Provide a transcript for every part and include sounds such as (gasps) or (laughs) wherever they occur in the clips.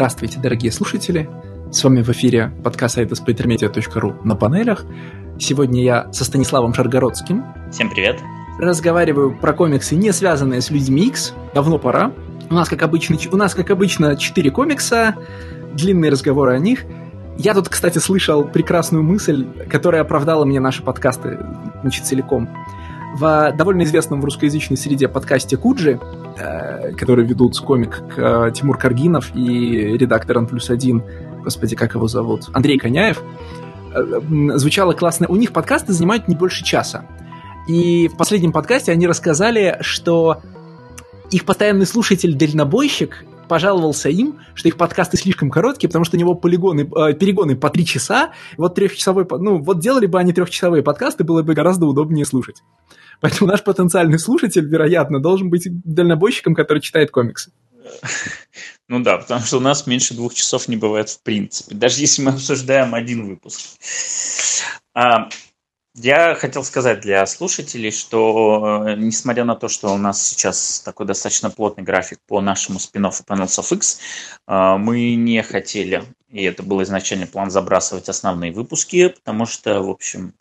Здравствуйте, дорогие слушатели! С вами в эфире подкаст сайта splittermedia.ru на панелях. Сегодня я со Станиславом Шаргородским. Всем привет! Разговариваю про комиксы, не связанные с людьми X. Давно пора. У нас, как обычно, у нас, как обычно, четыре комикса, длинные разговоры о них. Я тут, кстати, слышал прекрасную мысль, которая оправдала мне наши подкасты значит, целиком. В довольно известном в русскоязычной среде подкасте Куджи, э, который ведут комик э, Тимур Каргинов и редактор Н плюс один, господи, как его зовут, Андрей Коняев, э, звучало классно. У них подкасты занимают не больше часа. И в последнем подкасте они рассказали, что их постоянный слушатель-дальнобойщик пожаловался им, что их подкасты слишком короткие, потому что у него полигоны, э, перегоны по три часа. Вот трехчасовой, ну вот делали бы они трехчасовые подкасты, было бы гораздо удобнее слушать. Поэтому наш потенциальный слушатель, вероятно, должен быть дальнобойщиком, который читает комиксы. Ну да, потому что у нас меньше двух часов не бывает в принципе, даже если мы обсуждаем один выпуск. А, я хотел сказать для слушателей, что э, несмотря на то, что у нас сейчас такой достаточно плотный график по нашему спин-оффу Panels of X, э, мы не хотели, и это был изначально план, забрасывать основные выпуски, потому что, в общем,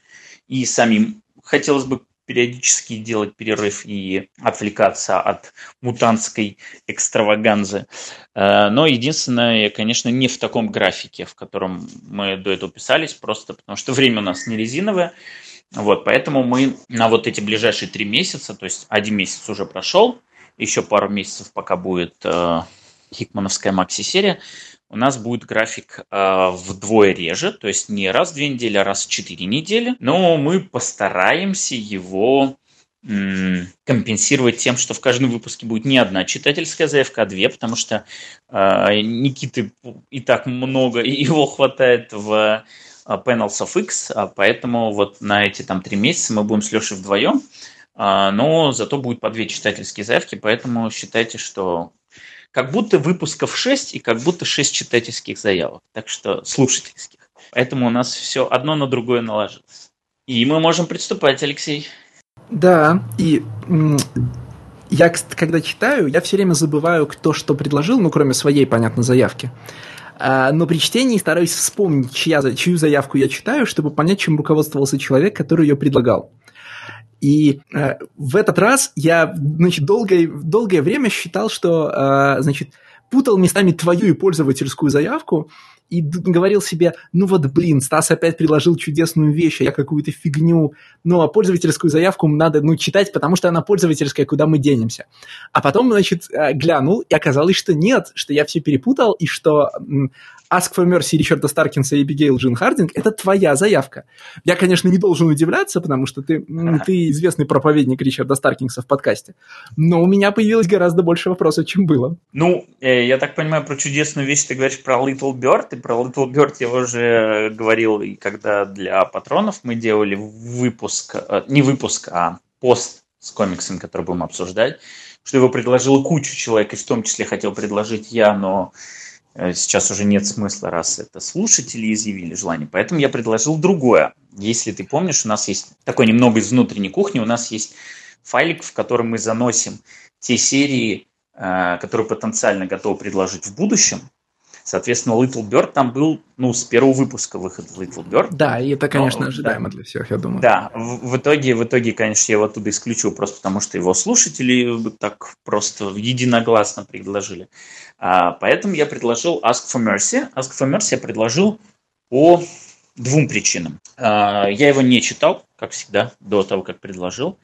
и самим хотелось бы периодически делать перерыв и отвлекаться от мутантской экстраваганзы. Э, но единственное, конечно, не в таком графике, в котором мы до этого писались, просто потому что время у нас не резиновое. Вот, поэтому мы на вот эти ближайшие три месяца, то есть один месяц уже прошел, еще пару месяцев, пока будет э, Хикмановская макси-серия, у нас будет график э, вдвое реже, то есть не раз в две недели, а раз в четыре недели. Но мы постараемся его компенсировать тем, что в каждом выпуске будет не одна читательская заявка, а две, потому что э, Никиты и так много, его хватает в э, Panels of X, а поэтому вот на эти там три месяца мы будем с Лешей вдвоем, но зато будет по две читательские заявки, поэтому считайте, что как будто выпусков 6 и как будто 6 читательских заявок. Так что слушательских. Поэтому у нас все одно на другое наложилось. И мы можем приступать, Алексей. Да, и я, когда читаю, я все время забываю, кто что предложил, ну, кроме своей, понятно, заявки. А, но при чтении стараюсь вспомнить, чья, чью заявку я читаю, чтобы понять, чем руководствовался человек, который ее предлагал. И э, в этот раз я, значит, долгое, долгое время считал, что, э, значит, путал местами твою и пользовательскую заявку и говорил себе, ну вот, блин, Стас опять приложил чудесную вещь, а я какую-то фигню. Ну, а пользовательскую заявку надо, ну, читать, потому что она пользовательская, куда мы денемся. А потом, значит, э, глянул, и оказалось, что нет, что я все перепутал, и что Ask for Mercy Ричарда Старкинса и Эбигейл Джин Хардинг – это твоя заявка. Я, конечно, не должен удивляться, потому что ты, ты известный проповедник Ричарда Старкинса в подкасте, но у меня появилось гораздо больше вопросов, чем было. Ну, э, я так понимаю, про чудесную вещь ты говоришь про Little Bird, и про Little Bird я уже говорил, и когда для патронов мы делали выпуск, э, не выпуск, а пост с комиксом, который будем обсуждать, что его предложил кучу человек, и в том числе хотел предложить я, но сейчас уже нет смысла, раз это слушатели изъявили желание. Поэтому я предложил другое. Если ты помнишь, у нас есть такой немного из внутренней кухни, у нас есть файлик, в котором мы заносим те серии, э, которые потенциально готовы предложить в будущем. Соответственно, Little Bird там был, ну, с первого выпуска выход Little Bird. Да, и это, конечно, Но, ожидаемо да. для всех, я думаю. Да, в, в итоге, в итоге, конечно, я его оттуда исключил просто потому, что его слушатели так просто единогласно предложили. А, поэтому я предложил Ask for Mercy. Ask for Mercy я предложил по двум причинам. А, я его не читал, как всегда, до того, как предложил.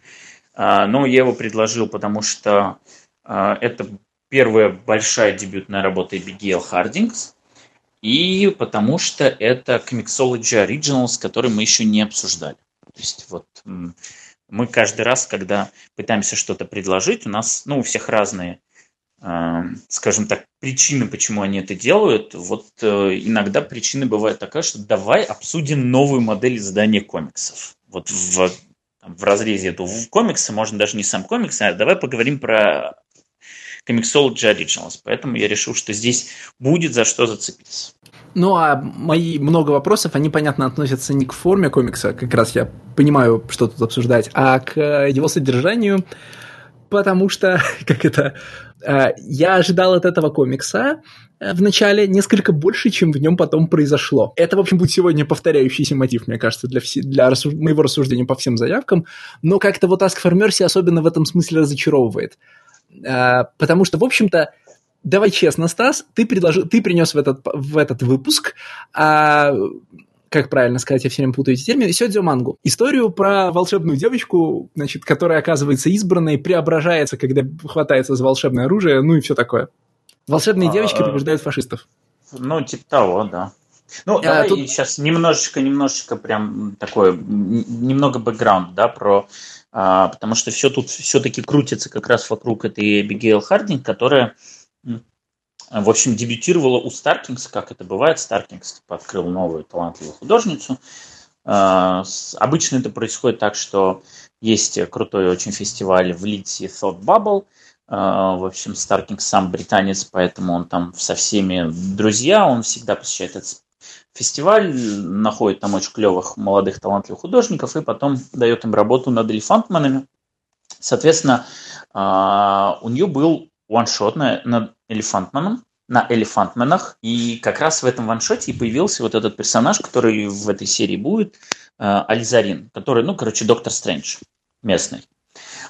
А, но я его предложил, потому что а, это первая большая дебютная работа Эбигейл Хардингс, и потому что это Comixology Originals, который мы еще не обсуждали. То есть вот мы каждый раз, когда пытаемся что-то предложить, у нас, ну, у всех разные, э, скажем так, причины, почему они это делают. Вот э, иногда причины бывают такая, что давай обсудим новую модель издания комиксов. Вот в, в разрезе этого комикса, можно даже не сам комикс, а давай поговорим про Comixology Originals. Поэтому я решил, что здесь будет за что зацепиться. Ну, а мои много вопросов, они, понятно, относятся не к форме комикса, как раз я понимаю, что тут обсуждать, а к его содержанию. потому что, (laughs) как это, э, я ожидал от этого комикса э, в начале несколько больше, чем в нем потом произошло. Это, в общем, будет сегодня повторяющийся мотив, мне кажется, для, все, для рассуж... моего рассуждения по всем заявкам, но как-то вот Ask for Mercy особенно в этом смысле разочаровывает. Э, потому что, в общем-то, давай честно, Стас, ты, предложил, ты принес в этот, в этот выпуск а, как правильно сказать, я все время путаю эти термины, сёдзё мангу. Историю про волшебную девочку, значит, которая оказывается избранной, преображается, когда хватается за волшебное оружие, ну и все такое. Волшебные а, девочки побеждают фашистов. Ну, типа того, да. Ну, а, давай тут... сейчас немножечко, немножечко прям такое, немного бэкграунд, да, про... А, потому что все тут все-таки крутится как раз вокруг этой Эбигейл Хардинг, которая в общем, дебютировала у Старкингс, как это бывает. Старкингс типа, открыл новую талантливую художницу. А, обычно это происходит так, что есть крутой очень фестиваль в Лидсе Thought Bubble. А, в общем, Старкингс сам британец, поэтому он там со всеми друзья, он всегда посещает этот фестиваль, находит там очень клевых молодых талантливых художников и потом дает им работу над элефантманами. Соответственно, а, у нее был ваншот на, на Элефантманом, на Элефантманах, и как раз в этом ваншоте и появился вот этот персонаж, который в этой серии будет, Ализарин, который, ну, короче, Доктор Стрэндж местный.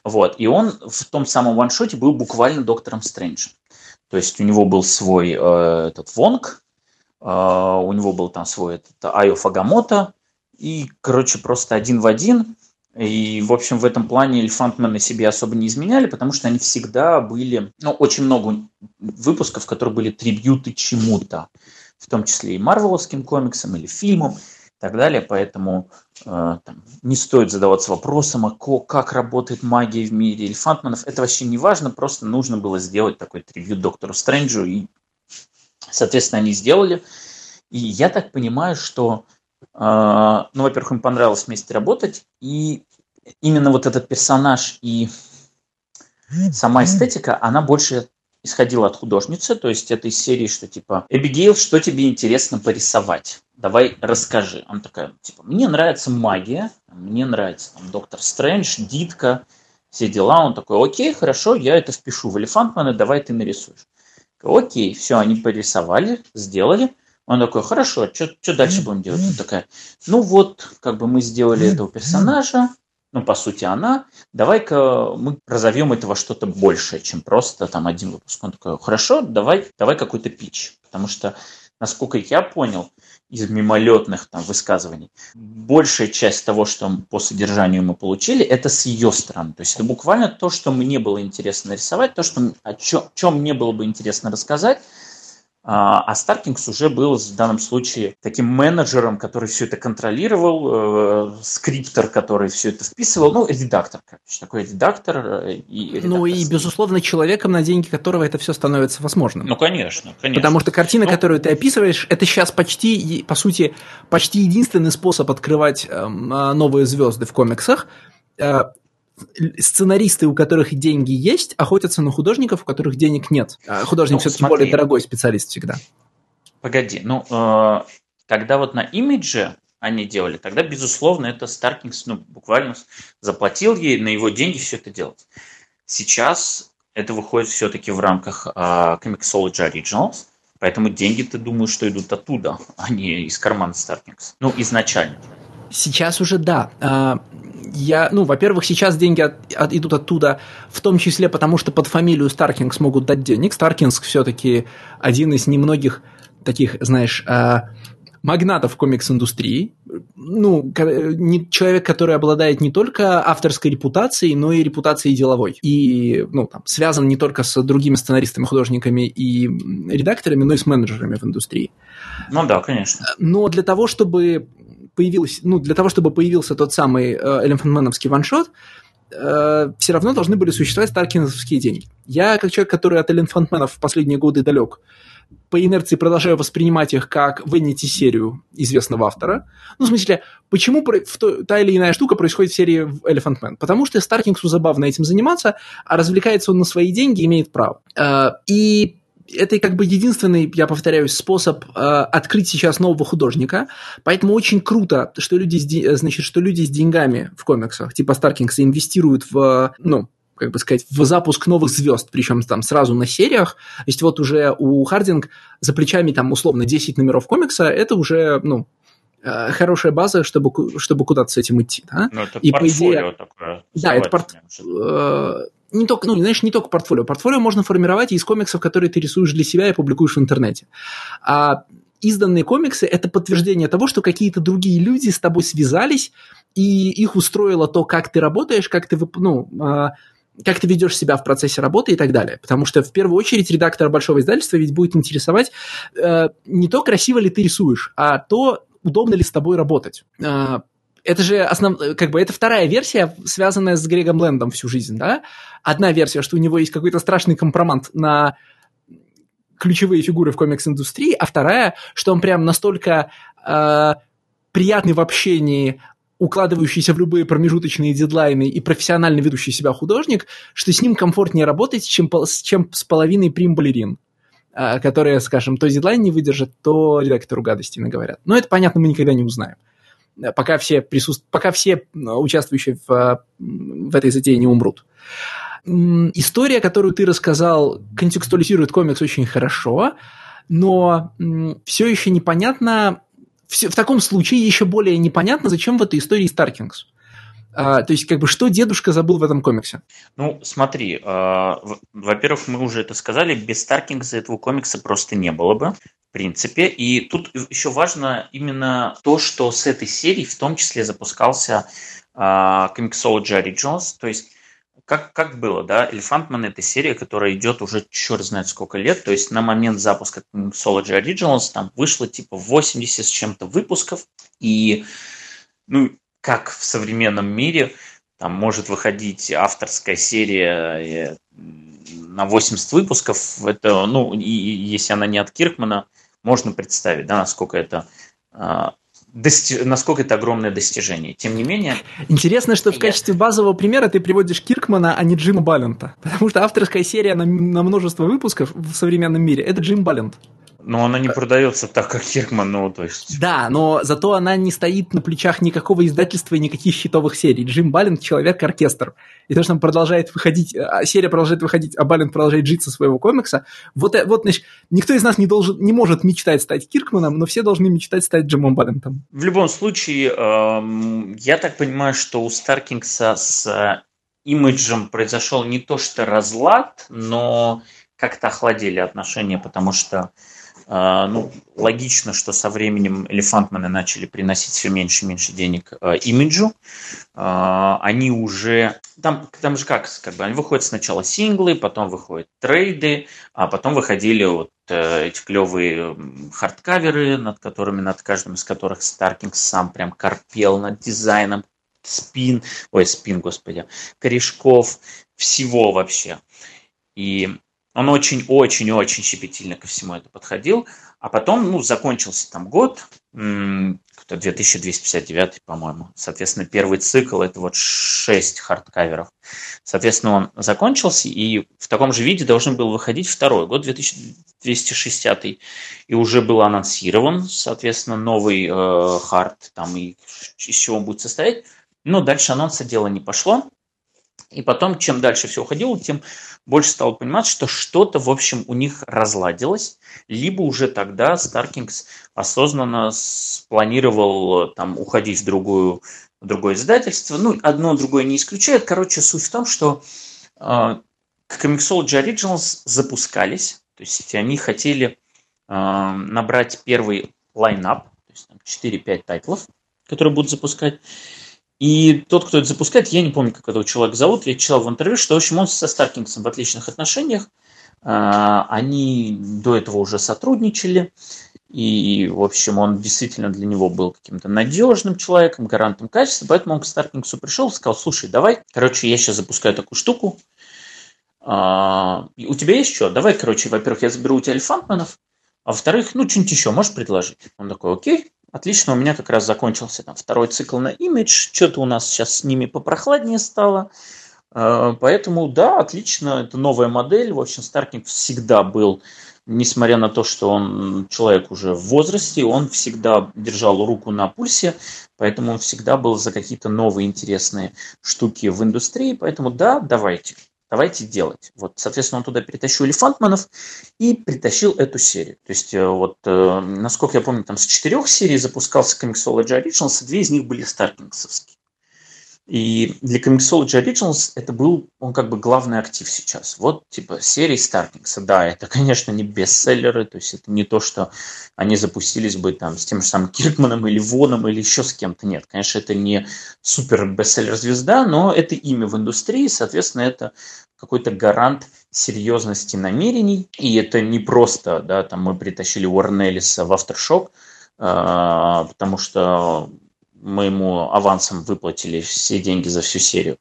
Вот, и он в том самом ваншоте был буквально Доктором Стрэнджем. То есть у него был свой э, этот Вонг, у него был там свой этот Айо Фагамото, и, короче, просто один в один и, в общем, в этом плане элефантмены себе особо не изменяли, потому что они всегда были, ну, очень много выпусков, которые были трибьюты чему-то, в том числе и марвеловским комиксам или фильмам и так далее. Поэтому э, там, не стоит задаваться вопросом, а как работает магия в мире элефантменов. Это вообще не важно, просто нужно было сделать такой трибьют доктору Стрэнджу, и, соответственно, они сделали. И я так понимаю, что а, ну, во-первых, им понравилось вместе работать, и именно вот этот персонаж и сама эстетика, она больше исходила от художницы, то есть это из серии, что типа, Эбигейл, что тебе интересно порисовать? Давай расскажи. Она такая, типа, мне нравится магия, мне нравится там, Доктор Стрэндж, Дитка, все дела. Он такой, окей, хорошо, я это впишу в Элефантмана, давай ты нарисуешь. Окей, все, они порисовали, сделали. Он такой, хорошо, что дальше будем делать? Он такая, ну вот, как бы мы сделали этого персонажа, ну, по сути, она, давай-ка мы разовьем это во что-то большее, чем просто там один выпуск. Он такой, хорошо, давай, давай какой-то пич. Потому что, насколько я понял, из мимолетных там высказываний, большая часть того, что по содержанию мы получили, это с ее стороны. То есть это буквально то, что мне было интересно нарисовать, то, что, о чем мне было бы интересно рассказать, а, Старкингс уже был в данном случае таким менеджером, который все это контролировал, э, скриптор, который все это вписывал, ну, редактор, короче, такой редактор. Э, и ну и, безусловно, человеком, на деньги которого это все становится возможным. Ну, конечно, конечно. Потому что картина, ну, которую ты описываешь, это сейчас почти, по сути, почти единственный способ открывать эм, а, новые звезды в комиксах э, сценаристы, у которых деньги есть, охотятся на художников, у которых денег нет. А художник ну, все-таки смотри. более дорогой специалист всегда. Погоди, ну, э, когда вот на имидже они делали, тогда, безусловно, это Старкингс, ну, буквально заплатил ей на его деньги все это делать. Сейчас это выходит все-таки в рамках э, Comixology Originals, поэтому деньги, ты думаешь, что идут оттуда, а не из кармана Старкингс. Ну, изначально. Сейчас уже да. А, я, ну, во-первых, сейчас деньги от, от, идут оттуда, в том числе потому, что под фамилию Старкингс могут дать денег. Старкингс все-таки один из немногих таких, знаешь, э, магнатов комикс-индустрии. Ну, человек, который обладает не только авторской репутацией, но и репутацией деловой. И, ну, там, связан не только с другими сценаристами, художниками и редакторами, но и с менеджерами в индустрии. Ну да, конечно. Но для того, чтобы появилась, ну, для того, чтобы появился тот самый э, элементменовский ваншот, э, все равно должны были существовать старкинсовские деньги. Я, как человек, который от элементменов в последние годы далек, по инерции продолжаю воспринимать их как Веннити-серию известного автора. Ну, в смысле, почему в то, та или иная штука происходит в серии Elephant Man? Потому что Старкингсу забавно этим заниматься, а развлекается он на свои деньги, имеет право. Э, и это как бы единственный, я повторяюсь, способ э, открыть сейчас нового художника. Поэтому очень круто, что люди, с, значит, что люди с деньгами в комиксах, типа Старкингса, инвестируют в, ну, как бы сказать, в запуск новых звезд, причем там сразу на сериях. То есть вот уже у Хардинг за плечами там условно 10 номеров комикса, это уже, ну, э, хорошая база, чтобы, чтобы куда-то с этим идти. Да? Ну, это и по идее, такое. Да, это порт... Не только, ну, знаешь, не только портфолио. Портфолио можно формировать из комиксов, которые ты рисуешь для себя и публикуешь в интернете. А изданные комиксы – это подтверждение того, что какие-то другие люди с тобой связались, и их устроило то, как ты работаешь, как ты, ну, а, как ты ведешь себя в процессе работы и так далее. Потому что в первую очередь редактора большого издательства ведь будет интересовать э, не то, красиво ли ты рисуешь, а то, удобно ли с тобой работать. Э, это же основ... как бы это вторая версия, связанная с Грегом Лэндом всю жизнь, да? Одна версия, что у него есть какой-то страшный компромат на ключевые фигуры в комикс-индустрии, а вторая, что он прям настолько э, приятный в общении, укладывающийся в любые промежуточные дедлайны и профессионально ведущий себя художник, что с ним комфортнее работать, чем, чем с половиной прим-балерин, э, которые, скажем, то дедлайн не выдержат, то редактору гадости наговорят. Но это, понятно, мы никогда не узнаем. Э, пока все, присутств... пока все э, участвующие в, в этой затее не умрут история, которую ты рассказал, контекстуализирует комикс очень хорошо, но все еще непонятно, в таком случае еще более непонятно, зачем в этой истории Старкингс. А, то есть, как бы, что дедушка забыл в этом комиксе? Ну, смотри, э, во-первых, мы уже это сказали, без Старкингса этого комикса просто не было бы, в принципе. И тут еще важно именно то, что с этой серии в том числе запускался э, Comixology Originals, то есть как, как было, да, Элефантман это серия, которая идет уже черт знает сколько лет, то есть на момент запуска Sology Originals там вышло типа 80 с чем-то выпусков, и, ну, как в современном мире, там может выходить авторская серия э, на 80 выпусков, это, ну, и, и если она не от Киркмана, можно представить, да, насколько это дости... насколько это огромное достижение. Тем не менее... Интересно, что в качестве базового примера ты приводишь Киркмана, а не Джима Баллента. (laughs) Потому что авторская серия на, на множество выпусков в современном мире – это Джим Баллент. Но она не продается так, как Киркман, ну, то есть... Да, но зато она не стоит на плечах никакого издательства и никаких хитовых серий. Джим Баллин – человек-оркестр. И то, что он продолжает выходить, а, серия продолжает выходить, а Баллин продолжает жить со своего комикса, вот, э, вот значит, никто из нас не, должен, не может мечтать стать Киркманом, но все должны мечтать стать Джимом Баллинтом. В любом случае, эм, я так понимаю, что у Старкингса с э, имиджем произошел не то что разлад, но как-то охладили отношения, потому что ну, логично, что со временем элефантманы начали приносить все меньше и меньше денег э, имиджу. Э, они уже... Там, там же как, как бы, они выходят сначала синглы, потом выходят трейды, а потом выходили вот э, эти клевые хардкаверы, над которыми, над каждым из которых Старкинг сам прям корпел над дизайном спин, ой, спин, господи, корешков, всего вообще. И он очень-очень-очень щепетильно ко всему это подходил. А потом, ну, закончился там год, 2259, по-моему. Соответственно, первый цикл – это вот 6 хардкаверов. Соответственно, он закончился, и в таком же виде должен был выходить второй год, 2260. И уже был анонсирован, соответственно, новый э, хард, там, и из чего он будет состоять. Но дальше анонса дела не пошло. И потом, чем дальше все уходило, тем больше стал понимать, что что-то, в общем, у них разладилось, либо уже тогда Старкингс осознанно спланировал там уходить в другую в другое издательство. Ну, одно другое не исключает. Короче, суть в том, что э, Comixology Originals запускались, то есть они хотели э, набрать первый line-up, то есть там 4-5 тайтлов, которые будут запускать. И тот, кто это запускает, я не помню, как этого человека зовут, я читал в интервью, что, в общем, он со Старкингсом в отличных отношениях. А, они до этого уже сотрудничали, и, в общем, он действительно для него был каким-то надежным человеком, гарантом качества, поэтому он к Старкингсу пришел и сказал, слушай, давай, короче, я сейчас запускаю такую штуку, а, у тебя есть что? Давай, короче, во-первых, я заберу у тебя элефантманов, а во-вторых, ну, что-нибудь еще можешь предложить? Он такой, окей, Отлично, у меня как раз закончился там второй цикл на имидж, что-то у нас сейчас с ними попрохладнее стало, э, поэтому да, отлично, это новая модель, в общем, Старкинг всегда был несмотря на то, что он человек уже в возрасте, он всегда держал руку на пульсе, поэтому он всегда был за какие-то новые интересные штуки в индустрии. Поэтому да, давайте, давайте делать. Вот, соответственно, он туда перетащил Элефантманов и притащил эту серию. То есть, э, вот, э, насколько я помню, там с четырех серий запускался Comixology Originals, и две из них были стартингсовские. И для Comixology Originals это был, он как бы главный актив сейчас. Вот, типа, серии Стартингса. Да, это, конечно, не бестселлеры, то есть это не то, что они запустились бы там с тем же самым Киркманом или Воном или еще с кем-то. Нет, конечно, это не супер бестселлер-звезда, но это имя в индустрии, соответственно, это какой-то гарант серьезности намерений. И это не просто, да, там мы притащили Уоррен Эллиса в Aftershock, а, потому что мы ему авансом выплатили все деньги за всю серию.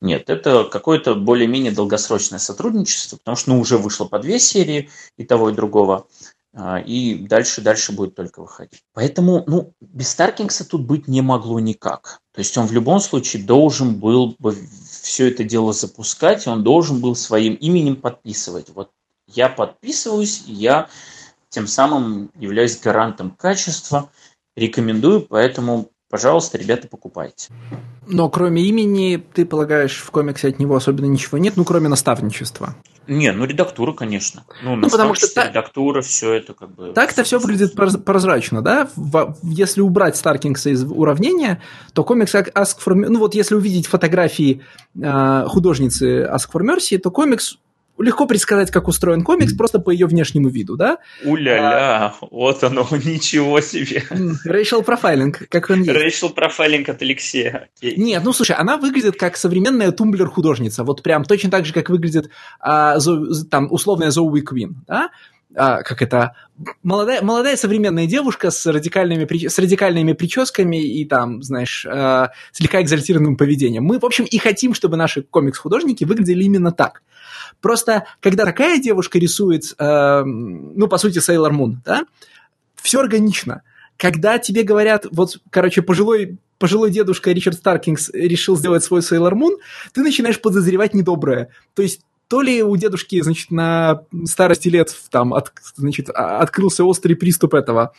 Нет, это какое-то более-менее долгосрочное сотрудничество, потому что ну, уже вышло по две серии и того, и другого. А, и дальше, дальше будет только выходить. Поэтому, ну, без Старкингса тут быть не могло никак. То есть он в любом случае должен был бы все это дело запускать, он должен был своим именем подписывать. Вот я подписываюсь, и я тем самым являюсь гарантом качества, рекомендую, поэтому Пожалуйста, ребята, покупайте. Но кроме имени, ты полагаешь, в комиксе от него особенно ничего нет, ну, кроме наставничества? Не, ну редактура, конечно. Ну, ну потому что та... редактура, все это как бы... Так-то все выглядит прозрачно, да? Если убрать Старкингса из уравнения, то комикс Ask for... Ну вот если увидеть фотографии э, художницы Ask for Mercy, то комикс легко предсказать, как устроен комикс, просто по ее внешнему виду, да? Уля-ля, а, вот оно, (laughs) ничего себе. Рейшел профайлинг, как он есть. Рейшел профайлинг от Алексея. Нет, ну слушай, она выглядит как современная тумблер-художница, вот прям точно так же, как выглядит а, зо, там условная Зоуи Квин, да? а, как это, молодая, молодая современная девушка с радикальными, с радикальными прическами и там, знаешь, э, слегка экзальтированным поведением. Мы, в общем, и хотим, чтобы наши комикс-художники выглядели именно так. Просто, когда такая девушка рисует, э, ну, по сути, Sailor Moon, да, все органично. Когда тебе говорят, вот, короче, пожилой пожилой дедушка Ричард Старкингс решил сделать свой Sailor Moon, ты начинаешь подозревать недоброе. То есть то ли у дедушки, значит, на старости лет там, от, значит, а, открылся острый приступ этого,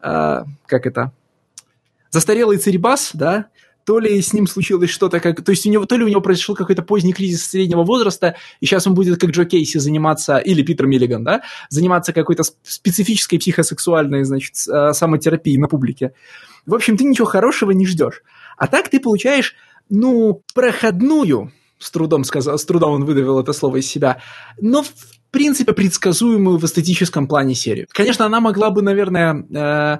э, как это, застарелый церебас, да, то ли с ним случилось что-то, как, то есть у него, то ли у него произошел какой-то поздний кризис среднего возраста, и сейчас он будет как Джо Кейси заниматься, или Питер Миллиган, да, заниматься какой-то специфической психосексуальной, значит, а, самотерапией на публике. В общем, ты ничего хорошего не ждешь. А так ты получаешь, ну, проходную, с трудом сказал, с трудом он выдавил это слово из себя, но в принципе предсказуемую в эстетическом плане серию. Конечно, она могла бы, наверное, э,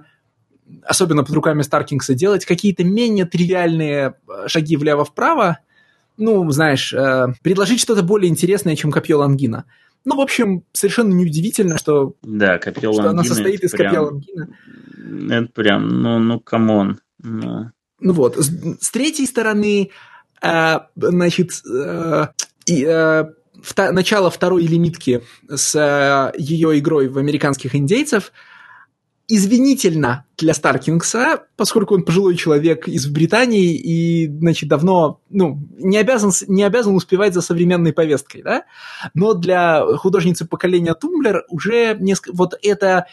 особенно под руками Старкингса, делать какие-то менее тривиальные э, шаги влево-вправо, ну, знаешь, э, предложить что-то более интересное, чем копье Лонгина. Ну, в общем, совершенно неудивительно, что, да, копье что она состоит из прям, копья Лонгина. Это прям, ну, ну, come on. Ну. ну вот, с, с третьей стороны, э, значит, э, и, э, вта- начало второй лимитки с э, ее игрой в американских индейцев – извинительно для Старкингса, поскольку он пожилой человек из Британии и, значит, давно, ну, не обязан, не обязан успевать за современной повесткой, да, но для художницы поколения Tumblr уже несколько, вот эта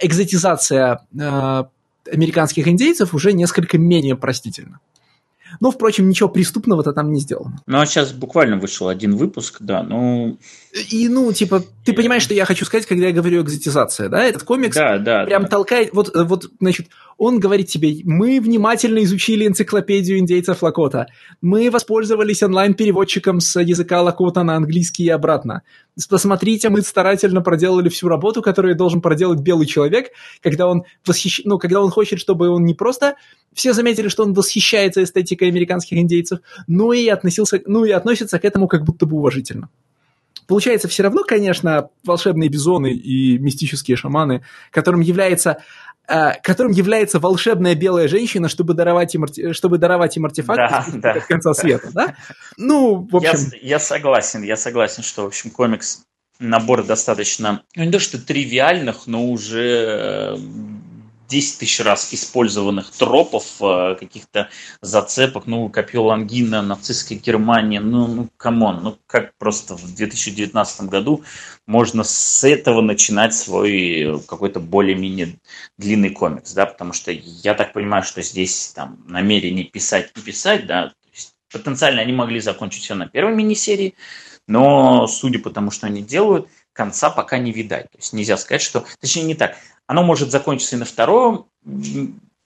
экзотизация э, американских индейцев уже несколько менее простительна. Но, впрочем, ничего преступного-то там не сделано. Ну, а сейчас буквально вышел один выпуск, да, ну... И, ну, типа, ты понимаешь, что я хочу сказать, когда я говорю экзотизация, да? Этот комикс да, да, прям да. толкает... Вот, вот, значит, он говорит тебе, мы внимательно изучили энциклопедию индейцев Лакота, мы воспользовались онлайн-переводчиком с языка Лакота на английский и обратно. Посмотрите, мы старательно проделали всю работу, которую должен проделать белый человек, когда он, восхищ... ну, когда он хочет, чтобы он не просто... Все заметили, что он восхищается эстетикой американских индейцев, но и, относился... ну, и относится к этому как будто бы уважительно. Получается, все равно, конечно, волшебные бизоны и мистические шаманы, которым является которым является волшебная белая женщина, чтобы даровать им, чтобы даровать им артефакты да, (laughs) да, до конца света, да? Ну, в общем... Я, я согласен, я согласен, что, в общем, комикс набор достаточно, ну, не то что тривиальных, но уже э, 10 тысяч раз использованных тропов, э, каких-то зацепок, ну, копье Лонгина, нацистская Германия, ну, ну, come on, ну, как просто в 2019 году можно с этого начинать свой какой-то более-менее длинный комикс, да, потому что я так понимаю, что здесь там намерение писать и писать, да, потенциально они могли закончить все на первой мини-серии, но судя по тому, что они делают, конца пока не видать. То есть нельзя сказать, что... Точнее, не так. Оно может закончиться и на втором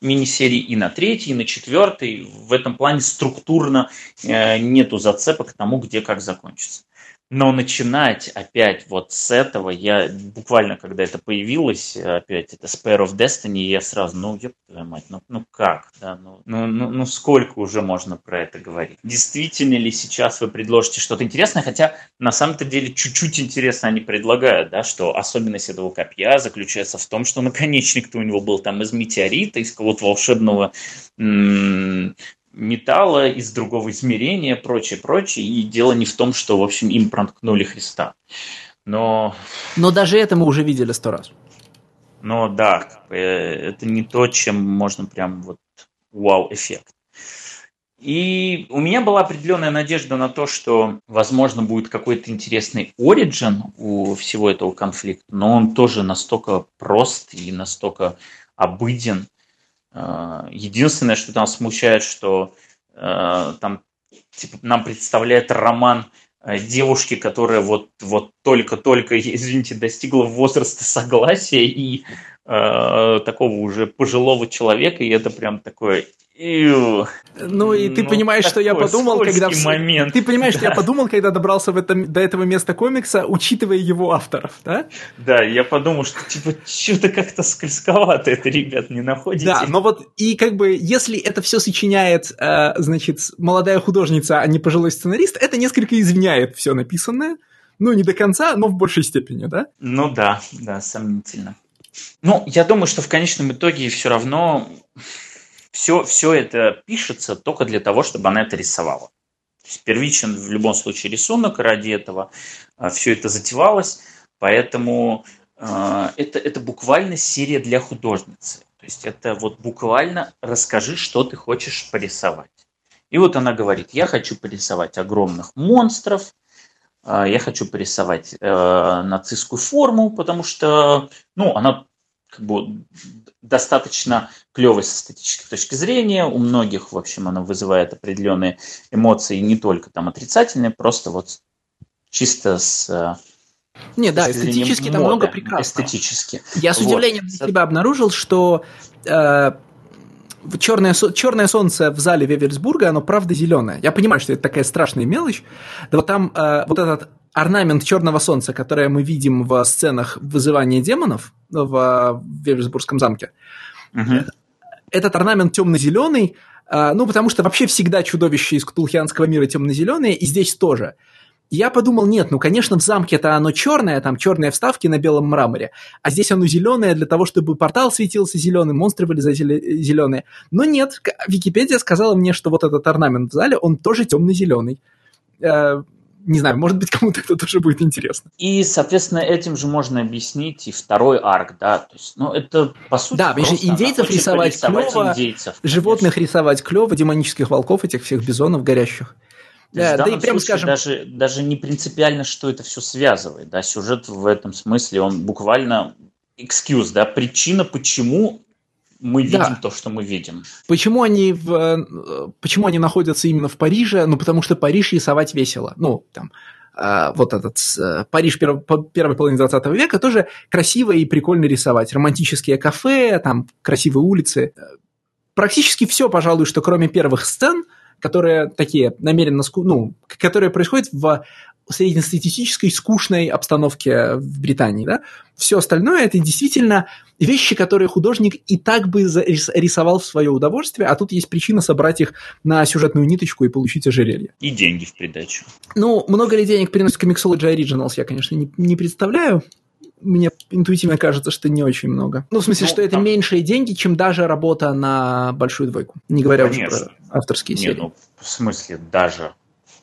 мини-серии, и на третьей, и на четвертой. В этом плане структурно э, нету зацепок к тому, где как закончится. Но начинать опять вот с этого, я буквально, когда это появилось, опять это Spare of Destiny, я сразу, ну, ёб твою мать, ну, ну как, да, ну, ну, ну, ну сколько уже можно про это говорить? Действительно ли сейчас вы предложите что-то интересное, хотя на самом-то деле чуть-чуть интересно они предлагают, да, что особенность этого копья заключается в том, что наконечник-то у него был там из метеорита, из какого-то волшебного м- металла из другого измерения, прочее, прочее. И дело не в том, что, в общем, им проткнули Христа. Но... Но даже это мы уже видели сто раз. Но да, э, это не то, чем можно прям вот вау-эффект. И у меня была определенная надежда на то, что, возможно, будет какой-то интересный оригин у всего этого конфликта, но он тоже настолько прост и настолько обыден, единственное, что там смущает, что э, там типа, нам представляет роман э, девушки, которая вот, вот только-только, извините, достигла возраста согласия и э, такого уже пожилого человека, и это прям такое ну и ты ну, понимаешь, что я подумал, когда... Момент. Ты понимаешь, да. что я подумал, когда добрался в этом, до этого места комикса, учитывая его авторов, да? Да, я подумал, что типа что-то как-то скользковато это, ребят, не находите? Да, но вот и как бы если это все сочиняет, э, значит, молодая художница, а не пожилой сценарист, это несколько извиняет все написанное. Ну, не до конца, но в большей степени, да? Ну да, да, сомнительно. Ну, я думаю, что в конечном итоге все равно все, все это пишется только для того, чтобы она это рисовала. То есть первичен в любом случае рисунок ради этого, а, все это затевалось, поэтому э, это, это буквально серия для художницы. То есть это вот буквально расскажи, что ты хочешь порисовать. И вот она говорит, я хочу порисовать огромных монстров, а, я хочу порисовать э, нацистскую форму, потому что, ну, она достаточно клевой с эстетической точки зрения. У многих, в общем, она вызывает определенные эмоции, не только там отрицательные, просто вот чисто с э, не, да, эстетически там много прекрасного. Эстетически. Я с удивлением вот. для себя обнаружил, что э, черное, черное солнце в зале Веверсбурга, оно правда зеленое. Я понимаю, что это такая страшная мелочь. Да вот там э, вот этот орнамент черного солнца, который мы видим в сценах вызывания демонов в Веверсбургском замке, угу. этот орнамент темно-зеленый, э, ну, потому что вообще всегда чудовища из Ктулхианского мира темно-зеленые, и здесь тоже – я подумал, нет, ну, конечно, в замке-то оно черное, там черные вставки на белом мраморе, а здесь оно зеленое для того, чтобы портал светился зеленый, монстры были зеленые. Но нет, Википедия сказала мне, что вот этот орнамент в зале, он тоже темно-зеленый. Не знаю, может быть, (laughs) кому-то это тоже будет интересно. И, соответственно, этим же можно объяснить и второй арк, да, то есть, ну, это, по сути, Да, просто индейцев рисовать клево, индейцев, животных рисовать клево, демонических волков, этих всех бизонов горящих. Да, да и прям скажем... Даже, даже не принципиально, что это все связывает. Да, сюжет в этом смысле, он буквально excuse, да, причина, почему мы видим да. то, что мы видим. Почему они, в, э, почему они находятся именно в Париже? Ну, потому что Париж рисовать весело. Ну, там, э, вот этот э, Париж перв, первой половины 20 века тоже красиво и прикольно рисовать. Романтические кафе, там красивые улицы. Практически все, пожалуй, что кроме первых сцен – которые такие намеренно, ну, которые происходят в среднестатистической скучной обстановке в Британии, да, все остальное это действительно вещи, которые художник и так бы рисовал в свое удовольствие, а тут есть причина собрать их на сюжетную ниточку и получить ожерелье. И деньги в придачу. Ну, много ли денег приносит Comixology Originals, я, конечно, не, не представляю, мне интуитивно кажется, что не очень много. Ну, в смысле, ну, что это там... меньшие деньги, чем даже работа на большую двойку. Не говоря ну, уже про авторские не, серии. Ну, в смысле, даже.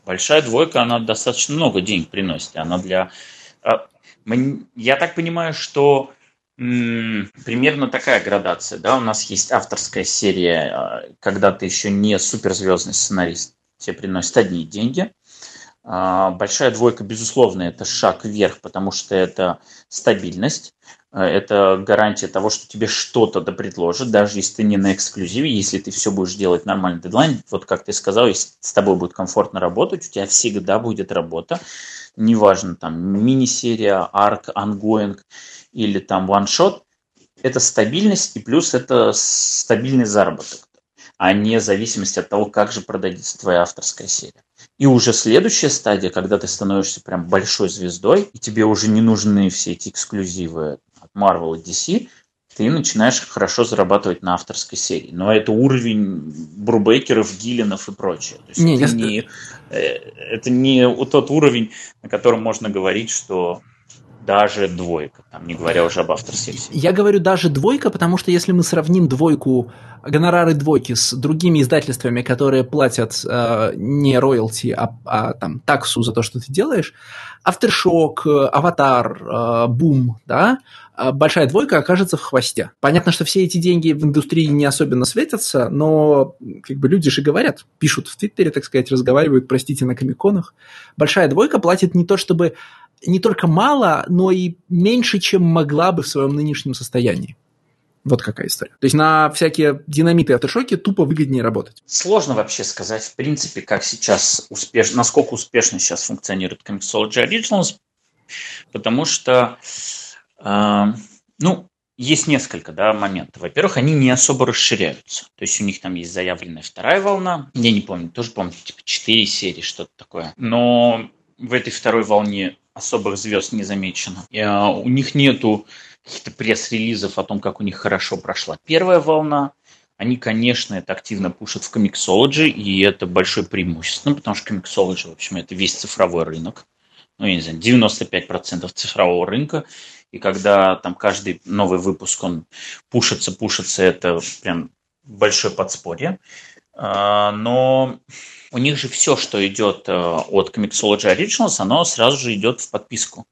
Большая двойка, она достаточно много денег приносит. Она для... А, я так понимаю, что Примерно такая градация, да, у нас есть авторская серия, а, когда ты еще не суперзвездный сценарист, тебе приносят одни деньги. А, большая двойка, безусловно, это шаг вверх, потому что это стабильность, это гарантия того, что тебе что-то да предложат, даже если ты не на эксклюзиве, если ты все будешь делать нормальный дедлайн, вот как ты сказал, если с тобой будет комфортно работать, у тебя всегда будет работа, неважно, там, мини-серия, arc, ongoing, или там one-shot, это стабильность и плюс это стабильный заработок, а не зависимость от того, как же продадится твоя авторская серия. И уже следующая стадия, когда ты становишься прям большой звездой, и тебе уже не нужны все эти эксклюзивы Marvel и DC, ты начинаешь хорошо зарабатывать на авторской серии. Но это уровень Брубейкеров, Гиллинов и прочее. То есть не, это, я... не, э, это не тот уровень, на котором можно говорить, что даже двойка, там, не говоря уже об авторских Я говорю даже двойка, потому что если мы сравним двойку, гонорары двойки с другими издательствами, которые платят э, не роялти, а, а там таксу за то, что ты делаешь, Aftershock, Аватар, Бум, да, э, большая двойка окажется в хвосте. Понятно, что все эти деньги в индустрии не особенно светятся, но как бы люди же говорят, пишут в Твиттере, так сказать, разговаривают, простите, на комиконах. Большая двойка платит не то, чтобы не только мало, но и меньше, чем могла бы в своем нынешнем состоянии. Вот какая история. То есть на всякие динамиты и автошоки тупо выгоднее работать. Сложно вообще сказать, в принципе, как сейчас успешно, насколько успешно сейчас функционирует Comixology Originals, потому что, э, ну, есть несколько да, моментов. Во-первых, они не особо расширяются. То есть у них там есть заявленная вторая волна. Я не помню, тоже помню, типа 4 серии, что-то такое. Но в этой второй волне особых звезд не замечено. А, у них нету каких-то пресс-релизов о том, как у них хорошо прошла первая волна. Они, конечно, это активно пушат в комиксологи, и это большое преимущество, ну, потому что комиксологи, в общем, это весь цифровой рынок. Ну, я не знаю, 95% цифрового рынка. И когда там каждый новый выпуск, он пушится, пушится, это прям большое подспорье. А, но у них же все, что идет э, от Comixology Originals, оно сразу же идет в подписку.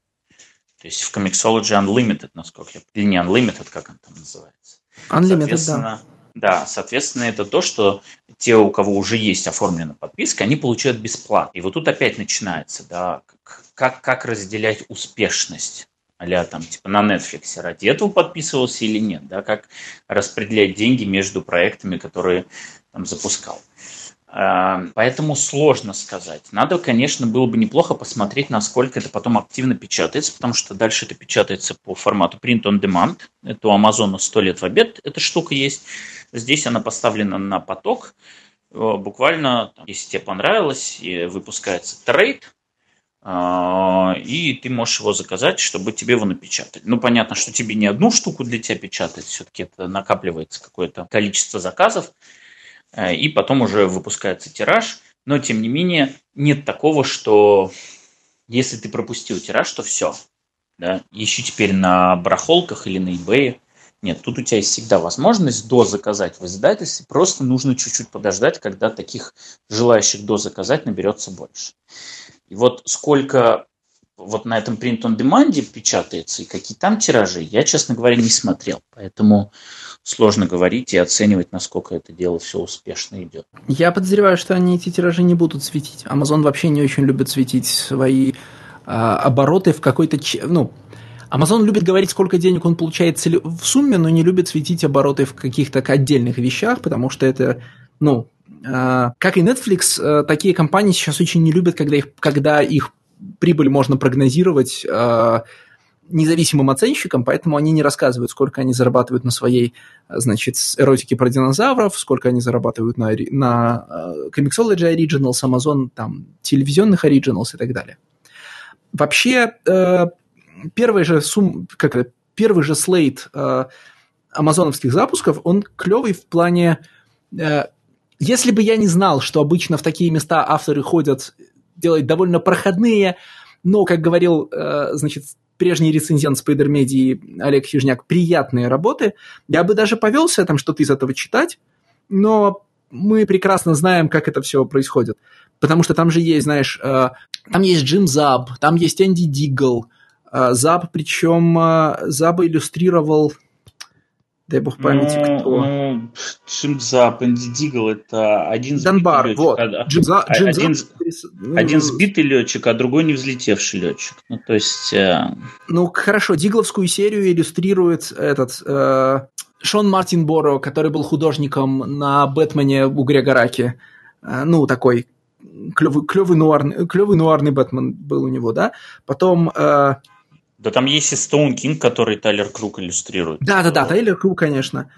То есть в Comixology Unlimited, насколько я... Или не Unlimited, как он там называется. Unlimited, да. Да, соответственно, это то, что те, у кого уже есть оформлена подписка, они получают бесплатно. И вот тут опять начинается, да, как, как разделять успешность а там, типа, на Netflix ради этого подписывался или нет, да, как распределять деньги между проектами, которые там запускал. Эм, поэтому сложно сказать. Надо, конечно, было бы неплохо посмотреть, насколько это потом активно печатается, потому что дальше это печатается по формату print on demand. Это у Амазона 100 лет в обед эта штука есть. Здесь она поставлена на поток. Э, буквально, если тебе понравилось, выпускается трейд, э, и ты можешь его заказать, чтобы тебе его напечатать. Ну, понятно, что тебе не одну штуку для тебя печатать, все-таки это накапливается какое-то количество заказов. Э, и потом уже выпускается тираж. Но, тем не менее, нет такого, что если ты пропустил тираж, то все. Да? Еще теперь на барахолках или на eBay. Нет, тут у тебя есть всегда возможность до заказать в издательстве. Просто нужно чуть-чуть подождать, когда таких желающих до заказать наберется больше. И вот сколько вот на этом print on demand печатается и какие там тиражи, я, честно говоря, не смотрел. Поэтому сложно говорить и оценивать, насколько это дело все успешно идет. Я подозреваю, что они эти тиражи не будут светить. Amazon вообще не очень любит светить свои а, обороты в какой-то... Ну, Amazon любит говорить, сколько денег он получает в сумме, но не любит светить обороты в каких-то отдельных вещах, потому что это, ну, э, как и Netflix, э, такие компании сейчас очень не любят, когда их, когда их прибыль можно прогнозировать э, независимым оценщикам, поэтому они не рассказывают, сколько они зарабатывают на своей, значит, эротике про динозавров, сколько они зарабатывают на, на uh, Comixology Originals, Amazon, там, телевизионных Originals и так далее. Вообще, uh, первый же сум, как это, первый же слейт амазоновских запусков, он клевый в плане... Если бы я не знал, что обычно в такие места авторы ходят делать довольно проходные, но, как говорил, значит, прежний рецензент Spider Media Олег Хижняк приятные работы. Я бы даже повелся там что-то из этого читать, но мы прекрасно знаем, как это все происходит. Потому что там же есть, знаешь, э, там есть Джим Заб, там есть Энди Диггл, э, Заб, причем Заба иллюстрировал дай бог памяти, ну, кто. Ну, Джимзап, Энди Дигл, это один Данбар, летчик, вот. а, Джимза, а, Джимзап, один, ну, один сбитый летчик, а другой не взлетевший летчик. Ну, то есть... Э... Ну, хорошо, Дигловскую серию иллюстрирует этот э, Шон Мартин Боро, который был художником на Бэтмене у Грега Раки. Э, ну, такой клевый, клевый, нуарный, клевый нуарный Бэтмен был у него, да? Потом... Э, да там есть и Стоун Кинг, который Тайлер Круг иллюстрирует. Да-да-да, Тайлер Круг, конечно.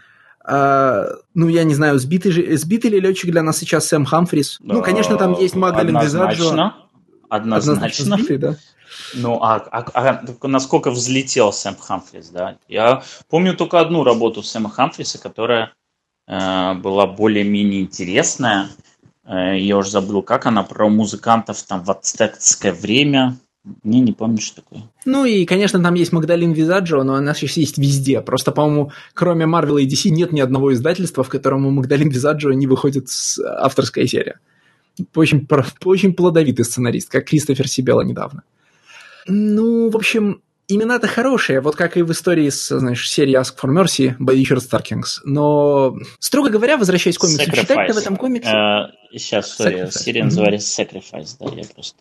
Uh, ну, я не знаю, сбитый, же, сбитый ли летчик для нас сейчас Сэм Хамфрис? Uh, ну, конечно, там есть Магдалин Визаджо. Однозначно. Однозначно. Сбитый, да. Ну, а, а, а насколько взлетел Сэм Хамфрис, да? Я помню только одну работу Сэма Хамфриса, которая э, была более-менее интересная. Э, я уже забыл, как она, про музыкантов там в ацтекское время. Не, не помню, что такое. Ну и, конечно, там есть Магдалин Визаджо, но она сейчас есть везде. Просто, по-моему, кроме Марвела и DC нет ни одного издательства, в котором у Магдалин Визаджо не выходит авторская серия. Очень, очень плодовитый сценарист, как Кристофер Сибела недавно. Ну, в общем, имена-то хорошие, вот как и в истории с, знаешь, серии Ask for Mercy by Richard Starkings. Но, строго говоря, возвращаясь к комиксу, читать-то в этом комиксе... Uh, сейчас, sorry, серия называется Sacrifice, да, я просто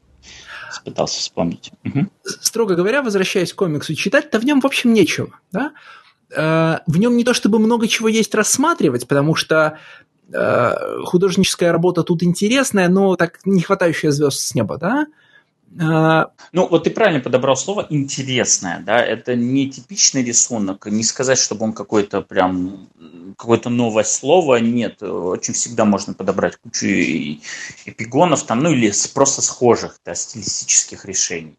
пытался вспомнить. Угу. Строго говоря, возвращаясь к комиксу, читать-то в нем, в общем, нечего, да? В нем не то чтобы много чего есть рассматривать, потому что художническая работа тут интересная, но так не хватающая звезд с неба, да? Ну, вот ты правильно подобрал слово «интересное», да, это не типичный рисунок, не сказать, чтобы он какой-то прям, какое-то новое слово, нет, очень всегда можно подобрать кучу эпигонов там, ну, или просто схожих, да, стилистических решений.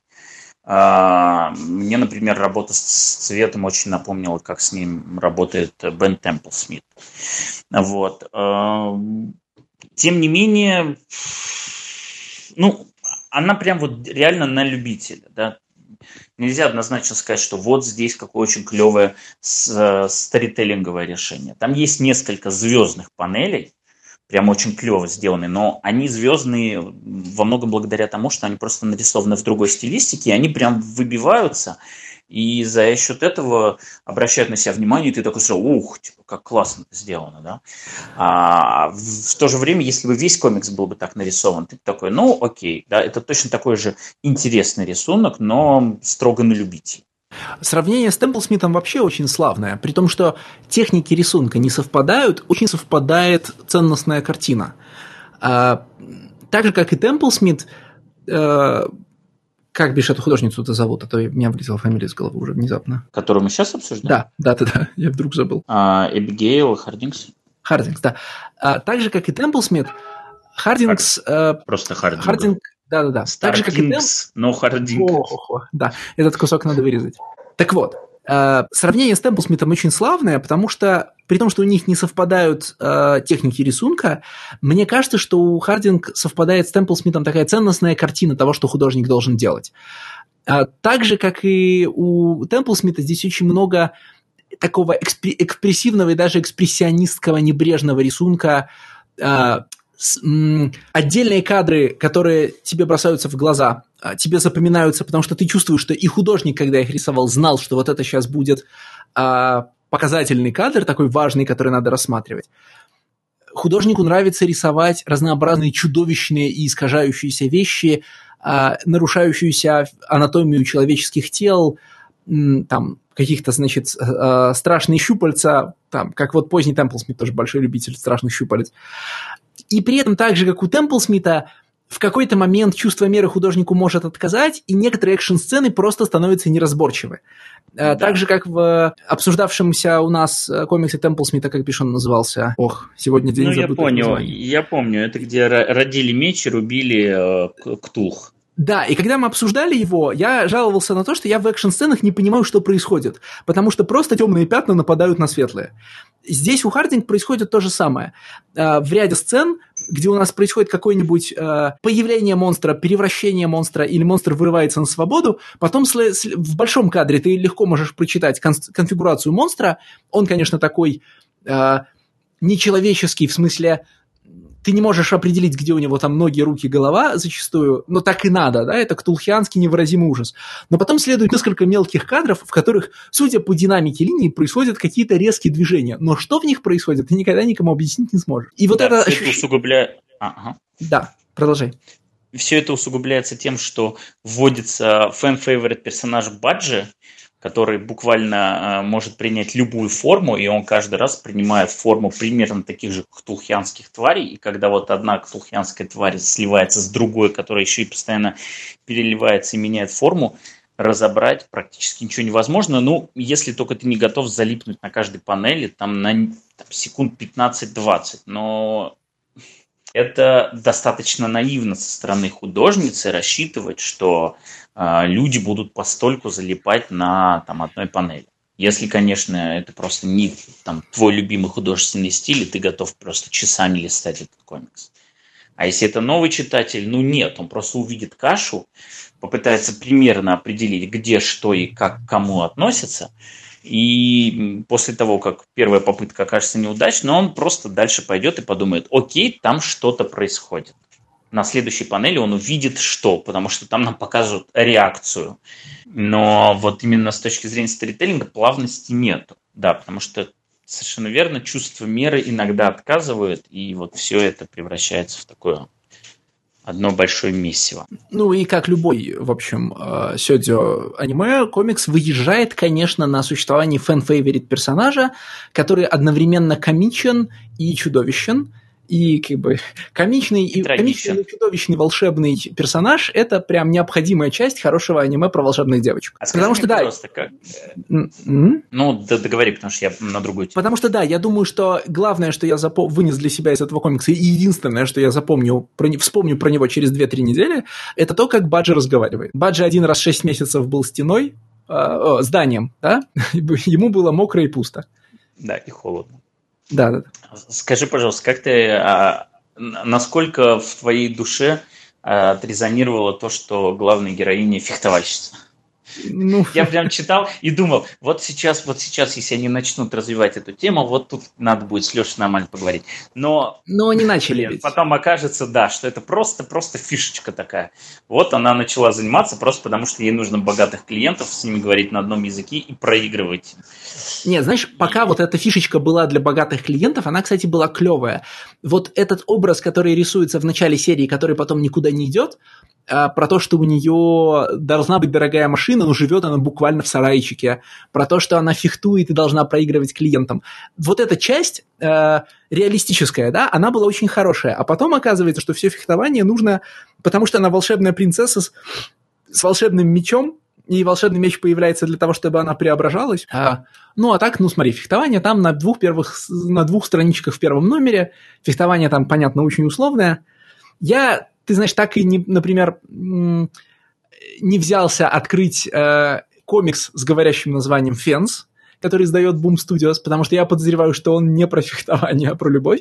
Мне, например, работа с цветом очень напомнила, как с ним работает Бен Темпл Смит. Вот. Тем не менее, ну, она прям вот реально на любителя, да. Нельзя однозначно сказать, что вот здесь какое очень клевое старителлинговое решение. Там есть несколько звездных панелей, прям очень клево сделаны, но они звездные во многом благодаря тому, что они просто нарисованы в другой стилистике, и они прям выбиваются, и за счет этого обращают на себя внимание, и ты такой сразу, ух, типа, как классно это сделано, да. А в то же время, если бы весь комикс был бы так нарисован, ты такой, ну, окей, да, это точно такой же интересный рисунок, но строго на любителя. Сравнение с Темплсмитом вообще очень славное, при том, что техники рисунка не совпадают, очень совпадает ценностная картина. А, так же, как и Темплсмит, а, как бишь эту художницу-то зовут, а то у меня вылетела фамилия из головы уже внезапно. Которую мы сейчас обсуждаем? Да, да, да, да, я вдруг забыл. А, Эбигейл Хардингс? Хардингс, да. А, так же, как и Темплсмит, Хардингс... Хар... Э, Просто Хардинг. Хардинг, да-да-да. Так же, как и Темп... но Хардинг. да, этот кусок надо вырезать. Так вот, э, сравнение с Темплсмитом очень славное, потому что при том, что у них не совпадают э, техники рисунка, мне кажется, что у Хардинг совпадает с Темплсмитом такая ценностная картина того, что художник должен делать. А, так же, как и у Темплсмита, здесь очень много такого экспрессивного и даже экспрессионистского небрежного рисунка, э, отдельные кадры, которые тебе бросаются в глаза, а, тебе запоминаются, потому что ты чувствуешь, что и художник, когда их рисовал, знал, что вот это сейчас будет а, показательный кадр, такой важный, который надо рассматривать. Художнику нравится рисовать разнообразные чудовищные и искажающиеся вещи, а, нарушающуюся анатомию человеческих тел, там каких-то, значит, а, страшные щупальца, там, как вот поздний Темплсмит тоже большой любитель страшных щупалец. И при этом так же, как у Темплсмита, в какой-то момент чувство меры художнику может отказать, и некоторые экшн-сцены просто становятся неразборчивы. Э, да. Так же, как в обсуждавшемся у нас э, комиксе Темплсмита, как бишь он назывался? Ох, сегодня день Ну, я понял, я помню. Это где родили меч и рубили э, Ктулх. Да, и когда мы обсуждали его, я жаловался на то, что я в экшн-сценах не понимаю, что происходит, потому что просто темные пятна нападают на светлые. Здесь у Хардинг происходит то же самое. А, в ряде сцен, где у нас происходит какое-нибудь а, появление монстра, превращение монстра или монстр вырывается на свободу, потом в большом кадре ты легко можешь прочитать конфигурацию монстра. Он, конечно, такой а, нечеловеческий, в смысле ты не можешь определить, где у него там ноги, руки, голова зачастую, но так и надо, да, это ктулхианский невыразимый ужас. Но потом следует несколько мелких кадров, в которых, судя по динамике линии, происходят какие-то резкие движения. Но что в них происходит, ты никогда никому объяснить не сможешь. И вот да, это... это усугубляет... Ага. Да, продолжай. Все это усугубляется тем, что вводится fan-favorite персонаж Баджи, который буквально э, может принять любую форму, и он каждый раз принимает форму примерно таких же ктулхианских тварей, и когда вот одна ктулхианская тварь сливается с другой, которая еще и постоянно переливается и меняет форму, разобрать практически ничего невозможно. Ну, если только ты не готов залипнуть на каждой панели, там на там, секунд 15-20. Но это достаточно наивно со стороны художницы рассчитывать, что э, люди будут постольку залипать на там, одной панели. Если, конечно, это просто не там, твой любимый художественный стиль, и ты готов просто часами листать этот комикс. А если это новый читатель, ну нет, он просто увидит кашу, попытается примерно определить, где, что и как к кому относится, и после того, как первая попытка окажется неудачной, он просто дальше пойдет и подумает, окей, там что-то происходит. На следующей панели он увидит что, потому что там нам покажут реакцию. Но вот именно с точки зрения сторителлинга плавности нет. Да, потому что совершенно верно, чувство меры иногда отказывает, и вот все это превращается в такое одно большое месиво. Ну и как любой, в общем, э, сёдзё аниме, комикс выезжает, конечно, на существование fan-favorite персонажа, который одновременно комичен и чудовищен, и как бы комичный и, и комичный чудовищный волшебный персонаж это прям необходимая часть хорошего аниме про волшебных девочек. А потому что да. Просто как... Mm-hmm. Ну, да, договори, потому что я на другую тему. Потому что да, я думаю, что главное, что я запом... вынес для себя из этого комикса, и единственное, что я запомню, про... вспомню про него через 2-3 недели, это то, как Баджи разговаривает. Баджи один раз в 6 месяцев был стеной, э, о, зданием, да, (laughs) ему было мокро и пусто. Да, и холодно. Да, да. Скажи, пожалуйста, как ты, а, насколько в твоей душе а, отрезонировало то, что главная героиня фехтовальщица? Ну... Я прям читал и думал, вот сейчас, вот сейчас, если они начнут развивать эту тему, вот тут надо будет с Лешей нормально поговорить. Но, Но они начали. Блин, потом окажется, да, что это просто, просто фишечка такая. Вот она начала заниматься просто потому, что ей нужно богатых клиентов, с ними говорить на одном языке и проигрывать. Нет, знаешь, пока и... вот эта фишечка была для богатых клиентов, она, кстати, была клевая. Вот этот образ, который рисуется в начале серии, который потом никуда не идет, а, про то, что у нее должна быть дорогая машина, но живет она буквально в сарайчике, про то, что она фехтует и должна проигрывать клиентам. Вот эта часть э, реалистическая, да, она была очень хорошая, а потом оказывается, что все фехтование нужно, потому что она волшебная принцесса с, с волшебным мечом, и волшебный меч появляется для того, чтобы она преображалась. А, ну, а так, ну, смотри, фехтование там на двух первых, на двух страничках в первом номере, фехтование там, понятно, очень условное. Я ты знаешь, так и, не, например, не взялся открыть э, комикс с говорящим названием «Фенс», который издает Boom Studios, потому что я подозреваю, что он не про фехтование, а про любовь.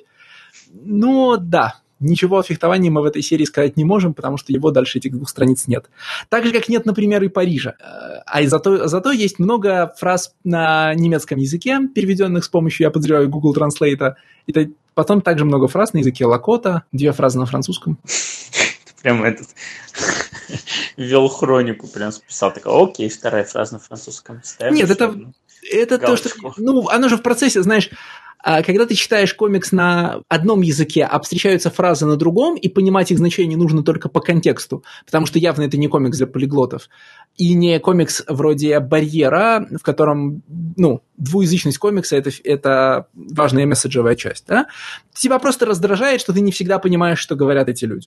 Но да, ничего о фехтовании мы в этой серии сказать не можем, потому что его дальше этих двух страниц нет. Так же, как нет, например, и Парижа. Э, а зато, зато есть много фраз на немецком языке, переведенных с помощью, я подозреваю, Google Translate. И потом также много фраз на языке Лакота, две фразы на французском. Прям этот (laughs) вел хронику, прям списал. Так, окей, вторая фраза на французском. Нет, это, это то, что... Ну, оно же в процессе, знаешь, когда ты читаешь комикс на одном языке, а встречаются фразы на другом, и понимать их значение нужно только по контексту, потому что явно это не комикс для полиглотов, и не комикс вроде «Барьера», в котором, ну, двуязычность комикса это, – это важная месседжевая часть, да? Тебя просто раздражает, что ты не всегда понимаешь, что говорят эти люди.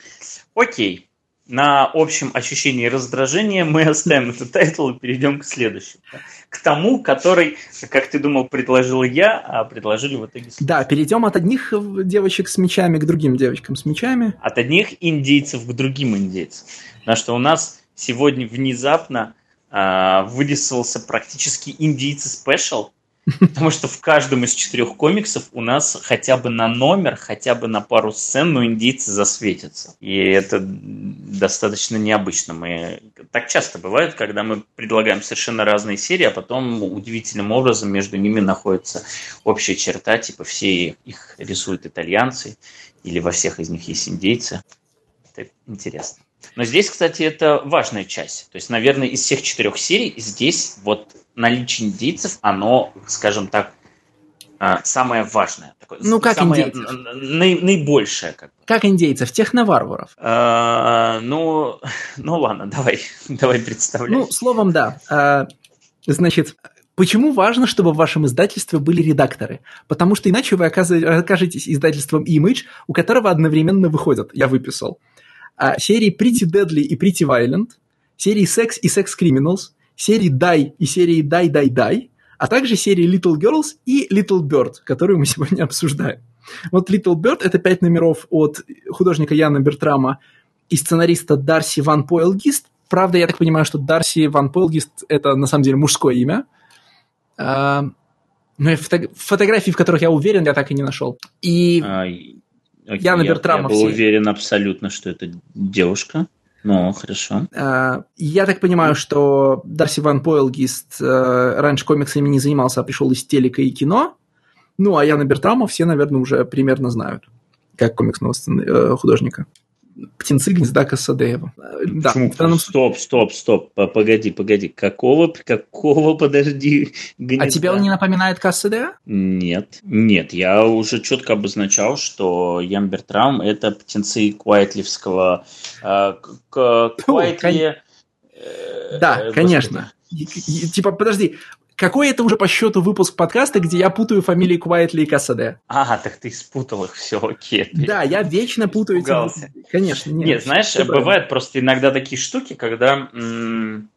Окей на общем ощущении раздражения мы оставим этот title и перейдем к следующему. К тому, который, как ты думал, предложил я, а предложили в итоге... Да, перейдем от одних девочек с мечами к другим девочкам с мечами. От одних индейцев к другим индейцам. Потому что у нас сегодня внезапно э, вырисовался практически индийцы спешл, Потому что в каждом из четырех комиксов у нас хотя бы на номер, хотя бы на пару сцен, но индийцы засветятся. И это достаточно необычно. Мы так часто бывает, когда мы предлагаем совершенно разные серии, а потом удивительным образом между ними находится общая черта, типа все их рисуют итальянцы, или во всех из них есть индейцы. Это интересно. Но здесь, кстати, это важная часть. То есть, наверное, из всех четырех серий здесь вот наличие индейцев, оно, скажем так, а, самое важное. Такое, ну, как самое, индейцев? Наи, наибольшее. Как, бы. как индейцев? Техноварваров? А, ну, (laughs) ну, ладно, давай, (laughs) давай представляй. Ну, словом, да. А, значит, Почему важно, чтобы в вашем издательстве были редакторы? Потому что иначе вы окажетесь издательством Image, у которого одновременно выходят, я выписал, а, серии Pretty Deadly и Pretty Violent, серии Sex и Sex Criminals, серии Die и серии Die Die Die, а также серии Little Girls и Little Bird, которую мы сегодня обсуждаем. Вот Little Bird – это пять номеров от художника Яна Бертрама и сценариста Дарси Ван Пойлгист. Правда, я так понимаю, что Дарси Ван Пойлгист – это на самом деле мужское имя. А, но фото- фотографии, в которых я уверен, я так и не нашел. И а, Яна Бертрама... Я был уверен абсолютно, что это девушка. Ну, хорошо. А, я так понимаю, что Дарси Ван Пойлгист э, раньше комиксами не занимался, а пришел из телека и кино. Ну, а Яна Бертрама все, наверное, уже примерно знают, как комиксного э, художника птенцы гнезда Касадеева. Да, Почему? Данном... Стоп, стоп, стоп, погоди, погоди. Какого, какого, подожди, (laughs) гнезда? А тебе он не напоминает Касадеева? Нет, нет, я уже четко обозначал, что Ян Бертрам – это птенцы Куайтливского... Э, Куайтли... Э, да, конечно. Типа, подожди, какой это уже по счету выпуск подкаста, где я путаю фамилии Куайтли и Кассаде? А, так ты спутал их, все, окей. Да, я вечно путаю эти... Конечно, нет. Нет, знаешь, бывают просто иногда такие штуки, когда... М-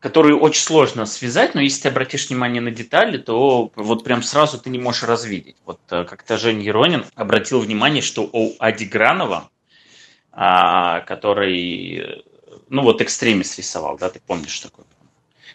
которые очень сложно связать, но если ты обратишь внимание на детали, то вот прям сразу ты не можешь развидеть. Вот э, как-то Женя Еронин обратил внимание, что у Ади Гранова, а, который, ну вот экстремис рисовал, да, ты помнишь такой?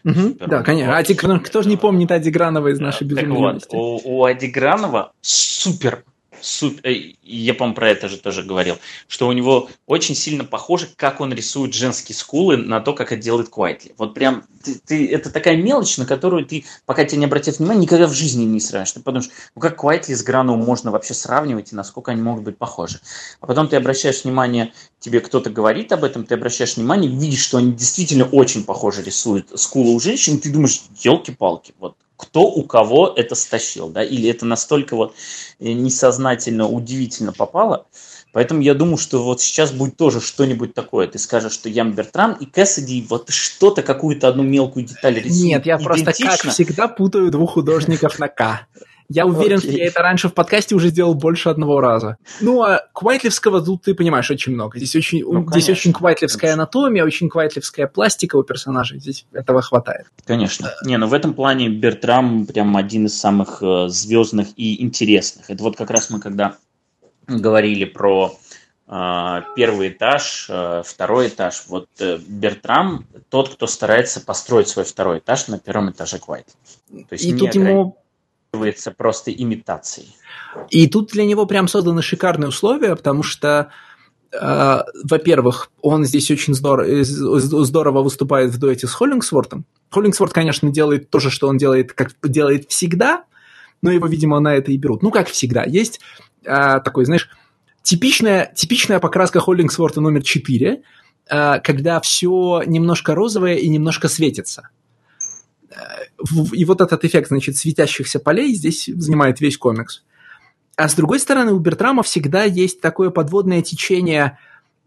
Угу, да, конечно. А кто, кто же не помнит Ади Гранова из нашей безумной так вот, у, у Ади Гранова супер супер, э, я, по-моему, про это же тоже говорил, что у него очень сильно похоже, как он рисует женские скулы на то, как это делает Куайтли. Вот прям, ты, ты, это такая мелочь, на которую ты, пока тебя не обратят внимания, никогда в жизни не сравнишь. Ты подумаешь, ну как Куайтли с Грановым можно вообще сравнивать и насколько они могут быть похожи. А потом ты обращаешь внимание, тебе кто-то говорит об этом, ты обращаешь внимание, видишь, что они действительно очень похоже рисуют скулы у женщин, и ты думаешь, елки-палки, вот кто у кого это стащил, да, или это настолько вот э, несознательно, удивительно попало. Поэтому я думаю, что вот сейчас будет тоже что-нибудь такое. Ты скажешь, что Ям Бертран и Кэссиди вот что-то, какую-то одну мелкую деталь рисуют. Нет, я просто, как всегда, путаю двух художников на К. Я уверен, okay. что я это раньше в подкасте уже сделал больше одного раза. Ну, а Квайтлевского тут ты понимаешь очень много. Здесь очень, ну, здесь очень квайтлевская конечно. анатомия, очень квайтлевская пластика у персонажей. Здесь этого хватает. Конечно. Не, ну в этом плане Бертрам прям один из самых э, звездных и интересных. Это вот как раз мы когда говорили про э, первый этаж, э, второй этаж. Вот э, Бертрам тот, кто старается построить свой второй этаж на первом этаже Квайтли. То есть и тут ограни... ему является просто имитацией. И тут для него прям созданы шикарные условия, потому что Uh, во-первых, он здесь очень здорово, здорово выступает в дуэте с Холлингсвортом. Холлингсворт, конечно, делает то же, что он делает, как делает всегда, но его, видимо, на это и берут. Ну, как всегда. Есть uh, такой, знаешь, типичная, типичная покраска Холлингсворта номер 4, uh, когда все немножко розовое и немножко светится. И вот этот эффект, значит, светящихся полей здесь занимает весь комикс. А с другой стороны, у Бертрама всегда есть такое подводное течение,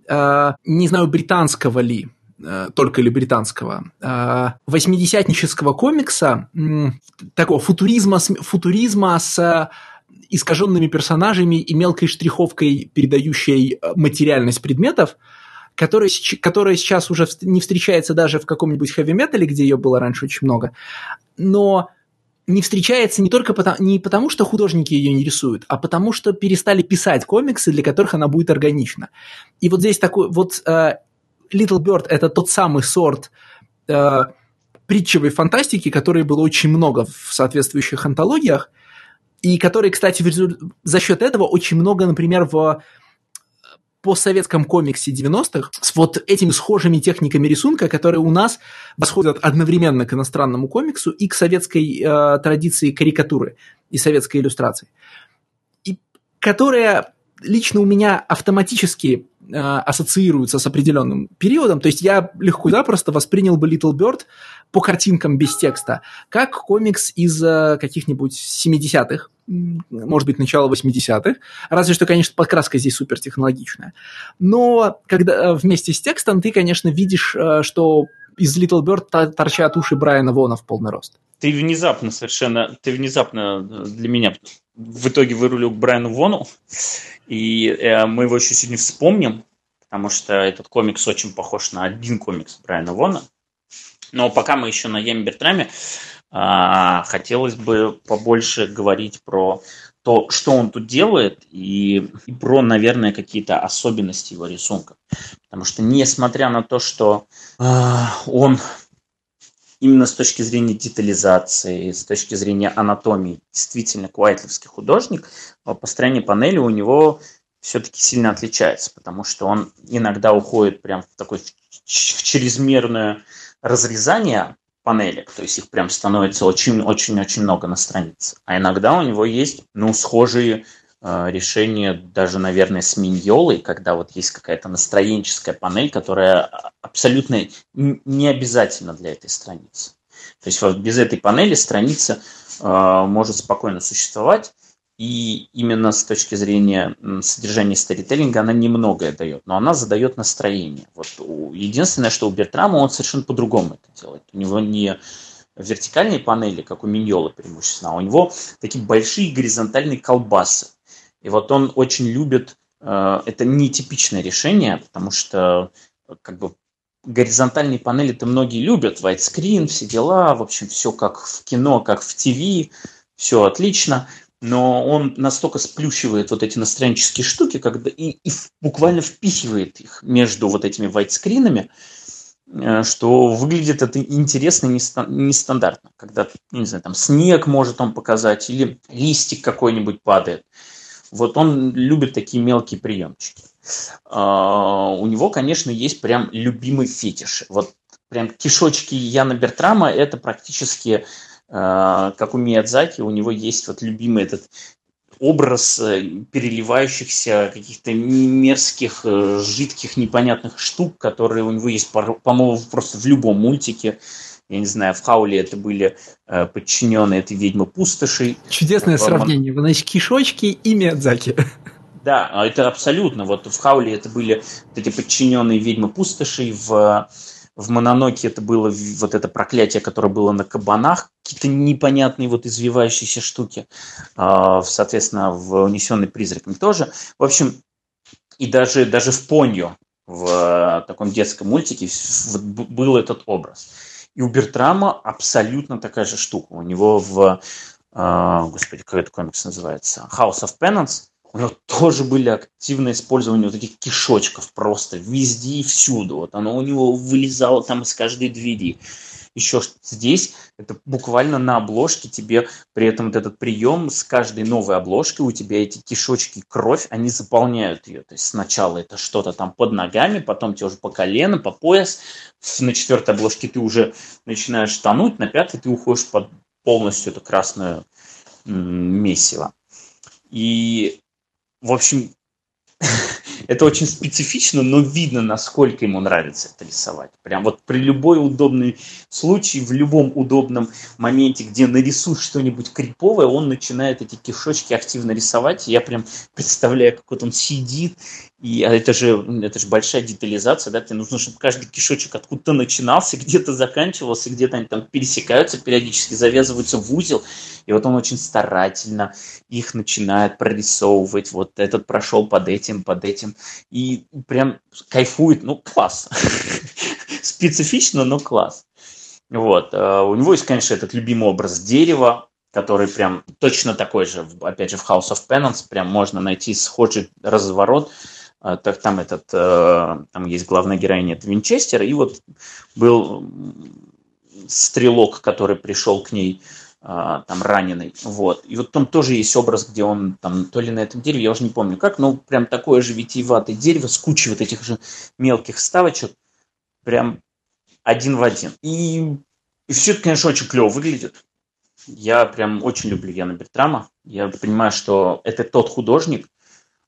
э, не знаю, британского ли, э, только ли британского, э, восьмидесятнического комикса, э, такого футуризма, футуризма с искаженными персонажами и мелкой штриховкой, передающей э, материальность предметов – которая, которая сейчас уже не встречается даже в каком-нибудь хэви-метале, где ее было раньше очень много, но не встречается не только потому, не потому, что художники ее не рисуют, а потому, что перестали писать комиксы, для которых она будет органична. И вот здесь такой, вот uh, Little Bird – это тот самый сорт uh, притчевой фантастики, которой было очень много в соответствующих антологиях, и которые, кстати, за счет этого очень много, например, в постсоветском комиксе 90-х с вот этими схожими техниками рисунка, которые у нас восходят одновременно к иностранному комиксу и к советской э, традиции карикатуры и советской иллюстрации. И которая лично у меня автоматически э, ассоциируется с определенным периодом. То есть я легко и запросто воспринял бы Little Bird по картинкам без текста, как комикс из э, каких-нибудь 70-х, может быть, начало 80-х. Разве что, конечно, подкраска здесь супертехнологичная. Но когда э, вместе с текстом ты, конечно, видишь, э, что из Little Bird торчат уши Брайана Вона в полный рост. Ты внезапно совершенно, ты внезапно для меня в итоге вырулил к Брайану Вону, и э, мы его еще сегодня вспомним, потому что этот комикс очень похож на один комикс Брайана Вона. Но пока мы еще на Яме Бертраме, а, хотелось бы побольше говорить про то, что он тут делает, и, и про, наверное, какие-то особенности его рисунка. Потому что, несмотря на то, что э, он именно с точки зрения детализации, с точки зрения анатомии, действительно квайтловский художник, построение панели у него все-таки сильно отличается, потому что он иногда уходит прям в такое в чрезмерное разрезание панелек, то есть их прям становится очень-очень-очень много на странице. А иногда у него есть, ну, схожие э, решения даже, наверное, с миньолой, когда вот есть какая-то настроенческая панель, которая абсолютно не обязательна для этой страницы. То есть вот без этой панели страница э, может спокойно существовать, и именно с точки зрения содержания сторителлинга она немногое дает, но она задает настроение. Вот единственное, что у Бертрама он совершенно по-другому это делает. У него не вертикальные панели, как у Миньола преимущественно, а у него такие большие горизонтальные колбасы. И вот он очень любит, э, это нетипичное решение, потому что как бы горизонтальные панели-то многие любят, widescreen, все дела, в общем, все как в кино, как в ТВ, все отлично но он настолько сплющивает вот эти настроенческие штуки, когда и, и буквально впихивает их между вот этими вайтскринами, э, что выглядит это интересно и нестандартно. Когда, не знаю, там снег может он показать или листик какой-нибудь падает. Вот он любит такие мелкие приемчики. А, у него, конечно, есть прям любимый фетиш. Вот прям кишочки Яна Бертрама – это практически а, как у Миядзаки, у него есть вот любимый этот образ э, переливающихся каких-то мерзких, э, жидких, непонятных штук, которые у него есть, по-моему, просто в любом мультике. Я не знаю, в Хауле это были э, подчиненные этой ведьмы пустоши. Чудесное сравнение. Значит, кишочки и Миядзаки. Да, а это абсолютно. Вот в Хауле это были вот эти подчиненные ведьмы пустоши, в в Мононоке это было вот это проклятие, которое было на кабанах, какие-то непонятные вот извивающиеся штуки, а, соответственно, в «Унесенный призраками» тоже. В общем, и даже, даже в «Поньо», в таком детском мультике был этот образ. И у Бертрама абсолютно такая же штука. У него в, а, господи, как этот комикс называется, House of Penance, у него тоже были активное использование вот этих кишочков просто везде и всюду. Вот оно у него вылезало там из каждой двери. Еще здесь это буквально на обложке тебе при этом вот этот прием с каждой новой обложкой у тебя эти кишочки кровь, они заполняют ее. То есть сначала это что-то там под ногами, потом тебе уже по колено, по пояс. На четвертой обложке ты уже начинаешь тонуть, на пятой ты уходишь под полностью это красное месиво. И в общем, (laughs) это очень специфично, но видно, насколько ему нравится это рисовать. Прям вот при любой удобный случай, в любом удобном моменте, где нарисуешь что-нибудь криповое, он начинает эти кишочки активно рисовать. Я прям представляю, как вот он сидит и а это же, это же большая детализация, да, тебе нужно, чтобы каждый кишочек откуда-то начинался, (laughs) где-то заканчивался, где-то они там пересекаются периодически, завязываются в узел, и вот он очень старательно их начинает прорисовывать, вот этот прошел под этим, под этим, и прям кайфует, ну, класс. (laughs) Специфично, но класс. Вот. А у него есть, конечно, этот любимый образ дерева, который прям точно такой же, опять же, в House of Penance, прям можно найти схожий разворот, так там этот, э, там есть главная героиня, это Винчестер, и вот был стрелок, который пришел к ней а, там раненый, вот. И вот там тоже есть образ, где он там то ли на этом дереве, я уже не помню как, но прям такое же витиеватое дерево с кучей вот этих же мелких ставочек, прям один в один. И, и все это, конечно, очень клево выглядит. Я прям очень люблю Яна Бертрама. Я понимаю, что это тот художник,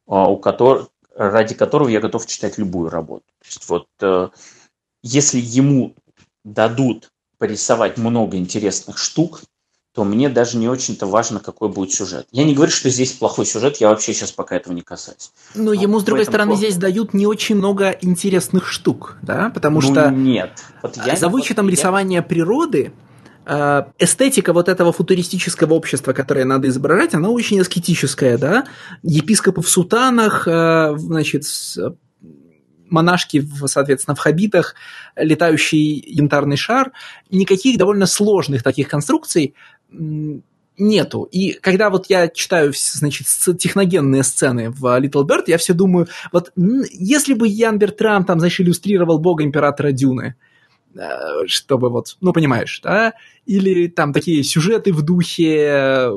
а, у которого, ради которого я готов читать любую работу. То есть вот э, если ему дадут порисовать много интересных штук, то мне даже не очень-то важно, какой будет сюжет. Я не говорю, что здесь плохой сюжет, я вообще сейчас пока этого не касаюсь. Но, Но ему, с другой стороны, плохо. здесь дают не очень много интересных штук, да, потому ну, что... нет. Вот я за вычетом вот, рисования я... природы, эстетика вот этого футуристического общества, которое надо изображать, она очень аскетическая, да, епископы в сутанах, э, значит, монашки, соответственно, в хабитах, летающий янтарный шар, никаких довольно сложных таких конструкций нету. И когда вот я читаю, значит, техногенные сцены в Little Bird, я все думаю, вот если бы Ян Бертрам там, значит, иллюстрировал бога императора Дюны, чтобы вот, ну, понимаешь, да, или там такие сюжеты в духе,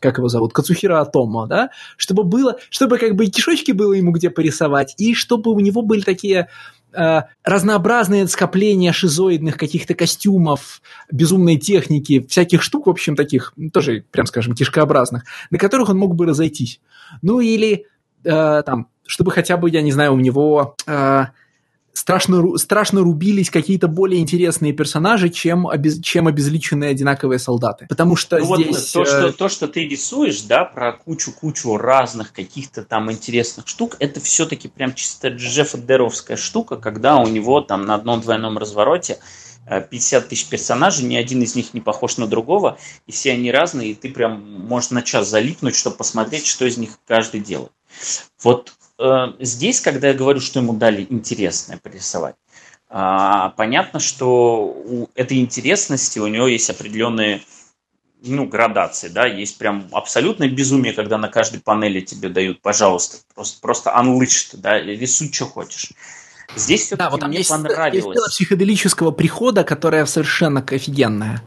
как его зовут, Кацухира Атома, да, чтобы было, чтобы как бы и кишочки было ему где порисовать, и чтобы у него были такие Э, разнообразные скопления шизоидных каких-то костюмов, безумной техники, всяких штук, в общем, таких, тоже, прям скажем, кишкообразных, на которых он мог бы разойтись. Ну или э, там, чтобы хотя бы, я не знаю, у него э, страшно, страшно рубились какие-то более интересные персонажи, чем, обез, чем обезличенные одинаковые солдаты. Потому что ну, здесь... Вот то, что, э, то, что ты рисуешь, да, про кучу-кучу разных каких-то там интересных штук, это все-таки прям чисто Джеффа Деровская штука, когда у него там на одном двойном развороте 50 э, тысяч персонажей, ни один из них не похож на другого, и все они разные, и ты прям можешь на час залипнуть, чтобы посмотреть, что из них каждый делает. Вот здесь, когда я говорю, что ему дали интересное порисовать, а, понятно, что у этой интересности у него есть определенные ну, градации, да, есть прям абсолютное безумие, когда на каждой панели тебе дают, пожалуйста, просто, просто unleashed, да, рисуй, что хочешь. Здесь все-таки да, вот мне есть, понравилось. Есть психоделического прихода, которая совершенно офигенная.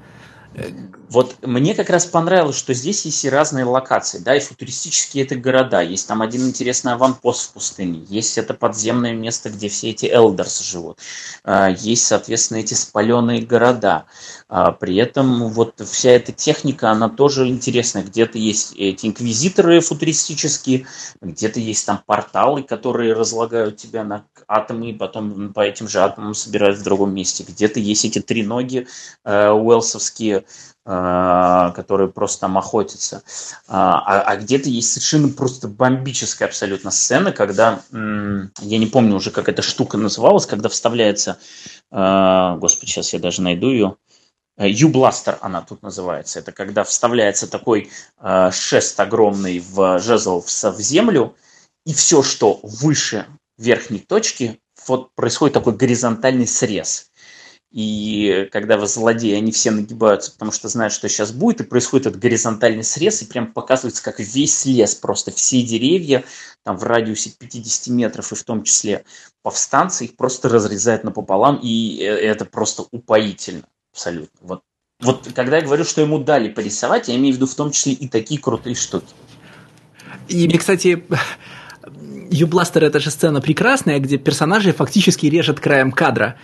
Вот мне как раз понравилось, что здесь есть и разные локации, да, и футуристические это города. Есть там один интересный аванпост в пустыне, есть это подземное место, где все эти элдерсы живут, а, есть, соответственно, эти спаленные города. А, при этом вот вся эта техника, она тоже интересная. Где-то есть эти инквизиторы футуристические, где-то есть там порталы, которые разлагают тебя на атомы, и потом по этим же атомам собирают в другом месте. Где-то есть эти три ноги э, уэлсовские, э, которые просто там охотятся. А, а, а где-то есть совершенно просто бомбическая абсолютно сцена, когда, я не помню уже, как эта штука называлась, когда вставляется, э, господи, сейчас я даже найду ее, U-бластер она тут называется. Это когда вставляется такой э, шест огромный в жезл в, в землю, и все, что выше верхней точки, вот происходит такой горизонтальный срез. И когда вы злодеи, они все нагибаются, потому что знают, что сейчас будет, и происходит этот горизонтальный срез, и прям показывается, как весь лес, просто все деревья, там в радиусе 50 метров, и в том числе повстанцы, их просто разрезают напополам, и э, это просто упоительно абсолютно. Вот, вот когда я говорю, что ему дали порисовать, я имею в виду в том числе и такие крутые штуки. И кстати, Юбластер это же сцена прекрасная, где персонажи фактически режет краем кадра.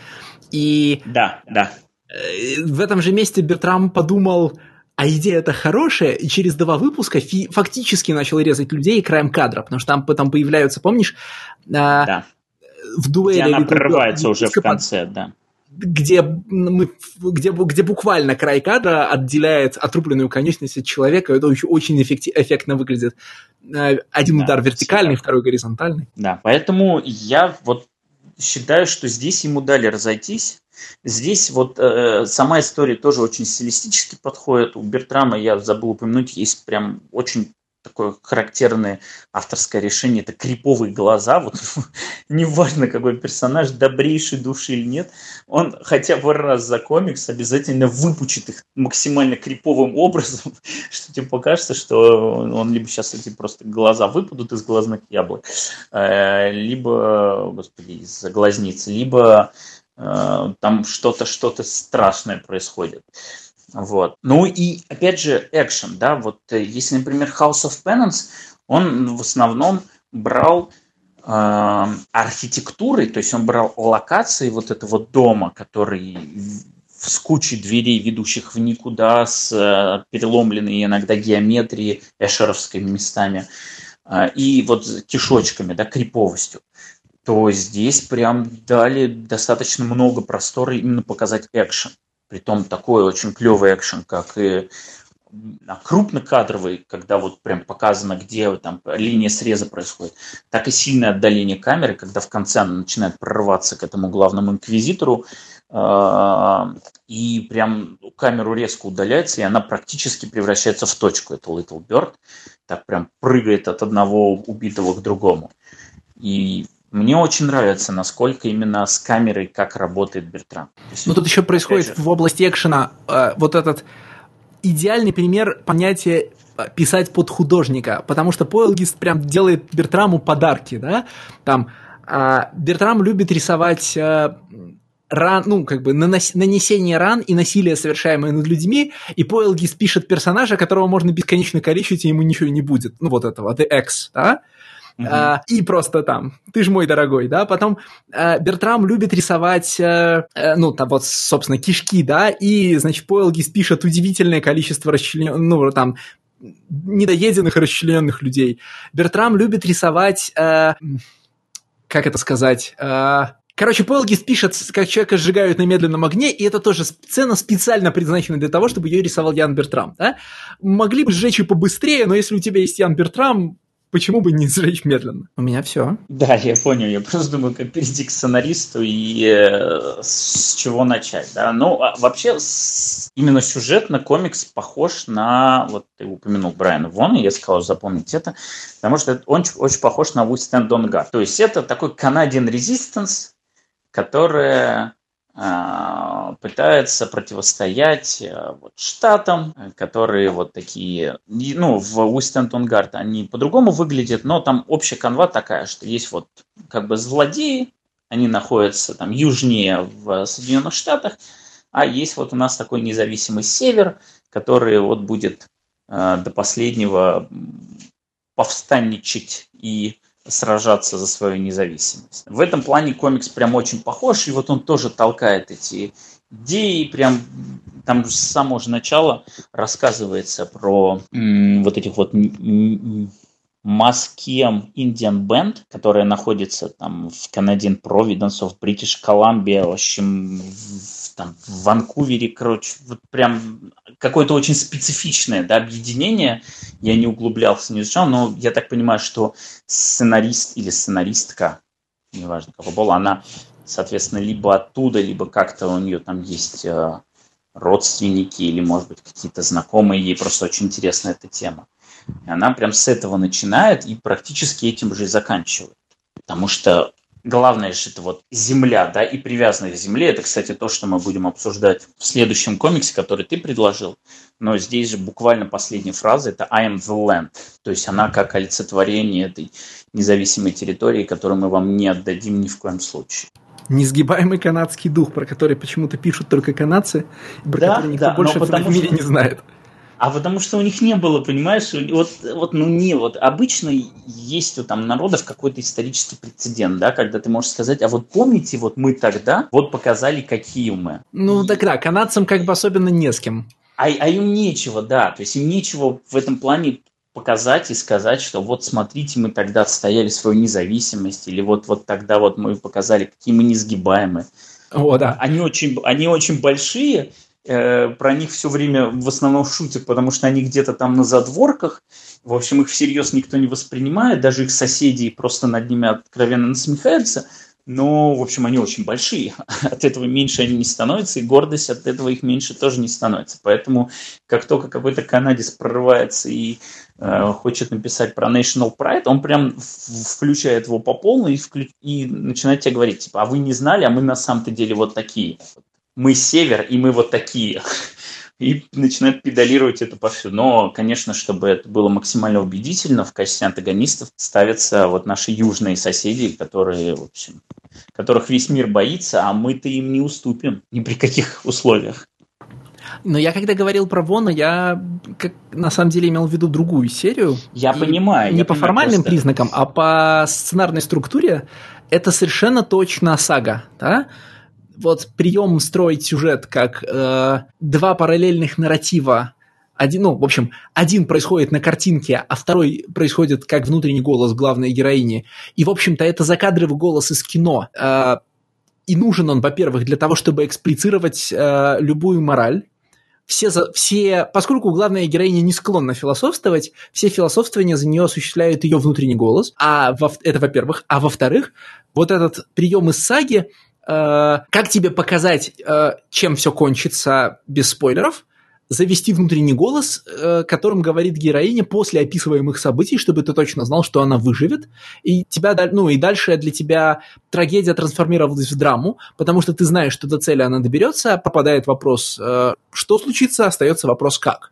И да, да. Э, в этом же месте Бертрам подумал, а идея это хорошая, и через два выпуска фи- фактически начал резать людей краем кадра, потому что там потом появляются, помнишь, а, да. в дуэли... Где она прорывается уже в конце, да где, мы, где, где буквально край кадра отделяет отрубленную конечность от человека, это очень, очень эффектно выглядит. Э, один да, удар вертикальный, всегда. второй горизонтальный. Да, поэтому я вот считаю, что здесь ему дали разойтись. Здесь вот э, сама история тоже очень стилистически подходит. У Бертрама, я забыл упомянуть, есть прям очень такое характерное авторское решение, это криповые глаза, вот (laughs) неважно какой персонаж, добрейший души или нет, он хотя бы раз за комикс обязательно выпучит их максимально криповым образом, (laughs) что тебе покажется, что он либо сейчас эти просто глаза выпадут из глазных яблок, э, либо, господи, из глазниц, либо э, там что-то что-то страшное происходит. Вот. Ну и опять же экшен, да, вот э, если, например, House of Penance, он в основном брал э, архитектурой, то есть он брал локации вот этого дома, который с кучей дверей, ведущих в никуда, с э, переломленной иногда геометрией эшеровскими местами, э, и вот кишочками, да, криповостью, то здесь прям дали достаточно много простора именно показать экшен. Притом такой очень клевый экшен, как и а крупнокадровый, когда вот прям показано, где там линия среза происходит, так и сильное отдаление камеры, когда в конце она начинает прорываться к этому главному инквизитору, а, и прям камеру резко удаляется, и она практически превращается в точку. Это Little Bird, так прям прыгает от одного убитого к другому. И мне очень нравится, насколько именно с камерой, как работает Бертрам. Ну, тут еще происходит же... в области экшена э, вот этот идеальный пример понятия э, писать под художника, потому что Пойлгист прям делает Бертраму подарки, да, там э, Бертрам любит рисовать э, ран, ну, как бы нанос, нанесение ран и насилие, совершаемое над людьми, и Пойлгис пишет персонажа, которого можно бесконечно калечить, и ему ничего не будет. Ну, вот этого, The X, да? Uh-huh. А, и просто там, ты ж мой дорогой, да, потом а, Бертрам любит рисовать, а, ну, там вот, собственно, кишки, да, и, значит, Пойлгис пишет удивительное количество расчлененных, ну, там, недоеденных и расчлененных людей. Бертрам любит рисовать, а, как это сказать, а, Короче, Полгис пишет, как человека сжигают на медленном огне, и это тоже сцена специально предназначена для того, чтобы ее рисовал Ян Бертрам. Да? Могли бы сжечь ее побыстрее, но если у тебя есть Ян Бертрам, почему бы не сжечь медленно? У меня все. Да, я понял. Я просто думаю, как перейти к сценаристу и э, с чего начать. Да? Ну, а вообще, с, именно сюжетно комикс похож на, вот ты упомянул Брайана Вона, я сказал запомнить это, потому что он очень похож на We Stand on God. То есть это такой Canadian Resistance, которая пытается противостоять э, вот, штатам, которые вот такие, ну, в Уистентонгард они по-другому выглядят, но там общая канва такая, что есть вот как бы злодеи, они находятся там южнее в Соединенных Штатах, а есть вот у нас такой независимый север, который вот будет э, до последнего повстанничать и сражаться за свою независимость. В этом плане комикс прям очень похож, и вот он тоже толкает эти идеи, прям там с самого же начала рассказывается про м, вот этих вот Маскем Indian Band, которая находится там в Canadian Providence of British Columbia, в общем, в, там, в Ванкувере, короче, вот прям какое-то очень специфичное да, объединение. Я не углублялся, не изучал, но я так понимаю, что сценарист или сценаристка, неважно какого пола, она, соответственно, либо оттуда, либо как-то у нее там есть э, родственники или, может быть, какие-то знакомые, ей просто очень интересна эта тема. И она прям с этого начинает и практически этим же и заканчивает. Потому что главное же это вот земля, да, и привязанность к земле. Это, кстати, то, что мы будем обсуждать в следующем комиксе, который ты предложил. Но здесь же буквально последняя фраза – это «I am the land». То есть она как олицетворение этой независимой территории, которую мы вам не отдадим ни в коем случае. Несгибаемый канадский дух, про который почему-то пишут только канадцы, про да, который никто да, больше в мире что... не знает. А потому что у них не было, понимаешь, вот, вот ну не, вот обычно есть у там народов какой-то исторический прецедент, да, когда ты можешь сказать, а вот помните, вот мы тогда вот показали, какие мы. Ну так да, канадцам как бы особенно не с кем. А, а им нечего, да, то есть им нечего в этом плане показать и сказать, что вот смотрите, мы тогда отстояли свою независимость, или вот, вот тогда вот мы показали, какие мы несгибаемые. О, да. Они очень, они очень большие, про них все время в основном шутят, потому что они где-то там на задворках. В общем, их всерьез никто не воспринимает, даже их соседи просто над ними откровенно насмехаются. Но, в общем, они очень большие. (laughs) От этого меньше они не становятся, и гордость от этого их меньше тоже не становится. Поэтому, как только какой-то канадец прорывается и э, хочет написать про National Pride, он прям включает его по полной и, вклю... и начинает тебе говорить, типа, а вы не знали, а мы на самом-то деле вот такие мы север, и мы вот такие. и начинают педалировать это повсюду. Но, конечно, чтобы это было максимально убедительно, в качестве антагонистов ставятся вот наши южные соседи, которые, в общем, которых весь мир боится, а мы-то им не уступим ни при каких условиях. Но я когда говорил про Вона, я как, на самом деле имел в виду другую серию. Я понимаю. Не я по понимаю, формальным просто... признакам, а по сценарной структуре это совершенно точно сага, да? Вот прием строить сюжет как э, два параллельных нарратива один, ну, в общем, один происходит на картинке, а второй происходит как внутренний голос главной героини. И, в общем-то, это закадровый голос из кино. Э, и нужен он, во-первых, для того, чтобы эксплицировать э, любую мораль, все, все, поскольку главная героиня не склонна философствовать, все философствования за нее осуществляет ее внутренний голос. А во, это во-первых. А во-вторых, вот этот прием из саги, как тебе показать, э, чем все кончится без спойлеров, завести внутренний голос, э, которым говорит героиня после описываемых событий, чтобы ты точно знал, что она выживет, и тебя, ну и дальше для тебя трагедия трансформировалась в драму, потому что ты знаешь, что до цели она доберется, попадает вопрос, э, что случится, остается вопрос, как.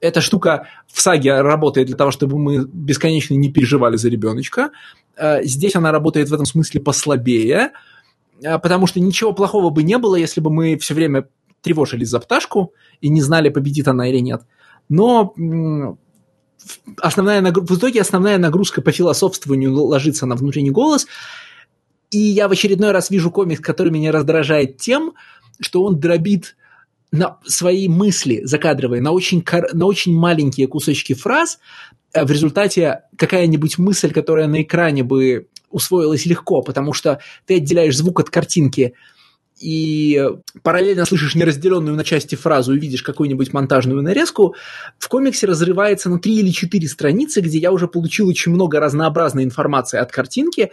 Эта штука в саге работает для того, чтобы мы бесконечно не переживали за ребеночка. Э, здесь она работает в этом смысле послабее, потому что ничего плохого бы не было, если бы мы все время тревожились за пташку и не знали, победит она или нет. Но основная нагрузка, в итоге основная нагрузка по философствованию ложится на внутренний голос. И я в очередной раз вижу комикс, который меня раздражает тем, что он дробит на свои мысли закадровые на очень, на очень маленькие кусочки фраз. Э, в результате какая-нибудь мысль, которая на экране бы усвоилась легко, потому что ты отделяешь звук от картинки – и параллельно слышишь неразделенную на части фразу и видишь какую-нибудь монтажную нарезку, в комиксе разрывается на три или четыре страницы, где я уже получил очень много разнообразной информации от картинки,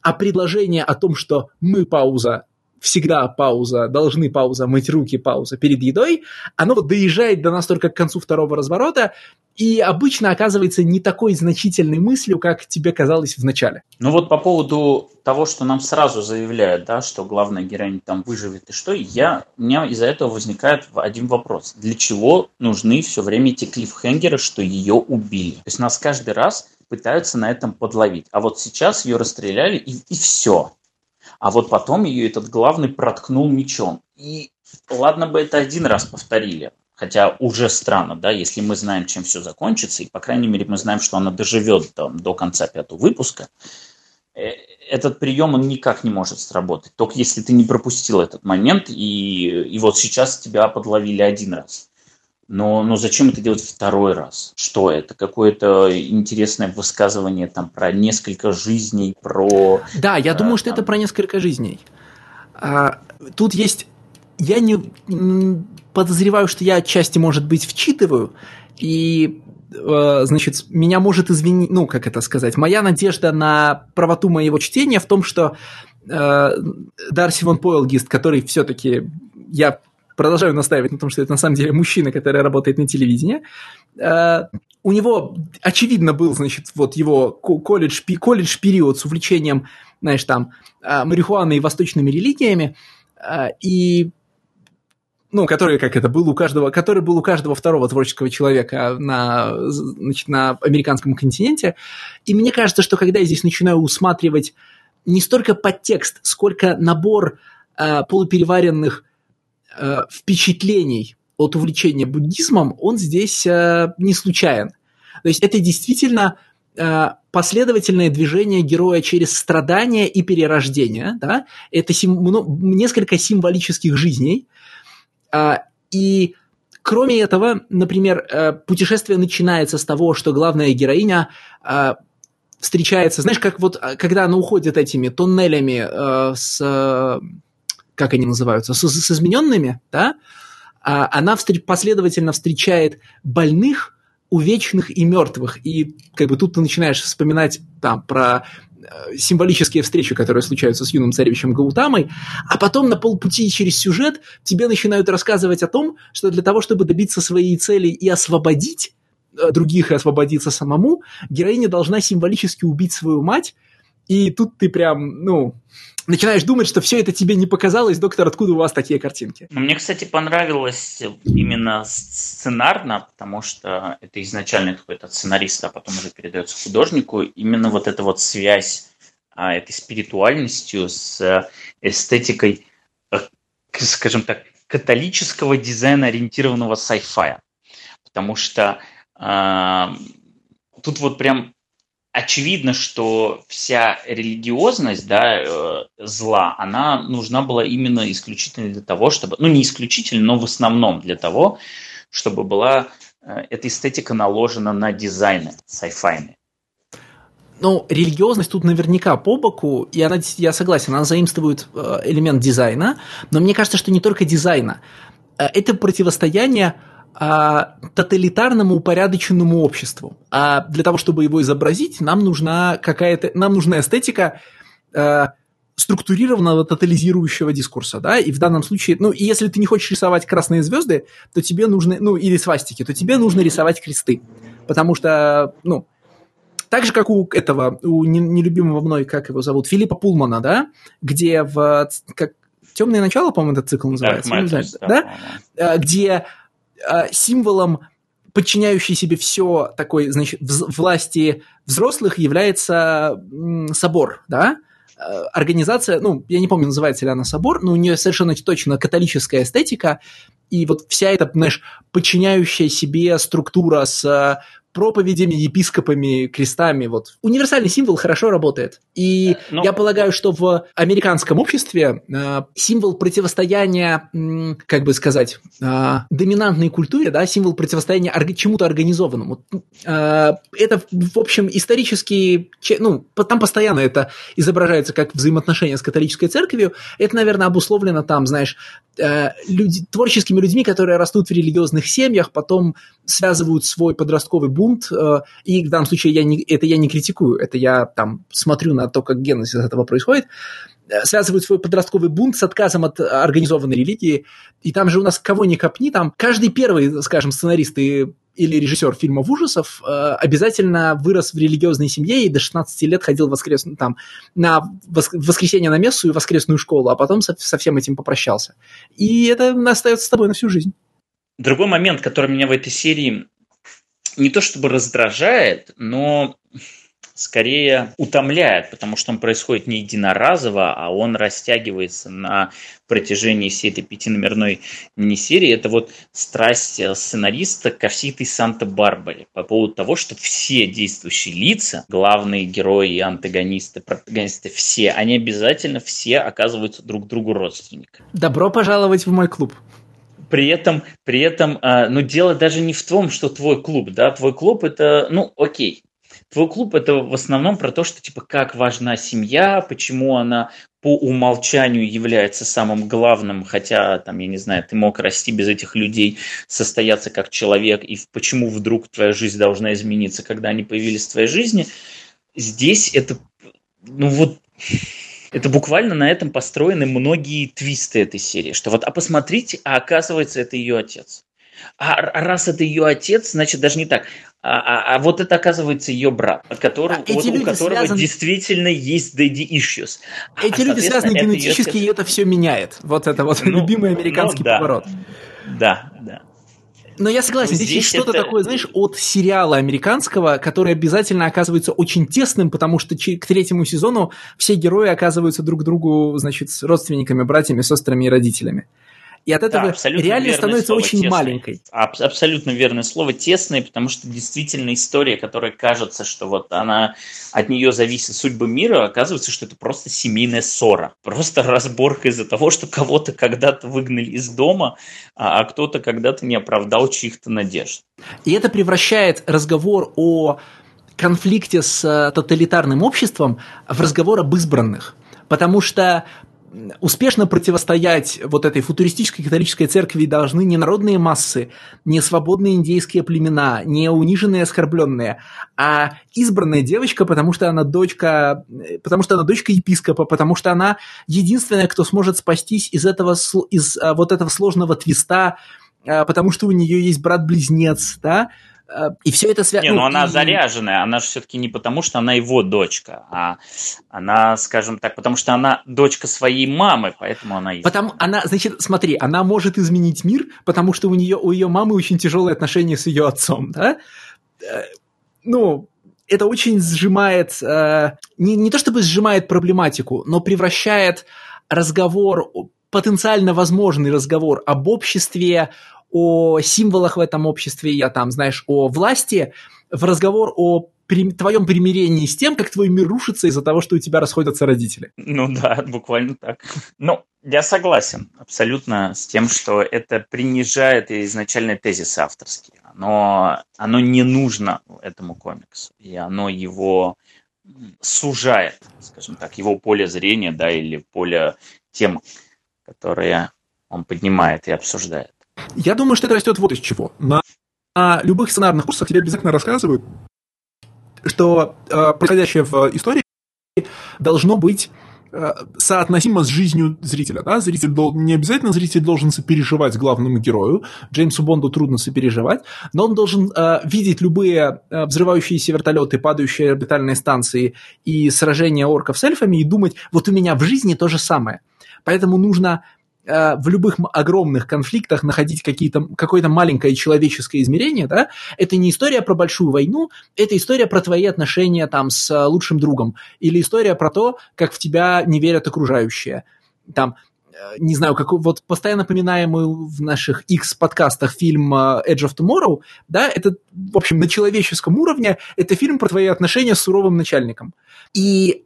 а предложение о том, что мы пауза, всегда пауза, должны пауза, мыть руки, пауза перед едой, оно доезжает до нас только к концу второго разворота, и обычно оказывается не такой значительной мыслью, как тебе казалось в начале. Ну вот по поводу того, что нам сразу заявляют, да, что главная героиня там выживет и что, я, у меня из-за этого возникает один вопрос. Для чего нужны все время эти клиффхенгеры, что ее убили? То есть нас каждый раз пытаются на этом подловить. А вот сейчас ее расстреляли и, и все. А вот потом ее этот главный проткнул мечом. И ладно бы это один раз повторили, Хотя уже странно, да, если мы знаем, чем все закончится, и, по крайней мере, мы знаем, что она доживет там, до конца пятого выпуска, э, этот прием, он никак не может сработать. Только если ты не пропустил этот момент, и, и вот сейчас тебя подловили один раз. Но, но зачем это делать второй раз? Что это? Какое-то интересное высказывание там про несколько жизней, про... Да, я думаю, что это про несколько жизней. А, тут есть... Я не подозреваю, что я отчасти, может быть, вчитываю, и э, значит, меня может извинить, ну, как это сказать, моя надежда на правоту моего чтения в том, что э, Дарси Вон Пойлгист, который все-таки, я продолжаю настаивать на том, что это на самом деле мужчина, который работает на телевидении, э, у него, очевидно, был, значит, вот его колледж, колледж период с увлечением, знаешь, там, э, марихуаной и восточными религиями, э, и ну, который, как это, был у каждого, который был у каждого второго творческого человека на, значит, на американском континенте. И мне кажется, что когда я здесь начинаю усматривать не столько подтекст, сколько набор э, полупереваренных э, впечатлений от увлечения буддизмом, он здесь э, не случайен. То есть это действительно э, последовательное движение героя через страдания и перерождение. Да? Это сим, несколько символических жизней, а, и кроме этого, например, э, путешествие начинается с того, что главная героиня а, встречается, знаешь, как вот, а, когда она уходит этими туннелями э, с, как они называются, с, с измененными, да, она последовательно встречает больных, увечных и мертвых. И как бы тут ты начинаешь вспоминать там про Э, символические встречи, которые случаются с юным царевичем Гаутамой, а потом на полпути через сюжет тебе начинают рассказывать о том, что для того, чтобы добиться своей цели и освободить э, других и освободиться самому, героиня должна символически убить свою мать И тут ты прям, ну, начинаешь думать, что все это тебе не показалось, доктор, откуда у вас такие картинки? Ну, мне, кстати, понравилось именно сценарно, потому что это изначально какой-то сценарист, а потом уже передается художнику, именно вот эта вот связь а, этой спиритуальностью с эстетикой, э, скажем так, католического дизайна, ориентированного sci-fi. Потому что э, тут вот прям очевидно, что вся религиозность да, э, зла, она нужна была именно исключительно для того, чтобы, ну не исключительно, но в основном для того, чтобы была э, эта эстетика наложена на дизайны sci-fi. Ну, религиозность тут наверняка по боку, и она, я согласен, она заимствует э, элемент дизайна, но мне кажется, что не только дизайна. Это противостояние а, тоталитарному упорядоченному обществу. А для того, чтобы его изобразить, нам нужна какая-то, нам нужна эстетика а, структурированного тотализирующего дискурса, да, и в данном случае, ну, и если ты не хочешь рисовать красные звезды, то тебе нужны, ну, или свастики, то тебе нужно рисовать кресты, потому что, ну, так же, как у этого, у нелюбимого мной, как его зовут, Филиппа Пулмана, да, где в, как, «Темное начало», по-моему, этот цикл называется, Dark Matters, да, да? да? где символом подчиняющий себе все такой, значит, власти взрослых является собор, да, э, организация, ну, я не помню, называется ли она собор, но у нее совершенно точно католическая эстетика, и вот вся эта, знаешь, подчиняющая себе структура с проповедями, епископами, крестами. Вот. Универсальный символ хорошо работает. И Но... Ну, я полагаю, что в американском обществе э, символ противостояния, э, как бы сказать, э, доминантной культуре, да, символ противостояния орг- чему-то организованному. Э, это, в общем, исторически, ну, там постоянно это изображается как взаимоотношения с католической церковью. Это, наверное, обусловлено там, знаешь, э, люди, творческими людьми, которые растут в религиозных семьях, потом связывают свой подростковый бунт, э, и в данном случае я не, это я не критикую, это я там смотрю на то, как генезис этого происходит, э, связывают свой подростковый бунт с отказом от организованной религии, и там же у нас кого ни копни, там каждый первый, скажем, сценарист и или режиссер фильмов ужасов э, обязательно вырос в религиозной семье и до 16 лет ходил воскрес... там, на вос... воскресенье на мессу и воскресную школу, а потом со, со всем этим попрощался. И это остается с тобой на всю жизнь. Другой момент, который меня в этой серии не то чтобы раздражает, но скорее утомляет, потому что он происходит не единоразово, а он растягивается на протяжении всей этой пятиномерной мини-серии. Это вот страсть сценариста ко всей этой Санта-Барбаре по поводу того, что все действующие лица, главные герои, антагонисты, протагонисты, все, они обязательно все оказываются друг другу родственниками. Добро пожаловать в мой клуб при этом, при этом, а, ну, дело даже не в том, что твой клуб, да, твой клуб это, ну, окей, твой клуб это в основном про то, что типа как важна семья, почему она по умолчанию является самым главным, хотя там, я не знаю, ты мог расти без этих людей, состояться как человек, и почему вдруг твоя жизнь должна измениться, когда они появились в твоей жизни. Здесь это, ну вот, это буквально на этом построены многие твисты этой серии, что вот, а посмотрите, а оказывается, это ее отец. А раз это ее отец, значит даже не так. А, а, а вот это оказывается ее брат, который, а вот, у которого связан... действительно есть daddy issues. Эти а, люди связаны генетически, ее... и это все меняет. Вот это вот ну, любимый ну американский ну, да. поворот. Да, да. Но я согласен, здесь, здесь есть что-то это... такое, знаешь, от сериала американского, который обязательно оказывается очень тесным, потому что к третьему сезону все герои оказываются друг другу, значит, с родственниками, братьями, сестрами и родителями. И от этого да, реальность становится слово, очень тесный. маленькой. Аб- абсолютно верное слово тесное, потому что действительно история, которая кажется, что вот она от нее зависит судьба мира, оказывается, что это просто семейная ссора. Просто разборка из-за того, что кого-то когда-то выгнали из дома, а, а кто-то когда-то не оправдал чьих-то надежд. И это превращает разговор о конфликте с э, тоталитарным обществом в разговор об избранных. Потому что успешно противостоять вот этой футуристической католической церкви должны не народные массы, не свободные индейские племена, не униженные, оскорбленные, а избранная девочка, потому что она дочка, потому что она дочка епископа, потому что она единственная, кто сможет спастись из этого, из а, вот этого сложного твиста, а, потому что у нее есть брат-близнец, да, и все это связано... Не, ну, ну она и... заряженная, она же все-таки не потому, что она его дочка, а она, скажем так, потому что она дочка своей мамы, поэтому она... Потому она, значит, смотри, она может изменить мир, потому что у нее, у ее мамы очень тяжелые отношения с ее отцом, да? Э, ну, это очень сжимает, э, не, не то чтобы сжимает проблематику, но превращает разговор, потенциально возможный разговор об обществе, о символах в этом обществе, я там, знаешь, о власти, в разговор о при, твоем примирении с тем, как твой мир рушится из-за того, что у тебя расходятся родители. Ну да, буквально так. Ну, я согласен абсолютно с тем, что это принижает изначально тезис авторский. Оно, оно не нужно этому комиксу, и оно его сужает, скажем так, его поле зрения, да, или поле тем, которые он поднимает и обсуждает. Я думаю, что это растет вот из чего. На, на любых сценарных курсах тебе обязательно рассказывают, что э, происходящее в истории должно быть э, соотносимо с жизнью зрителя. Да? Зритель дол... Не обязательно зритель должен сопереживать главному герою. Джеймсу Бонду трудно сопереживать, но он должен э, видеть любые э, взрывающиеся вертолеты, падающие орбитальные станции и сражения орков с эльфами и думать, вот у меня в жизни то же самое. Поэтому нужно в любых огромных конфликтах находить какие-то, какое-то маленькое человеческое измерение, да, это не история про большую войну, это история про твои отношения там с лучшим другом, или история про то, как в тебя не верят окружающие. Там, э, не знаю, как вот постоянно напоминаемый в наших X-подкастах фильм э, Edge of Tomorrow, да, это, в общем, на человеческом уровне, это фильм про твои отношения с суровым начальником. И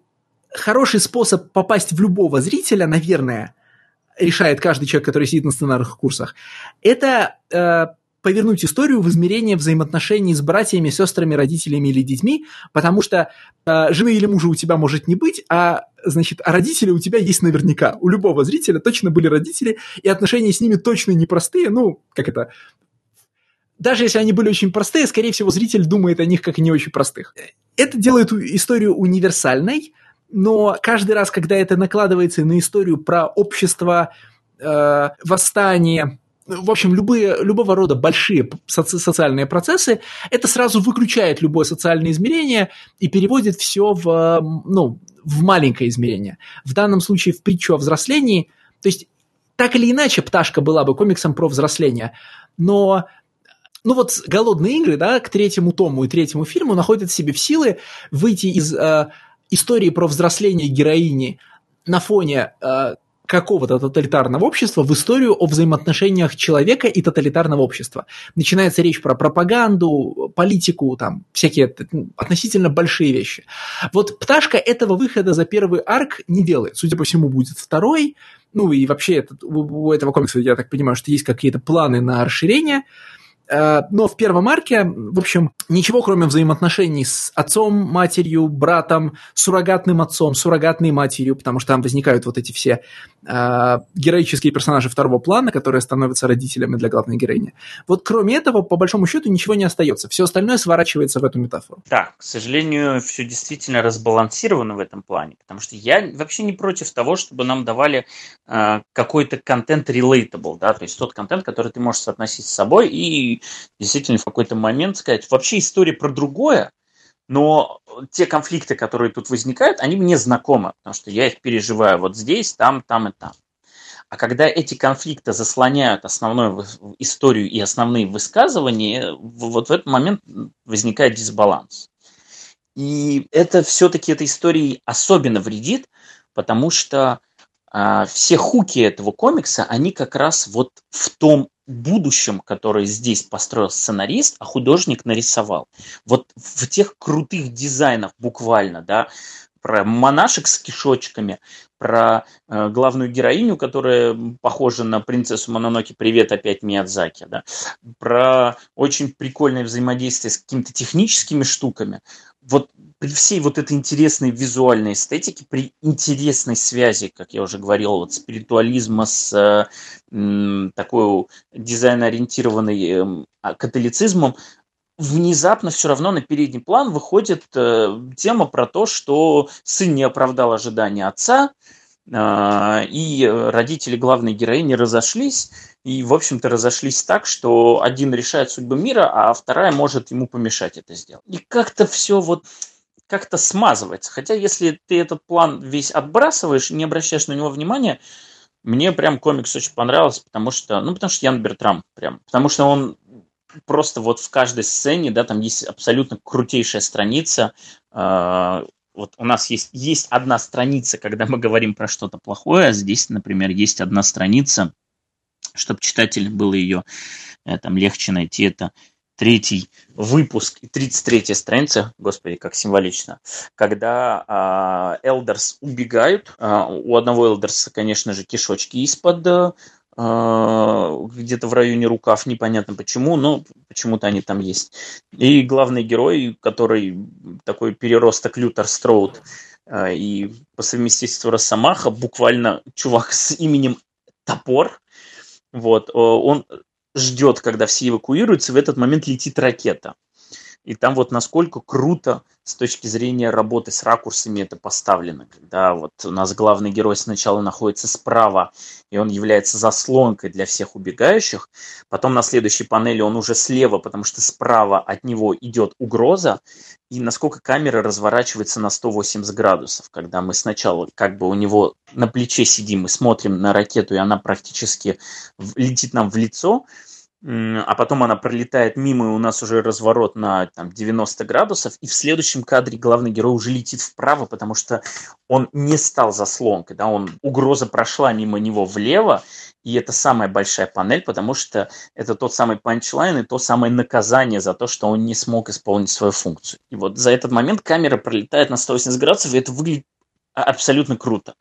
хороший способ попасть в любого зрителя, наверное, решает каждый человек, который сидит на сценарных курсах, это э, повернуть историю в измерение взаимоотношений с братьями, сестрами, родителями или детьми, потому что э, жены или мужа у тебя может не быть, а значит, а родители у тебя есть наверняка. У любого зрителя точно были родители, и отношения с ними точно непростые, ну, как это, даже если они были очень простые, скорее всего, зритель думает о них как не очень простых. Это делает историю универсальной, но каждый раз, когда это накладывается на историю про общество, э, восстание, в общем, любые, любого рода большие соци- социальные процессы, это сразу выключает любое социальное измерение и переводит все в, ну, в маленькое измерение. В данном случае в притчу о взрослении. То есть, так или иначе, «Пташка» была бы комиксом про взросление, но ну вот «Голодные игры», да, к третьему тому и третьему фильму находят в себе в силы выйти из э, истории про взросление героини на фоне э, какого-то тоталитарного общества в историю о взаимоотношениях человека и тоталитарного общества. Начинается речь про пропаганду, политику, там, всякие относительно большие вещи. Вот «Пташка» этого выхода за первый арк не делает. Судя по всему, будет второй. Ну и вообще этот, у этого комикса, я так понимаю, что есть какие-то планы на расширение. Э, но в первом арке, в общем, ничего кроме взаимоотношений с отцом, матерью, братом, суррогатным отцом, суррогатной матерью, потому что там возникают вот эти все э, героические персонажи второго плана, которые становятся родителями для главной героини. Вот кроме этого, по большому счету, ничего не остается. Все остальное сворачивается в эту метафору. Да, к сожалению, все действительно разбалансировано в этом плане, потому что я вообще не против того, чтобы нам давали э, какой-то контент relatable, да, то есть тот контент, который ты можешь соотносить с собой и действительно в какой-то момент сказать, вообще история про другое, но те конфликты, которые тут возникают, они мне знакомы, потому что я их переживаю вот здесь, там, там и там. А когда эти конфликты заслоняют основную историю и основные высказывания, вот в этот момент возникает дисбаланс. И это все-таки этой истории особенно вредит, потому что все хуки этого комикса, они как раз вот в том будущем, которое здесь построил сценарист, а художник нарисовал. Вот в тех крутых дизайнах буквально, да, про монашек с кишочками, про э, главную героиню, которая похожа на принцессу Мононоки «Привет опять Миядзаки», да, про очень прикольное взаимодействие с какими-то техническими штуками. Вот при всей вот этой интересной визуальной эстетике, при интересной связи, как я уже говорил, вот спиритуализма с э, такой дизайн-ориентированной э, католицизмом, внезапно все равно на передний план выходит э, тема про то, что сын не оправдал ожидания отца, а, и родители главной героини разошлись, и, в общем-то, разошлись так, что один решает судьбу мира, а вторая может ему помешать это сделать. И как-то все вот как-то смазывается. Хотя, если ты этот план весь отбрасываешь, не обращаешь на него внимания, мне прям комикс очень понравился, потому что, ну, потому что Ян Бертрам прям, потому что он просто вот в каждой сцене, да, там есть абсолютно крутейшая страница, э, вот у нас есть, есть одна страница, когда мы говорим про что-то плохое, а здесь, например, есть одна страница, чтобы читатель было ее э, там легче найти, это третий выпуск и 33 страница, господи, как символично, когда Элдерс убегают, а, у одного Элдерса, конечно же, кишочки из-под а, где-то в районе рукав, непонятно почему, но почему-то они там есть. И главный герой, который такой переросток Лютер Строуд, а, и по совместительству Росомаха, буквально чувак с именем Топор, вот, он ждет, когда все эвакуируются, в этот момент летит ракета. И там вот насколько круто с точки зрения работы с ракурсами это поставлено, когда вот у нас главный герой сначала находится справа, и он является заслонкой для всех убегающих, потом на следующей панели он уже слева, потому что справа от него идет угроза, и насколько камера разворачивается на 180 градусов, когда мы сначала как бы у него на плече сидим и смотрим на ракету, и она практически летит нам в лицо, а потом она пролетает мимо, и у нас уже разворот на там, 90 градусов, и в следующем кадре главный герой уже летит вправо, потому что он не стал заслонкой, да, он, угроза прошла мимо него влево, и это самая большая панель, потому что это тот самый панчлайн и то самое наказание за то, что он не смог исполнить свою функцию. И вот за этот момент камера пролетает на 180 градусов, и это выглядит абсолютно круто.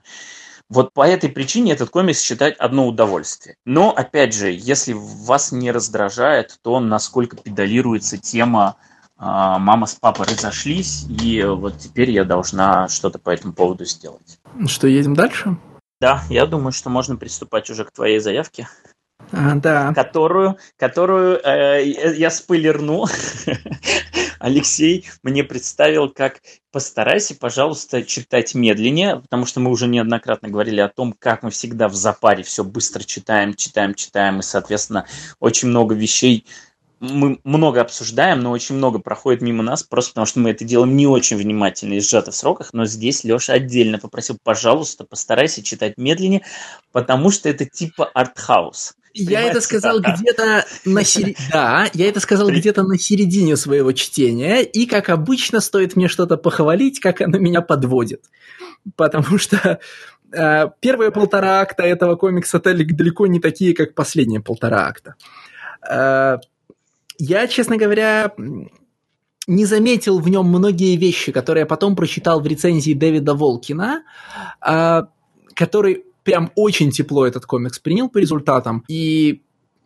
Вот по этой причине этот комикс читать одно удовольствие. Но, опять же, если вас не раздражает, то насколько педалируется тема а, мама с папой разошлись, и вот теперь я должна что-то по этому поводу сделать. Что, едем дальше? Да, я думаю, что можно приступать уже к твоей заявке. А, да. Которую, которую э, я спойлерну. Алексей мне представил, как постарайся, пожалуйста, читать медленнее, потому что мы уже неоднократно говорили о том, как мы всегда в запаре все быстро читаем, читаем, читаем, и, соответственно, очень много вещей мы много обсуждаем, но очень много проходит мимо нас, просто потому что мы это делаем не очень внимательно и сжато в сроках, но здесь Леша отдельно попросил, пожалуйста, постарайся читать медленнее, потому что это типа артхаус. Я это сказал где-то на середине. (laughs) Да, я это сказал где-то на середине своего чтения, и как обычно стоит мне что-то похвалить, как оно меня подводит. Потому что э, первые полтора акта этого комикса далеко не такие, как последние полтора акта. Э, я, честно говоря, не заметил в нем многие вещи, которые я потом прочитал в рецензии Дэвида Волкина, э, который прям очень тепло этот комикс принял по результатам. И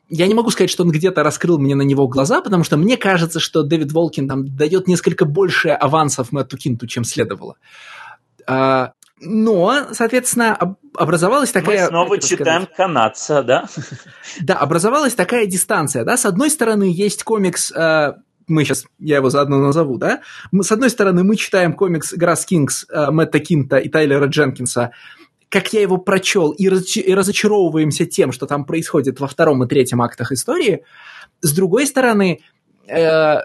я не могу сказать, что он где-то раскрыл мне на него глаза, потому что мне кажется, что Дэвид Волкин там дает несколько больше авансов Мэтту Кинту, чем следовало. А, но, соответственно, образовалась такая... Мы снова читаем сказать, канадца, да? (laughs) Да, образовалась такая дистанция, да. С одной стороны, есть комикс а, мы сейчас, я его заодно назову, да, мы, с одной стороны, мы читаем комикс «Грасс Кингс» э, Мэтта Кинта и Тайлера Дженкинса, как я его прочел, и, и разочаровываемся тем, что там происходит во втором и третьем актах истории. С другой стороны, э,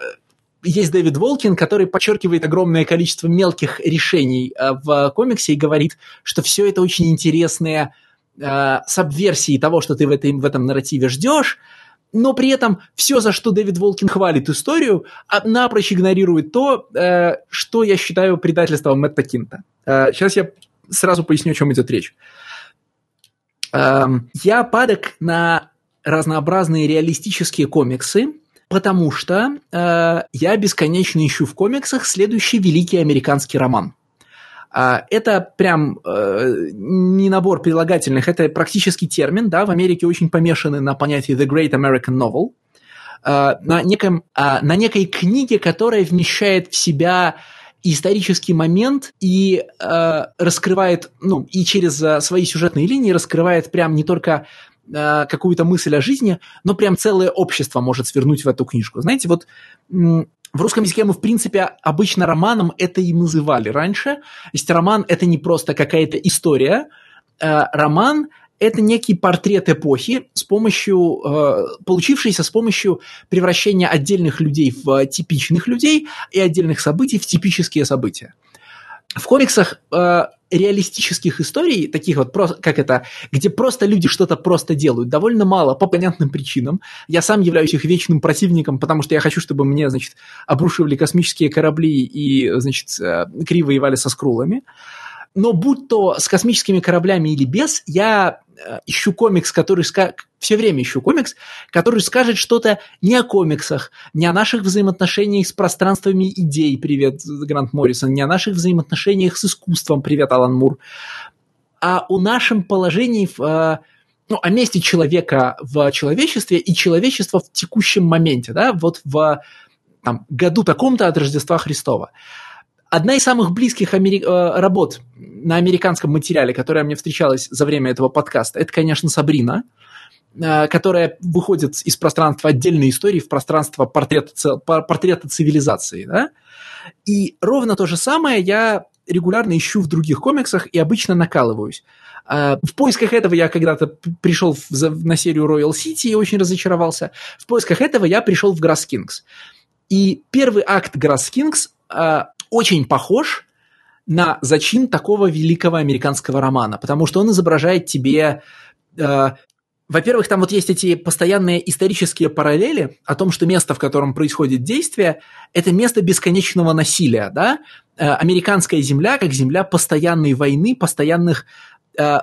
есть Дэвид Волкин, который подчеркивает огромное количество мелких решений э, в комиксе и говорит, что все это очень интересные э, сабверсии того, что ты в, этой, в этом нарративе ждешь, но при этом все, за что Дэвид Волкин хвалит историю, а, напрочь игнорирует то, э, что я считаю предательством Мэтта Кинта. Э, сейчас я сразу поясню, о чем идет речь. Эм, я падок на разнообразные реалистические комиксы, потому что э, я бесконечно ищу в комиксах следующий великий американский роман. Э, это прям э, не набор прилагательных, это практически термин, да, в Америке очень помешаны на понятии The Great American Novel, э, на, неком, э, на некой книге, которая вмещает в себя исторический момент и э, раскрывает, ну, и через э, свои сюжетные линии раскрывает прям не только э, какую-то мысль о жизни, но прям целое общество может свернуть в эту книжку. Знаете, вот в русском языке мы, в принципе, обычно романом это и называли раньше. То есть роман – это не просто какая-то история, э, роман это некий портрет эпохи с помощью, э, получившийся с помощью превращения отдельных людей в типичных людей и отдельных событий в типические события. В комиксах э, реалистических историй, таких вот, как это, где просто люди что-то просто делают, довольно мало по понятным причинам. Я сам являюсь их вечным противником, потому что я хочу, чтобы мне, значит, обрушивали космические корабли и, значит, э, криво воевали со скрулами. Но будь то с космическими кораблями или без, я Э, ищу комикс, который ска... все время ищу комикс, который скажет что-то не о комиксах, не о наших взаимоотношениях с пространствами идей, привет, Грант Моррисон, не о наших взаимоотношениях с искусством, привет, Алан Мур, а о нашем положении в э, ну, о месте человека в человечестве и человечества в текущем моменте, да, вот в там, году таком-то от Рождества Христова. Одна из самых близких амери... Э, работ на американском материале, которая мне встречалась за время этого подкаста, это, конечно, Сабрина, э, которая выходит из пространства отдельной истории в пространство портрета, портрета цивилизации. Да? И ровно то же самое я регулярно ищу в других комиксах и обычно накалываюсь. Э, в поисках этого я когда-то пришел на серию Royal City и очень разочаровался. В поисках этого я пришел в Grass Kings. И первый акт Grass Kings очень похож на зачин такого великого американского романа, потому что он изображает тебе... Э, во-первых, там вот есть эти постоянные исторические параллели о том, что место, в котором происходит действие, это место бесконечного насилия, да? Э, американская земля как земля постоянной войны, постоянных э,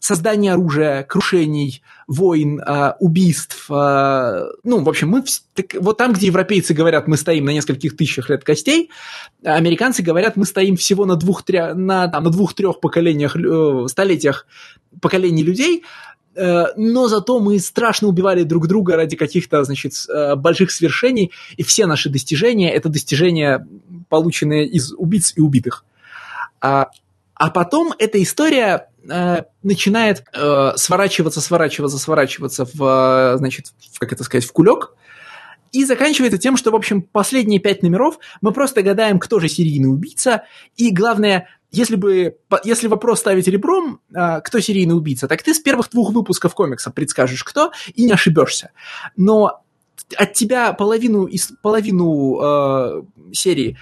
создания оружия, крушений, войн, э, убийств. Э, ну, в общем, мы так, вот там, где европейцы говорят, мы стоим на нескольких тысячах лет костей, американцы говорят, мы стоим всего на двух-трех на, на двух-трех поколениях, э, столетиях поколений людей, э, но зато мы страшно убивали друг друга ради каких-то, значит, э, больших свершений, и все наши достижения – это достижения, полученные из убийц и убитых. А, а потом эта история э, начинает э, сворачиваться, сворачиваться, сворачиваться в, значит, в, как это сказать, в кулек, и заканчивается тем, что, в общем, последние пять номеров мы просто гадаем, кто же серийный убийца, и главное, если бы, если вопрос ставить ребром, э, кто серийный убийца, так ты с первых двух выпусков комикса предскажешь, кто, и не ошибешься. Но от тебя половину, из, половину э, серии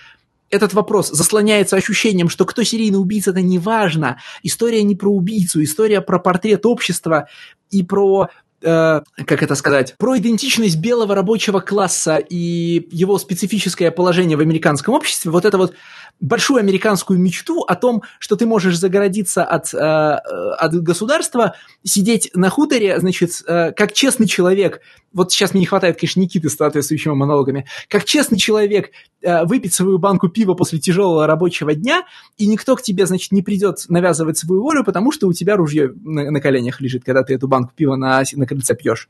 этот вопрос заслоняется ощущением, что кто серийный убийца, это не важно. История не про убийцу, история про портрет общества и про э, как это сказать, про идентичность белого рабочего класса и его специфическое положение в американском обществе, вот это вот большую американскую мечту о том, что ты можешь загородиться от, э, от государства, сидеть на хуторе, значит, э, как честный человек, вот сейчас мне не хватает, конечно, Никиты с соответствующими монологами, как честный человек э, выпить свою банку пива после тяжелого рабочего дня, и никто к тебе, значит, не придет навязывать свою волю, потому что у тебя ружье на, на коленях лежит, когда ты эту банку пива на, на крыльце пьешь.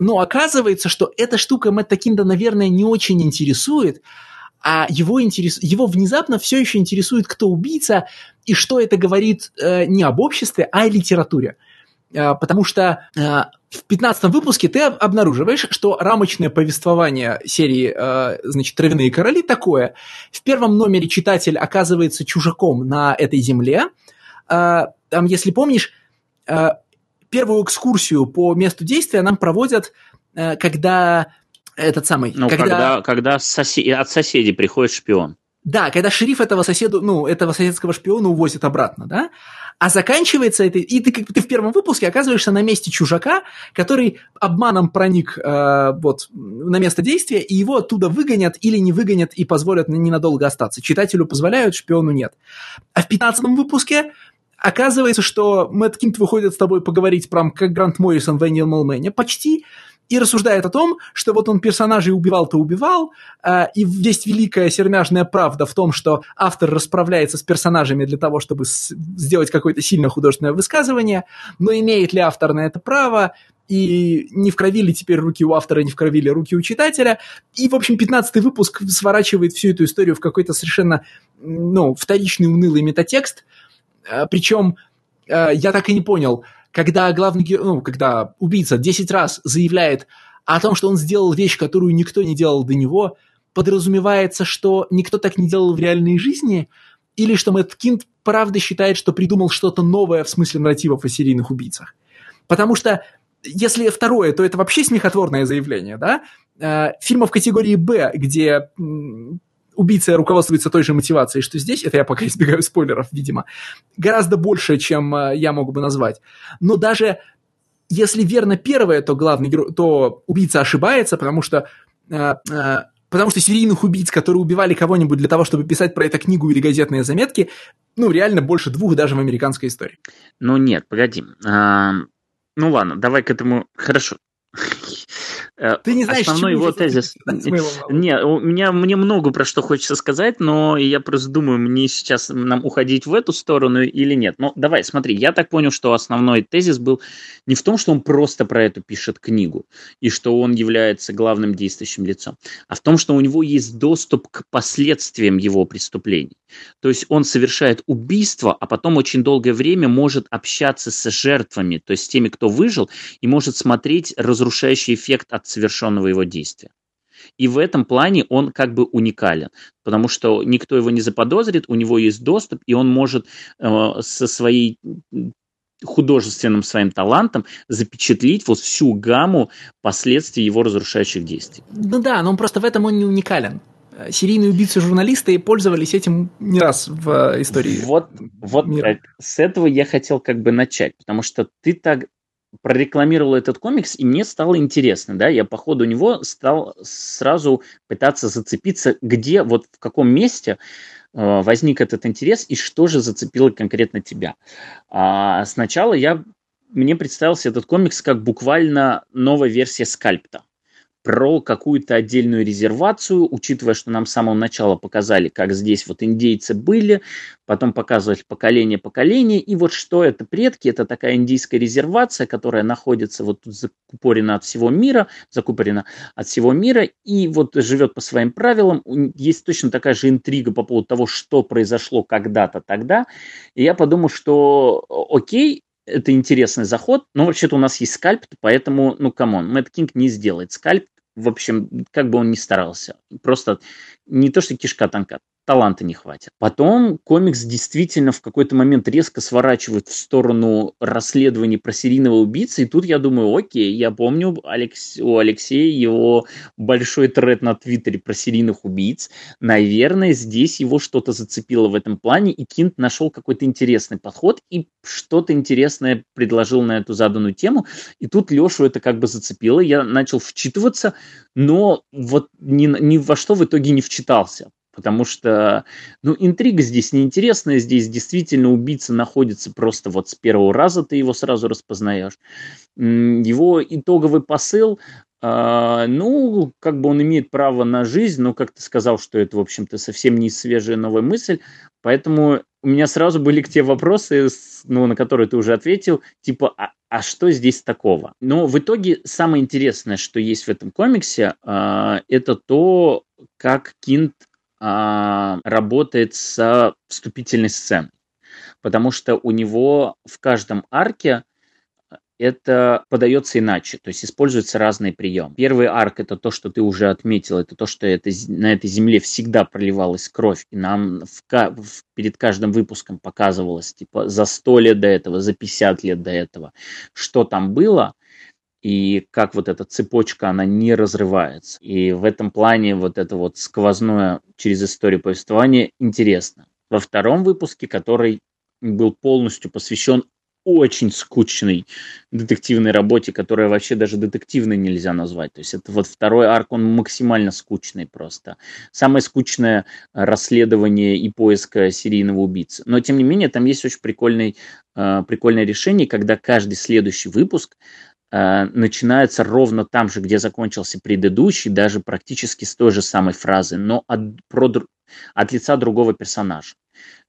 Но оказывается, что эта штука Мэтта Кинда, наверное, не очень интересует, а его, интерес, его внезапно все еще интересует, кто убийца, и что это говорит э, не об обществе, а о литературе. Э, потому что э, в 15 выпуске ты обнаруживаешь, что рамочное повествование серии э, значит, «Травяные короли» такое. В первом номере читатель оказывается чужаком на этой земле. Э, там, если помнишь, э, первую экскурсию по месту действия нам проводят, э, когда этот самый... Ну, когда, когда, когда сосед... от соседей приходит шпион. Да, когда шериф этого соседа, ну, этого соседского шпиона увозит обратно, да? А заканчивается это, и ты, ты в первом выпуске оказываешься на месте чужака, который обманом проник э, вот, на место действия, и его оттуда выгонят или не выгонят и позволят ненадолго остаться. Читателю позволяют, шпиону нет. А в пятнадцатом выпуске оказывается, что Мэтт Кинт выходит с тобой поговорить прям как Грант Моррисон в Энни Мэлмэне, почти, и рассуждает о том, что вот он персонажей убивал-то убивал, э, и есть великая сермяжная правда в том, что автор расправляется с персонажами для того, чтобы с- сделать какое-то сильное художественное высказывание, но имеет ли автор на это право, и не в крови ли теперь руки у автора, не в крови ли руки у читателя. И, в общем, 15 выпуск сворачивает всю эту историю в какой-то совершенно, ну, вторичный унылый метатекст, причем э, я так и не понял – когда главный ну, когда убийца 10 раз заявляет о том, что он сделал вещь, которую никто не делал до него, подразумевается, что никто так не делал в реальной жизни, или что Мэтт Кинт правда считает, что придумал что-то новое в смысле нарративов о серийных убийцах. Потому что если второе, то это вообще смехотворное заявление, да? Э, фильмов категории «Б», где убийца руководствуется той же мотивацией, что здесь, это я пока (laughs) избегаю спойлеров, видимо, гораздо больше, чем э, я мог бы назвать. Но даже если верно первое, то главный то убийца ошибается, потому что э, э, потому что серийных убийц, которые убивали кого-нибудь для того, чтобы писать про это книгу или газетные заметки, ну, реально больше двух даже в американской истории. Ну, нет, погоди. А, ну, ладно, давай к этому... Хорошо. Э, Ты не знаешь, Основной его тезис... Не, у меня мне много про что хочется сказать, но я просто думаю, мне сейчас нам уходить в эту сторону или нет. Ну, давай, смотри, я так понял, что основной тезис был не в том, что он просто про это пишет книгу, и что он является главным действующим лицом, а в том, что у него есть доступ к последствиям его преступлений. То есть он совершает убийство, а потом очень долгое время может общаться с жертвами, то есть с теми, кто выжил, и может смотреть разрушающий эффект от совершенного его действия. И в этом плане он как бы уникален, потому что никто его не заподозрит, у него есть доступ, и он может э, со своей художественным своим талантом запечатлить вот всю гамму последствий его разрушающих действий. Ну да, но он просто в этом он не уникален. Серийные убийцы-журналисты пользовались этим не раз в э, истории. Вот, вот мира. с этого я хотел как бы начать, потому что ты так прорекламировал этот комикс, и мне стало интересно, да, я по ходу него стал сразу пытаться зацепиться, где, вот в каком месте э, возник этот интерес и что же зацепило конкретно тебя. А сначала я, мне представился этот комикс как буквально новая версия скальпта про какую-то отдельную резервацию, учитывая, что нам с самого начала показали, как здесь вот индейцы были, потом показывали поколение поколение, и вот что это предки, это такая индийская резервация, которая находится вот тут закупорена от всего мира, закупорена от всего мира, и вот живет по своим правилам, есть точно такая же интрига по поводу того, что произошло когда-то тогда, и я подумал, что окей, это интересный заход, но вообще-то у нас есть скальп, поэтому, ну, come on, Мэтт Кинт не сделает скальп, в общем, как бы он ни старался. Просто не то, что кишка тонка, таланта не хватит. Потом комикс действительно в какой-то момент резко сворачивает в сторону расследования про серийного убийцы, и тут я думаю, окей, я помню Алекс, у Алексея его большой тред на Твиттере про серийных убийц, наверное, здесь его что-то зацепило в этом плане, и Кинт нашел какой-то интересный подход и что-то интересное предложил на эту заданную тему, и тут Лешу это как бы зацепило, я начал вчитываться, но вот ни, ни во что в итоге не вчитался, потому что, ну, интрига здесь неинтересная, здесь действительно убийца находится просто вот с первого раза, ты его сразу распознаешь. Его итоговый посыл, э, ну, как бы он имеет право на жизнь, но как ты сказал, что это, в общем-то, совсем не свежая новая мысль, поэтому у меня сразу были к тебе вопросы, ну, на которые ты уже ответил, типа, а, а что здесь такого? Но в итоге самое интересное, что есть в этом комиксе, э, это то, как Кинт а, работает с вступительной сценой. Потому что у него в каждом арке это подается иначе, то есть используются разные приемы. Первый арк это то, что ты уже отметил, это то, что это, на этой земле всегда проливалась кровь, и нам в, в, перед каждым выпуском показывалось, типа, за 100 лет до этого, за 50 лет до этого, что там было, и как вот эта цепочка, она не разрывается. И в этом плане вот это вот сквозное через историю повествования интересно. Во втором выпуске, который был полностью посвящен очень скучной детективной работе, которая вообще даже детективной нельзя назвать. То есть это вот второй арк, он максимально скучный просто. Самое скучное расследование и поиск серийного убийцы. Но тем не менее там есть очень прикольный, э, прикольное решение, когда каждый следующий выпуск Э, начинается ровно там же, где закончился предыдущий, даже практически с той же самой фразы, но от, про, от лица другого персонажа.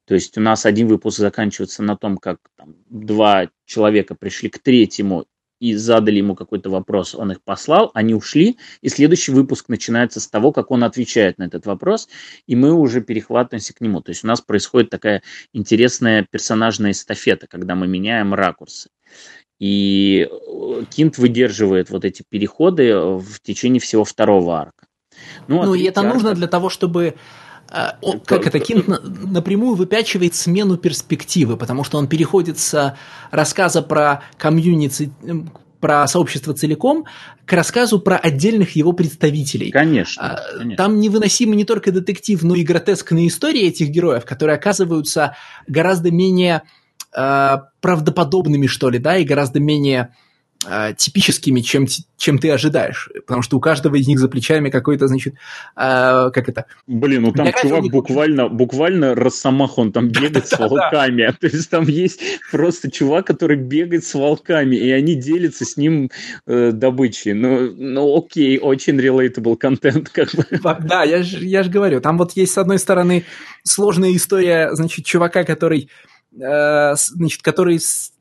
То есть у нас один выпуск заканчивается на том, как там, два человека пришли к третьему и задали ему какой-то вопрос, он их послал, они ушли, и следующий выпуск начинается с того, как он отвечает на этот вопрос, и мы уже перехватываемся к нему. То есть у нас происходит такая интересная персонажная эстафета, когда мы меняем ракурсы. И э, Кинт выдерживает вот эти переходы в течение всего второго арка. Ну, ну и это арка... нужно для того, чтобы а, он, как это, Кинт напрямую выпячивает смену перспективы, потому что он переходит с рассказа про комьюнити, про сообщество целиком к рассказу про отдельных его представителей. Конечно, а, конечно. Там невыносимы не только детектив, но и гротескные истории этих героев, которые оказываются гораздо менее э, правдоподобными, что ли, да, и гораздо менее э, типическими, чем, чем ты ожидаешь. Потому что у каждого из них за плечами какой-то, значит, э, как это... Блин, ну там Для чувак них... буквально, буквально росомах, он там бегает с волками. (laughs) То есть там есть просто чувак, который бегает с волками, и они делятся с ним э, добычей. Ну, ну окей, очень relatable контент, как бы. (laughs) Да, я же я ж говорю, там вот есть, с одной стороны, сложная история, значит, чувака, который значит, который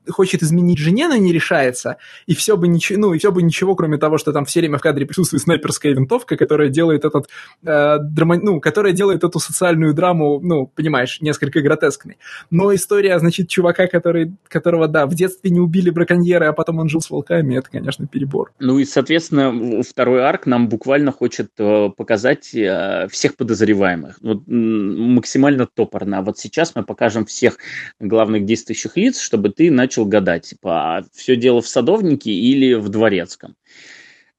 хочет изменить жене, но не решается, и все бы ничего, ну, и все бы ничего, кроме того, что там все время в кадре присутствует снайперская винтовка, которая делает этот, э, драма, ну, которая делает эту социальную драму, ну, понимаешь, несколько гротескной. Но история, значит, чувака, который, которого, да, в детстве не убили браконьеры, а потом он жил с волками, это, конечно, перебор. Ну и, соответственно, второй арк нам буквально хочет э, показать э, всех подозреваемых. Вот максимально топорно. А вот сейчас мы покажем всех главных действующих лиц, чтобы ты начал гадать, типа, а все дело в садовнике или в дворецком.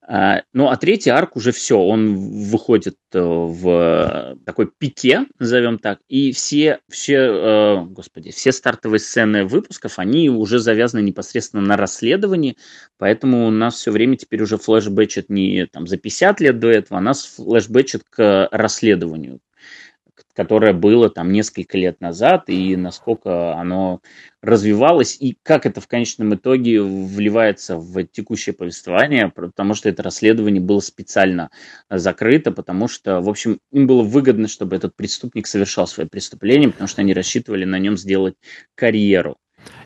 А, ну, а третий арк уже все, он выходит э, в такой пике, назовем так, и все, все, э, господи, все стартовые сцены выпусков, они уже завязаны непосредственно на расследовании, поэтому у нас все время теперь уже флешбэчит не там за 50 лет до этого, а нас флешбэчит к расследованию, которое было там несколько лет назад, и насколько оно развивалось, и как это в конечном итоге вливается в текущее повествование, потому что это расследование было специально закрыто, потому что, в общем, им было выгодно, чтобы этот преступник совершал свои преступления, потому что они рассчитывали на нем сделать карьеру.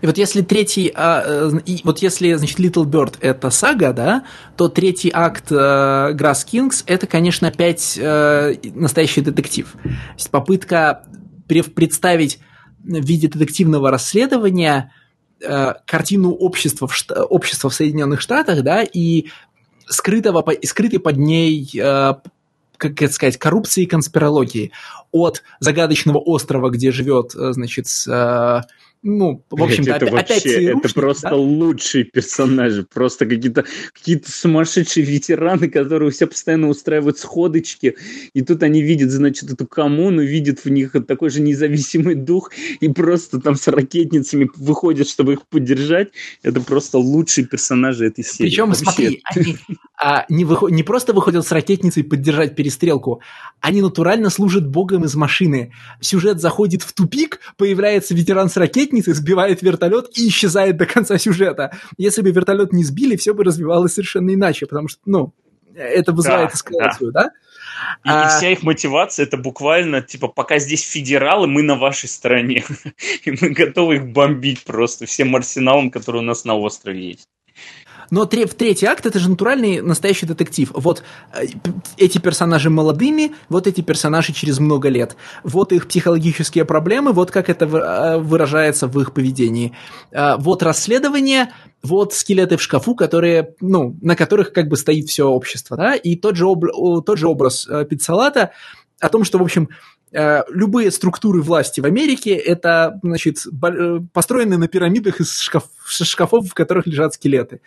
И вот если третий, а, э, и вот если, значит, Little Bird это сага, да, то третий акт uh, Grass Kings это, конечно, опять uh, настоящий детектив. То есть попытка представить в виде детективного расследования uh, картину общества в, общества в Соединенных Штатах, да, и скрытого, скрытой под ней как это сказать, коррупции и конспирологии. От загадочного острова, где живет, значит, ну, в общем-то, это опять, вообще, опять это просто да? лучшие персонажи, просто какие-то какие сумасшедшие ветераны, которые все постоянно устраивают сходочки, и тут они видят, значит, эту коммуну, видят в них такой же независимый дух, и просто там с ракетницами выходят, чтобы их поддержать. Это просто лучшие персонажи этой серии. Причем, вообще. смотри, они а, не, выход... не просто выходят с ракетницей поддержать перестрелку, они натурально служат богом из машины. Сюжет заходит в тупик, появляется ветеран с ракетницей, ракетницы, сбивает вертолет и исчезает до конца сюжета. Если бы вертолет не сбили, все бы развивалось совершенно иначе, потому что, ну, это вызывает да, эскалацию, да? да? И, а... и вся их мотивация это буквально типа пока здесь федералы, мы на вашей стороне. (laughs) и мы готовы их бомбить просто всем арсеналом, который у нас на острове есть. Но в третий акт это же натуральный настоящий детектив. Вот э, эти персонажи молодыми, вот эти персонажи через много лет. Вот их психологические проблемы, вот как это э, выражается в их поведении. Э, вот расследование, вот скелеты в шкафу, которые, ну, на которых как бы стоит все общество, да, и тот же, об, тот же образ Пиццалата о том, что, в общем, любые структуры власти в Америке это, значит, э, построены на пирамидах из шкаф, шкафов, в которых лежат скелеты.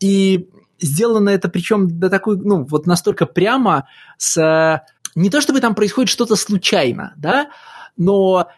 И сделано это причем до такой, ну, вот настолько прямо с... Не то чтобы там происходит что-то случайно, да, но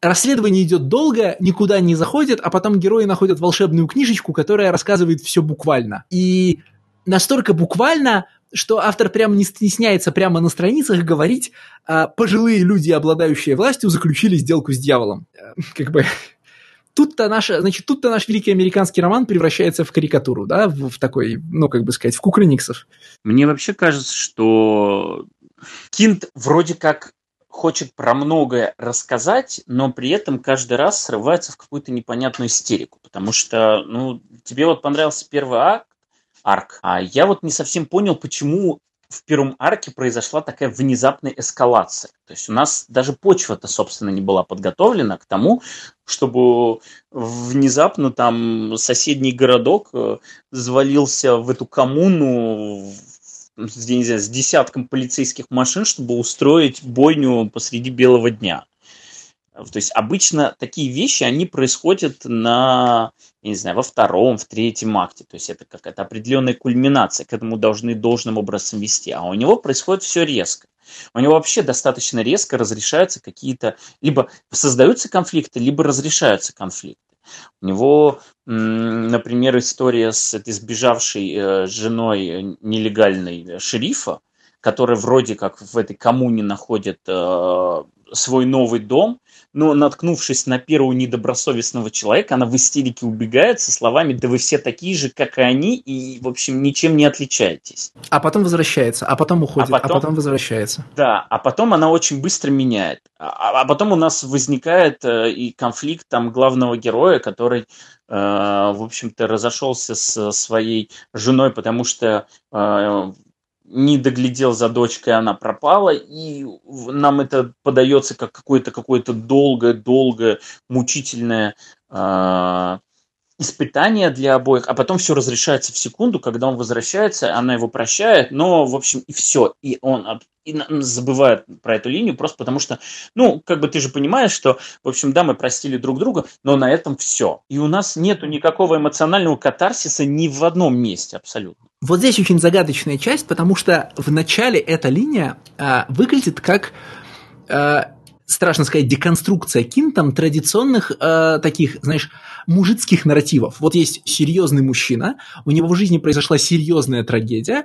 расследование идет долго, никуда не заходит, а потом герои находят волшебную книжечку, которая рассказывает все буквально. И настолько буквально, что автор прямо не стесняется прямо на страницах говорить, а пожилые люди, обладающие властью, заключили сделку с дьяволом. Э, как бы (laughs) тут-то наш, значит, тут-то наш великий американский роман превращается в карикатуру, да, в, в такой, ну, как бы сказать, в кукрыниксов. Мне вообще кажется, что Кинт вроде как хочет про многое рассказать, но при этом каждый раз срывается в какую-то непонятную истерику, потому что, ну, тебе вот понравился первый акт, арк. А я вот не совсем понял, почему в первом арке произошла такая внезапная эскалация. То есть у нас даже почва-то, собственно, не была подготовлена к тому, чтобы внезапно там соседний городок э, завалился в эту коммуну с десятком полицейских машин, чтобы устроить бойню посреди белого дня. То есть обычно такие вещи, они происходят на, я не знаю, во втором, в третьем акте. То есть это какая-то определенная кульминация, к этому должны должным образом вести. А у него происходит все резко. У него вообще достаточно резко разрешаются какие-то, либо создаются конфликты, либо разрешаются конфликты. У него, например, история с этой сбежавшей э, женой нелегальной шерифа, которая вроде как в этой коммуне находит э, свой новый дом, но наткнувшись на первого недобросовестного человека, она в истерике убегает со словами «да вы все такие же, как и они, и, в общем, ничем не отличаетесь». А потом возвращается, а потом уходит, а потом, а потом возвращается. Да, а потом она очень быстро меняет. А, а потом у нас возникает э, и конфликт там главного героя, который э, в общем-то, разошелся с своей женой, потому что э, не доглядел за дочкой, она пропала, и нам это подается как какое-то какое-то долгое-долгое, мучительное э, испытание для обоих, а потом все разрешается в секунду, когда он возвращается, она его прощает, но, в общем, и все. И он и забывает про эту линию просто потому что, ну, как бы ты же понимаешь, что, в общем, да, мы простили друг друга, но на этом все. И у нас нету никакого эмоционального катарсиса ни в одном месте абсолютно. Вот здесь очень загадочная часть, потому что в начале эта линия э, выглядит как, э, страшно сказать, деконструкция кинтом традиционных э, таких, знаешь, мужицких нарративов. Вот есть серьезный мужчина, у него в жизни произошла серьезная трагедия,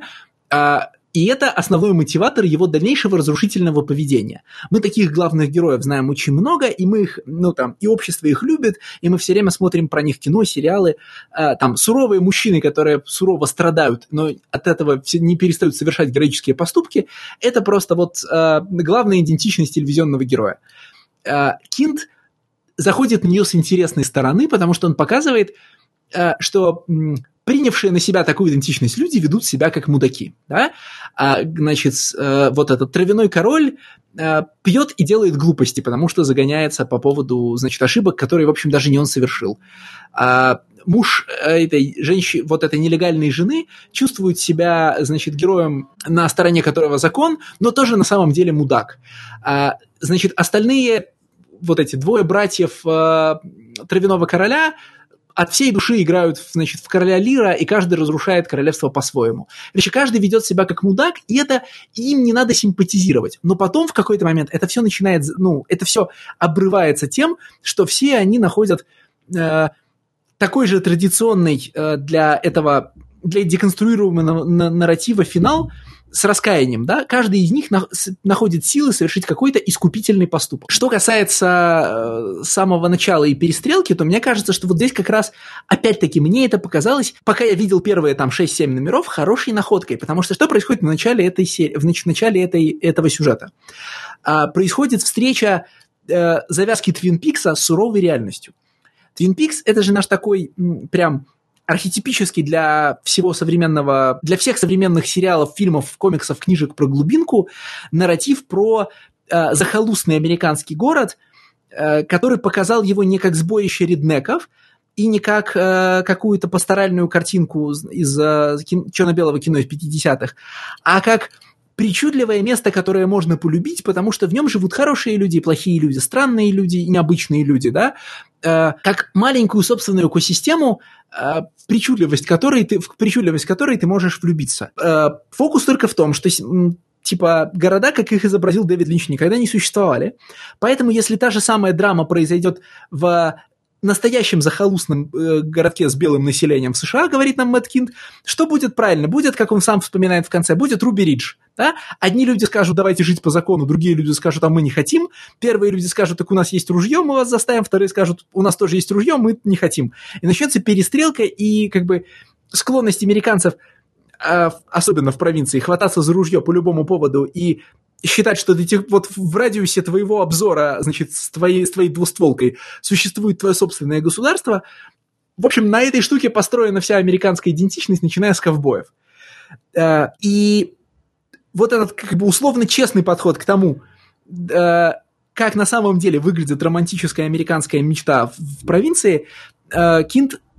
э, и это основной мотиватор его дальнейшего разрушительного поведения. Мы таких главных героев знаем очень много, и мы их, ну там, и общество их любит, и мы все время смотрим про них кино, сериалы. Э, там суровые мужчины, которые сурово страдают, но от этого не перестают совершать героические поступки, это просто вот э, главная идентичность телевизионного героя. Э, Кинт заходит в нее с интересной стороны, потому что он показывает, что принявшие на себя такую идентичность люди ведут себя как мудаки. Да? А, значит, э, вот этот травяной король э, пьет и делает глупости, потому что загоняется по поводу, значит, ошибок, которые, в общем, даже не он совершил. А, муж этой женщины, вот этой нелегальной жены, чувствует себя, значит, героем, на стороне которого закон, но тоже на самом деле мудак. А, значит, остальные вот эти двое братьев э, Травяного короля от всей души играют, значит, в короля Лира, и каждый разрушает королевство по-своему. Короче, каждый ведет себя как мудак, и это им не надо симпатизировать. Но потом в какой-то момент это все начинает, ну, это все обрывается тем, что все они находят э, такой же традиционный э, для этого, для деконструируемого нарратива финал, с раскаянием, да, каждый из них на, с, находит силы совершить какой-то искупительный поступок. Что касается э, самого начала и перестрелки, то мне кажется, что вот здесь как раз, опять-таки, мне это показалось, пока я видел первые там 6-7 номеров, хорошей находкой, потому что что происходит в начале этой серии, в, в начале этой, этого сюжета? А, происходит встреча э, завязки Твин Пикса с суровой реальностью. Твин Пикс – это же наш такой м, прям архетипический для всего современного, для всех современных сериалов, фильмов, комиксов, книжек про глубинку, нарратив про э, захолустный американский город, э, который показал его не как сборище реднеков, и не как э, какую-то пасторальную картинку из э, кин- черно-белого кино из 50-х, а как причудливое место, которое можно полюбить, потому что в нем живут хорошие люди, плохие люди, странные люди необычные люди, да, э, как маленькую собственную экосистему, э, причудливость которой ты, в причудливость которой ты можешь влюбиться. Э, фокус только в том, что типа города, как их изобразил Дэвид Линч, никогда не существовали. Поэтому, если та же самая драма произойдет в настоящем захолустном э, городке с белым населением в США, говорит нам Мэтт Кинт, что будет правильно? Будет, как он сам вспоминает в конце, будет Руби Ридж. Да? Одни люди скажут, давайте жить по закону, другие люди скажут, а мы не хотим. Первые люди скажут, так у нас есть ружье, мы вас заставим. Вторые скажут, у нас тоже есть ружье, мы не хотим. И начнется перестрелка, и как бы склонность американцев а, особенно в провинции, хвататься за ружье по любому поводу и считать, что вот в радиусе твоего обзора, значит, с твоей, с твоей двустволкой существует твое собственное государство, в общем, на этой штуке построена вся американская идентичность, начиная с ковбоев. Э, и вот этот как бы условно честный подход к тому, э, как на самом деле выглядит романтическая американская мечта в провинции, э,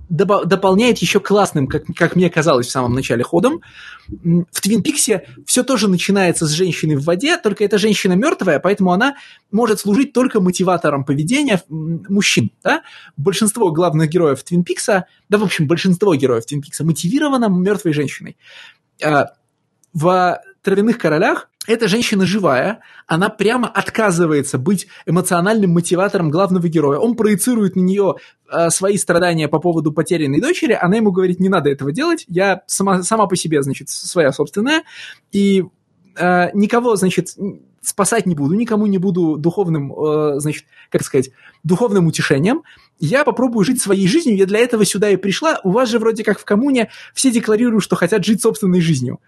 Дополняет еще классным, как, как мне казалось в самом начале ходом. В Твин Пиксе все тоже начинается с женщины в воде, только эта женщина мертвая, поэтому она может служить только мотиватором поведения мужчин. Да? Большинство главных героев Твин Пикса, да, в общем, большинство героев Твин Пикса мотивировано мертвой женщиной. А, в «Травяных королях» эта женщина живая, она прямо отказывается быть эмоциональным мотиватором главного героя. Он проецирует на нее э, свои страдания по поводу потерянной дочери, она ему говорит, не надо этого делать, я сама, сама по себе, значит, своя собственная, и э, никого, значит, спасать не буду, никому не буду духовным, э, значит, как сказать, духовным утешением, я попробую жить своей жизнью, я для этого сюда и пришла, у вас же вроде как в коммуне все декларируют, что хотят жить собственной жизнью.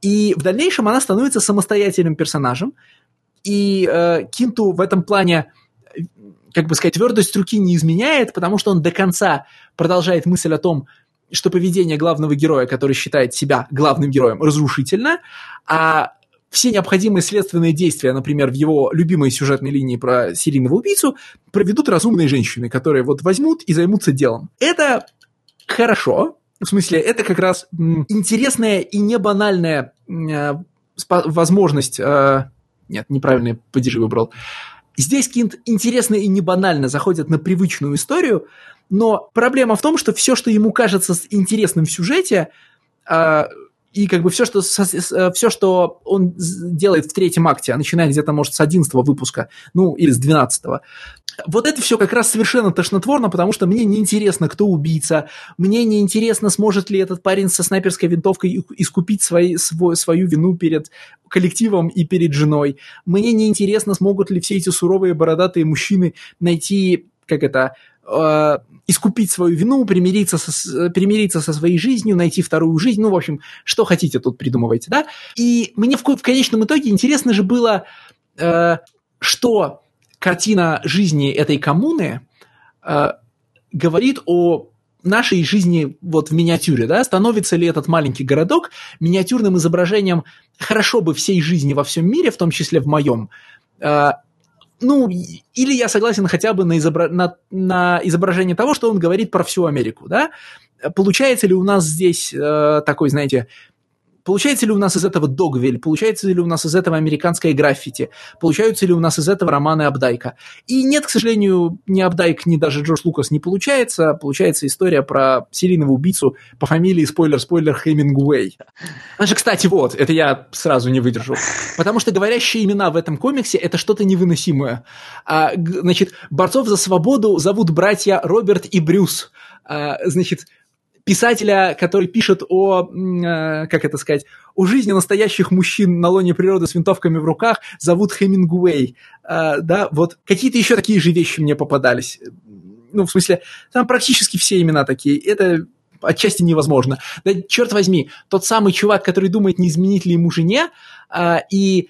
И в дальнейшем она становится самостоятельным персонажем, и э, Кинту в этом плане, как бы сказать, твердость руки не изменяет, потому что он до конца продолжает мысль о том, что поведение главного героя, который считает себя главным героем, разрушительно, а все необходимые следственные действия, например, в его любимой сюжетной линии про серийного убийцу, проведут разумные женщины, которые вот возьмут и займутся делом. Это хорошо, в смысле, это как раз интересная и не банальная э, возможность... Э, нет, неправильный падежи выбрал. Здесь Кинт интересно и не банально заходит на привычную историю, но проблема в том, что все, что ему кажется интересным в сюжете, э, и как бы все, что, все, что он делает в третьем акте, начиная где-то, может, с 11 выпуска, ну, или с 12 вот это все как раз совершенно тошнотворно, потому что мне неинтересно, кто убийца, мне неинтересно, сможет ли этот парень со снайперской винтовкой искупить свои, свой, свою вину перед коллективом и перед женой. Мне неинтересно, смогут ли все эти суровые бородатые мужчины найти, как это, э, искупить свою вину, примириться со, примириться со своей жизнью, найти вторую жизнь, ну, в общем, что хотите тут придумывайте, да? И мне в, в конечном итоге интересно же было, э, что картина жизни этой коммуны э, говорит о нашей жизни вот в миниатюре, да, становится ли этот маленький городок миниатюрным изображением хорошо бы всей жизни во всем мире, в том числе в моем, э, ну, или я согласен хотя бы на, изобра... на, на изображение того, что он говорит про всю Америку, да, получается ли у нас здесь э, такой, знаете, Получается ли у нас из этого Догвиль? Получается ли у нас из этого американское граффити? Получаются ли у нас из этого романы Абдайка? И нет, к сожалению, ни Абдайк, ни даже Джордж Лукас не получается. Получается история про серийного убийцу по фамилии, спойлер-спойлер, Хемингуэй. Даже, кстати, вот, это я сразу не выдержу. Потому что говорящие имена в этом комиксе – это что-то невыносимое. А, значит, борцов за свободу зовут братья Роберт и Брюс. А, значит, писателя, который пишет о, э, как это сказать, о жизни настоящих мужчин на лоне природы с винтовками в руках, зовут Хемингуэй. Э, да, вот какие-то еще такие же вещи мне попадались. Ну, в смысле, там практически все имена такие. Это отчасти невозможно. Да, черт возьми, тот самый чувак, который думает, не изменить ли ему жене, э, и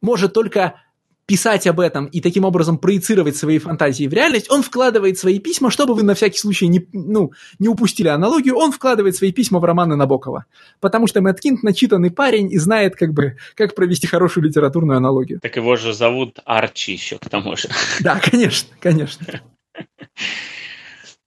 может только писать об этом и таким образом проецировать свои фантазии в реальность, он вкладывает свои письма, чтобы вы на всякий случай не, ну, не упустили аналогию, он вкладывает свои письма в романы Набокова. Потому что Мэтт Кинт начитанный парень и знает, как бы, как провести хорошую литературную аналогию. Так его же зовут Арчи еще, к тому же. Да, конечно, конечно. (laughs)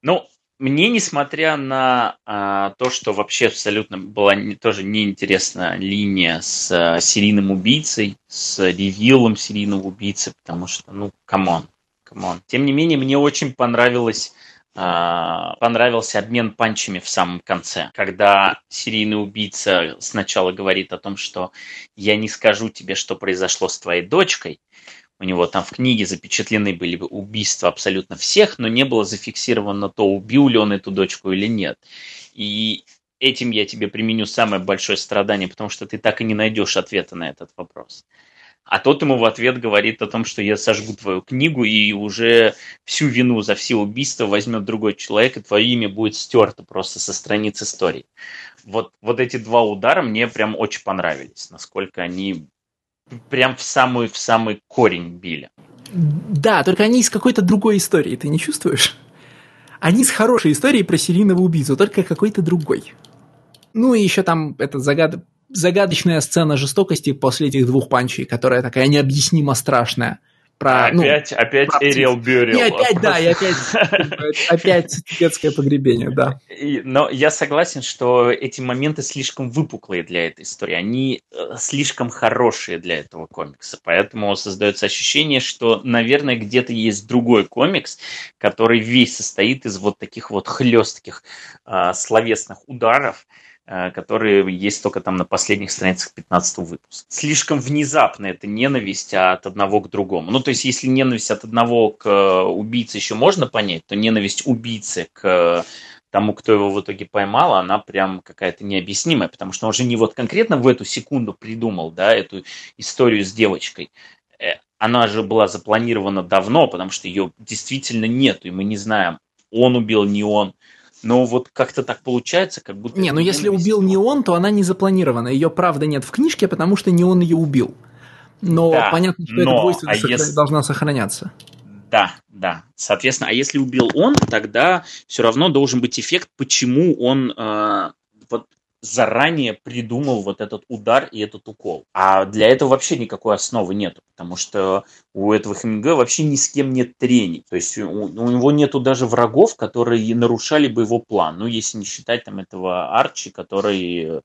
Ну, мне, несмотря на а, то, что вообще абсолютно была не, тоже неинтересна линия с а, серийным убийцей, с ревилом серийного убийцы, потому что, ну, come on, come on. Тем не менее, мне очень понравилось а, понравился обмен панчами в самом конце, когда серийный убийца сначала говорит о том, что я не скажу тебе, что произошло с твоей дочкой, у него там в книге запечатлены были бы убийства абсолютно всех, но не было зафиксировано то, убил ли он эту дочку или нет. И этим я тебе применю самое большое страдание, потому что ты так и не найдешь ответа на этот вопрос. А тот ему в ответ говорит о том, что я сожгу твою книгу, и уже всю вину за все убийства возьмет другой человек, и твое имя будет стерто просто со страниц истории. Вот, вот эти два удара мне прям очень понравились, насколько они прям в самый, в самый корень били. Да, только они из какой-то другой истории, ты не чувствуешь? Они с хорошей историей про серийного убийцу, только какой-то другой. Ну и еще там эта загад... загадочная сцена жестокости после этих двух панчей, которая такая необъяснимо страшная. Про, ну, опять, ну, опять про Эриэл Бюрил. И опять, да, и опять, опять тибетское погребение, да. Но я согласен, что эти моменты слишком выпуклые для этой истории. Они э, слишком хорошие для этого комикса. Поэтому создается ощущение, что, наверное, где-то есть другой комикс, который весь состоит из вот таких вот хлестких э, словесных ударов, которые есть только там на последних страницах 15 выпуска. Слишком внезапно это ненависть от одного к другому. Ну, то есть, если ненависть от одного к э, убийце еще можно понять, то ненависть убийцы к тому, кто его в итоге поймал, она прям какая-то необъяснимая, потому что он же не вот конкретно в эту секунду придумал, да, эту историю с девочкой. Э, она же была запланирована давно, потому что ее действительно нет, и мы не знаем, он убил, не он но вот как-то так получается, как будто... Не, ну если убил не он, то она не запланирована. Ее правда нет в книжке, потому что не он ее убил. Но да, понятно, что но, эта двойственность а если... должна сохраняться. Да, да. Соответственно, а если убил он, тогда все равно должен быть эффект, почему он э, вот заранее придумал вот этот удар и этот укол. А для этого вообще никакой основы нету, потому что у этого Хемингуэя вообще ни с кем нет трений. То есть у, у него нету даже врагов, которые нарушали бы его план. Ну, если не считать там этого Арчи, который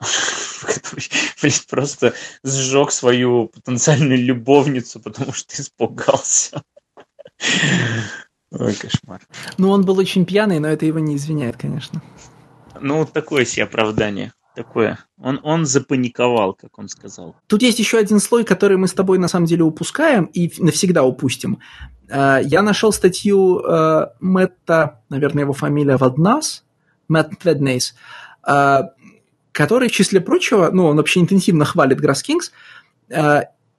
(laughs) который, просто сжег свою потенциальную любовницу, потому что испугался. Ой, кошмар. Ну, он был очень пьяный, но это его не извиняет, конечно. Ну, такое себе оправдание. Такое. Он, он запаниковал, как он сказал. Тут есть еще один слой, который мы с тобой на самом деле упускаем и навсегда упустим. Э, я нашел статью э, Мэтта, наверное, его фамилия Ваднас, Мэтт Веднейс, э, который, в числе прочего, ну, он вообще интенсивно хвалит Грасс Кингс,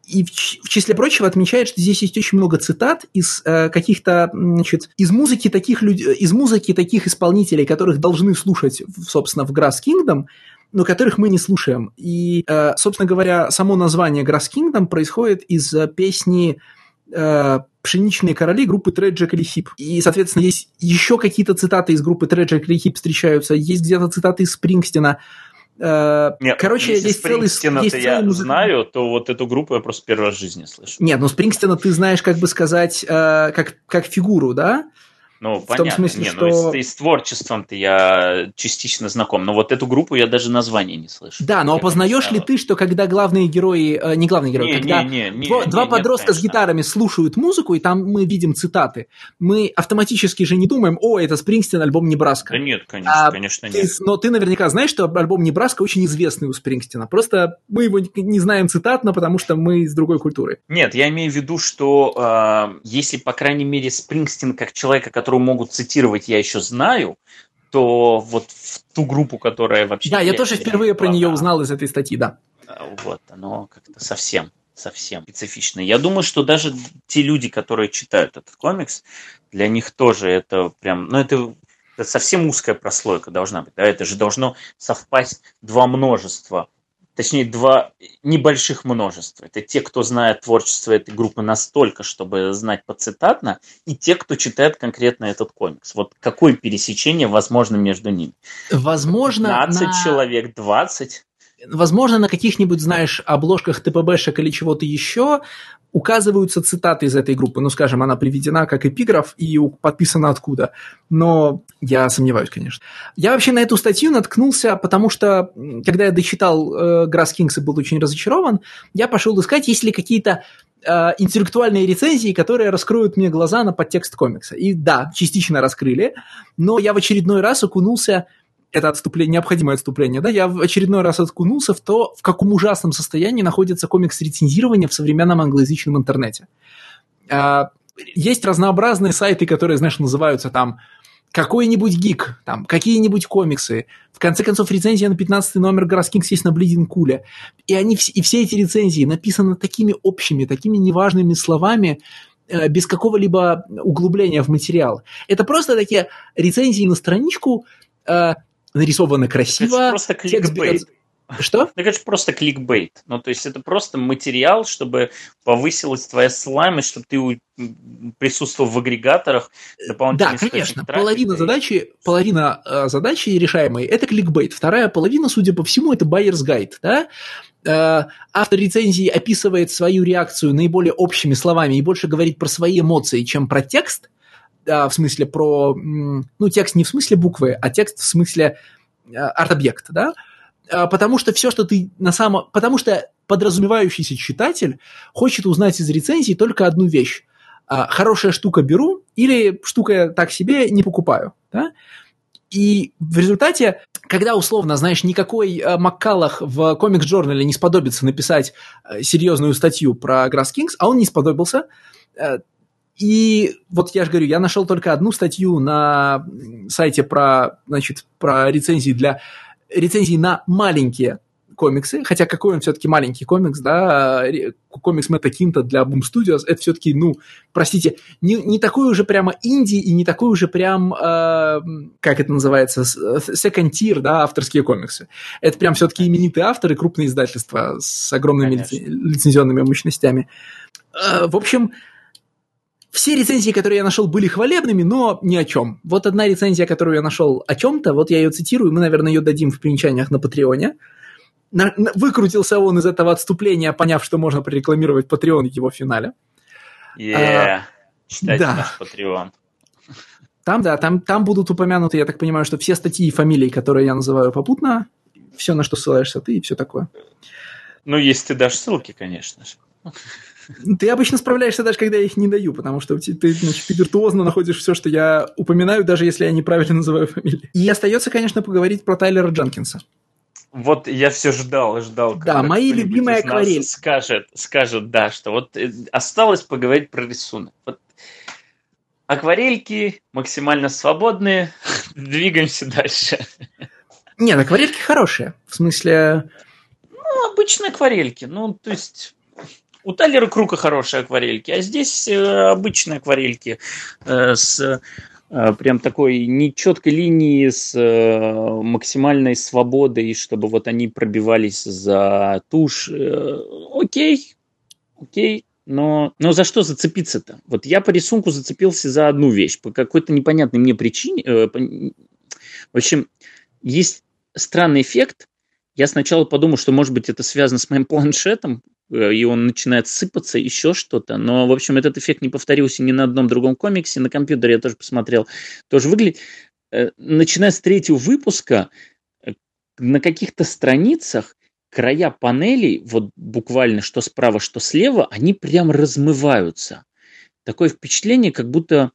и в, числе прочего отмечает, что здесь есть очень много цитат из э, каких-то, значит, из музыки таких людей, из музыки таких исполнителей, которых должны слушать, собственно, в Grass Kingdom, но которых мы не слушаем. И, э, собственно говоря, само название Grass Kingdom происходит из э, песни э, «Пшеничные короли» группы Треджек или Хип. И, соответственно, есть еще какие-то цитаты из группы Треджек или Хип встречаются, есть где-то цитаты из Спрингстина. Э, Нет, Короче, если есть целый... Есть я целый знаю, то вот эту группу я просто первый раз в жизни слышу. Нет, ну Спрингстина ты знаешь, как бы сказать, э, как, как фигуру, да? Ну, в понятно. Том смысле, не, ну, что... ну, и, с, с творчеством-то я частично знаком, но вот эту группу я даже названия не слышу. Да, но опознаешь ли ты, что когда главные герои, э, не главные герои, не, когда не, не, не, два, не, два подростка нет, с гитарами слушают музыку, и там мы видим цитаты, мы автоматически же не думаем, о, это Спрингстин, альбом Небраска. Да нет, конечно, а конечно ты, нет. Но ты наверняка знаешь, что альбом Небраска очень известный у Спрингстина, просто мы его не знаем цитатно, потому что мы из другой культуры. Нет, я имею в виду, что э, если, по крайней мере, Спрингстин как человека, которого могут цитировать цитировать я еще знаю, то вот в ту группу, которая вообще... Да, я тоже впервые про нее узнал из этой статьи, да. Вот, оно как-то совсем совсем специфично. Я думаю, что даже те люди, которые читают этот комикс, для них тоже это прям, ну это, это совсем узкая прослойка должна быть, да, это же должно совпасть два множества точнее, два небольших множества. Это те, кто знает творчество этой группы настолько, чтобы знать поцитатно, и те, кто читает конкретно этот комикс. Вот какое пересечение возможно между ними? Возможно, 15 на... человек, 20? Возможно, на каких-нибудь, знаешь, обложках ТПБшек или чего-то еще указываются цитаты из этой группы. Ну, скажем, она приведена как эпиграф и подписана откуда. Но я сомневаюсь, конечно. Я вообще на эту статью наткнулся, потому что, когда я дочитал э, Грасс Кингс и был очень разочарован, я пошел искать, есть ли какие-то э, интеллектуальные рецензии, которые раскроют мне глаза на подтекст комикса. И да, частично раскрыли, но я в очередной раз окунулся это отступление, необходимое отступление, да, я в очередной раз откунулся в то, в каком ужасном состоянии находится комикс рецензирования в современном англоязычном интернете. А, есть разнообразные сайты, которые, знаешь, называются там какой-нибудь гик, там, какие-нибудь комиксы. В конце концов, рецензия на 15 номер Гроскингс есть на Блидинг Куле. И, они, и все эти рецензии написаны такими общими, такими неважными словами, э, без какого-либо углубления в материал. Это просто такие рецензии на страничку, э, нарисовано красиво. Это просто кликбейт. Что? Это, конечно, просто кликбейт. Ну, то есть это просто материал, чтобы повысилась твоя слаймость, чтобы ты присутствовал в агрегаторах Да, конечно. Половина и... задачи, половина э, задачи решаемой – это кликбейт. Вторая половина, судя по всему, это байерс гайд, да? э, автор рецензии описывает свою реакцию наиболее общими словами и больше говорит про свои эмоции, чем про текст, э, в смысле про, ну, текст не в смысле буквы, а текст в смысле э, арт-объекта, да, э, потому что все, что ты на самом... Потому что подразумевающийся читатель хочет узнать из рецензии только одну вещь. Э, хорошая штука беру или штука так себе не покупаю, да? И в результате, когда условно, знаешь, никакой э, Маккалах в комикс-журнале не сподобится написать э, серьезную статью про Grass Kings, а он не сподобился, э, и вот я же говорю, я нашел только одну статью на сайте про, значит, про рецензии для рецензии на маленькие комиксы, хотя какой он все-таки маленький комикс, да, комикс Мэтта Кинта для Boom Studios, это все-таки, ну, простите, не, не такой уже прямо инди и не такой уже прям, э, как это называется, second tier, да, авторские комиксы. Это прям все-таки именитые авторы, крупные издательства с огромными лицен, лицензионными мощностями. Э, в общем, все рецензии, которые я нашел, были хвалебными, но ни о чем. Вот одна рецензия, которую я нашел о чем-то, вот я ее цитирую, мы, наверное, ее дадим в примечаниях на Патреоне на, на, выкрутился он из этого отступления, поняв, что можно прорекламировать Patreon его финале. Yeah. А, Читайте да. наш Patreon. Там, да, там, там будут упомянуты, я так понимаю, что все статьи и фамилии, которые я называю попутно, все, на что ссылаешься ты и все такое. Ну, если ты дашь ссылки, конечно же. (laughs) Ты обычно справляешься даже, когда я их не даю, потому что ты, ты, значит, ты виртуозно находишь все, что я упоминаю, даже если я неправильно (laughs) называю фамилии. И остается, конечно, поговорить про Тайлера Джанкинса. Вот я все ждал, ждал. Да, мои любимые акварели. Скажет, скажет, да, что вот э, осталось поговорить про рисунок. Вот акварельки максимально свободные, (laughs) двигаемся дальше. Нет, акварельки хорошие. В смысле... Ну, обычные акварельки. Ну, то есть... У Талера Крука хорошие акварельки, а здесь э, обычные акварельки э, с Э, прям такой нечеткой линии с максимальной свободой, чтобы вот они пробивались за тушь. Окей, окей, но, но за что зацепиться-то? Вот я по рисунку зацепился за одну вещь, по какой-то непонятной мне причине. В общем, есть странный эффект. Я сначала подумал, что, может быть, это связано с моим планшетом, и он начинает сыпаться, еще что-то. Но, в общем, этот эффект не повторился ни на одном другом комиксе. На компьютере я тоже посмотрел. Тоже выглядит. Э, начиная с третьего выпуска, э, на каких-то страницах края панелей, вот буквально что справа, что слева, они прям размываются. Такое впечатление, как будто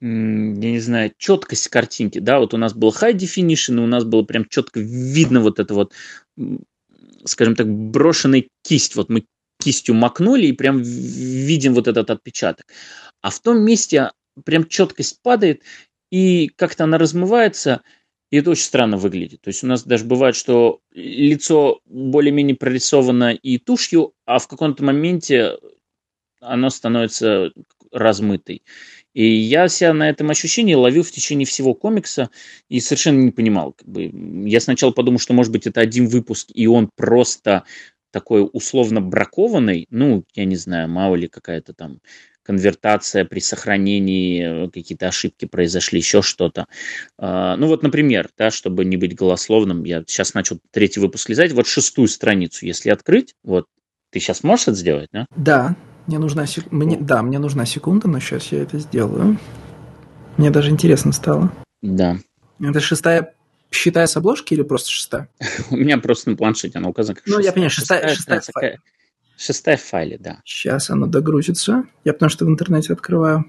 я не знаю, четкость картинки, да, вот у нас был high definition, и у нас было прям четко видно вот это вот скажем так, брошенный кисть. Вот мы кистью макнули и прям видим вот этот отпечаток. А в том месте прям четкость падает, и как-то она размывается, и это очень странно выглядит. То есть у нас даже бывает, что лицо более-менее прорисовано и тушью, а в каком-то моменте оно становится размытой. И я себя на этом ощущении ловил в течение всего комикса и совершенно не понимал. Как бы, я сначала подумал, что, может быть, это один выпуск, и он просто такой условно бракованный, ну, я не знаю, мало ли какая-то там конвертация при сохранении, э, какие-то ошибки произошли, еще что-то. А, ну вот, например, да, чтобы не быть голословным, я сейчас начал третий выпуск лизать, вот шестую страницу, если открыть, вот, ты сейчас можешь это сделать, да? Да. Мне нужна сек... мне... Да, мне нужна секунда, но сейчас я это сделаю. Мне даже интересно стало. Да. Это шестая, считая с обложки или просто шестая? (laughs) У меня просто на планшете она указана как Ну, я понимаю, шестая, шестая, шестая, шестая в файле, да. Сейчас оно догрузится. Я потому что в интернете открываю.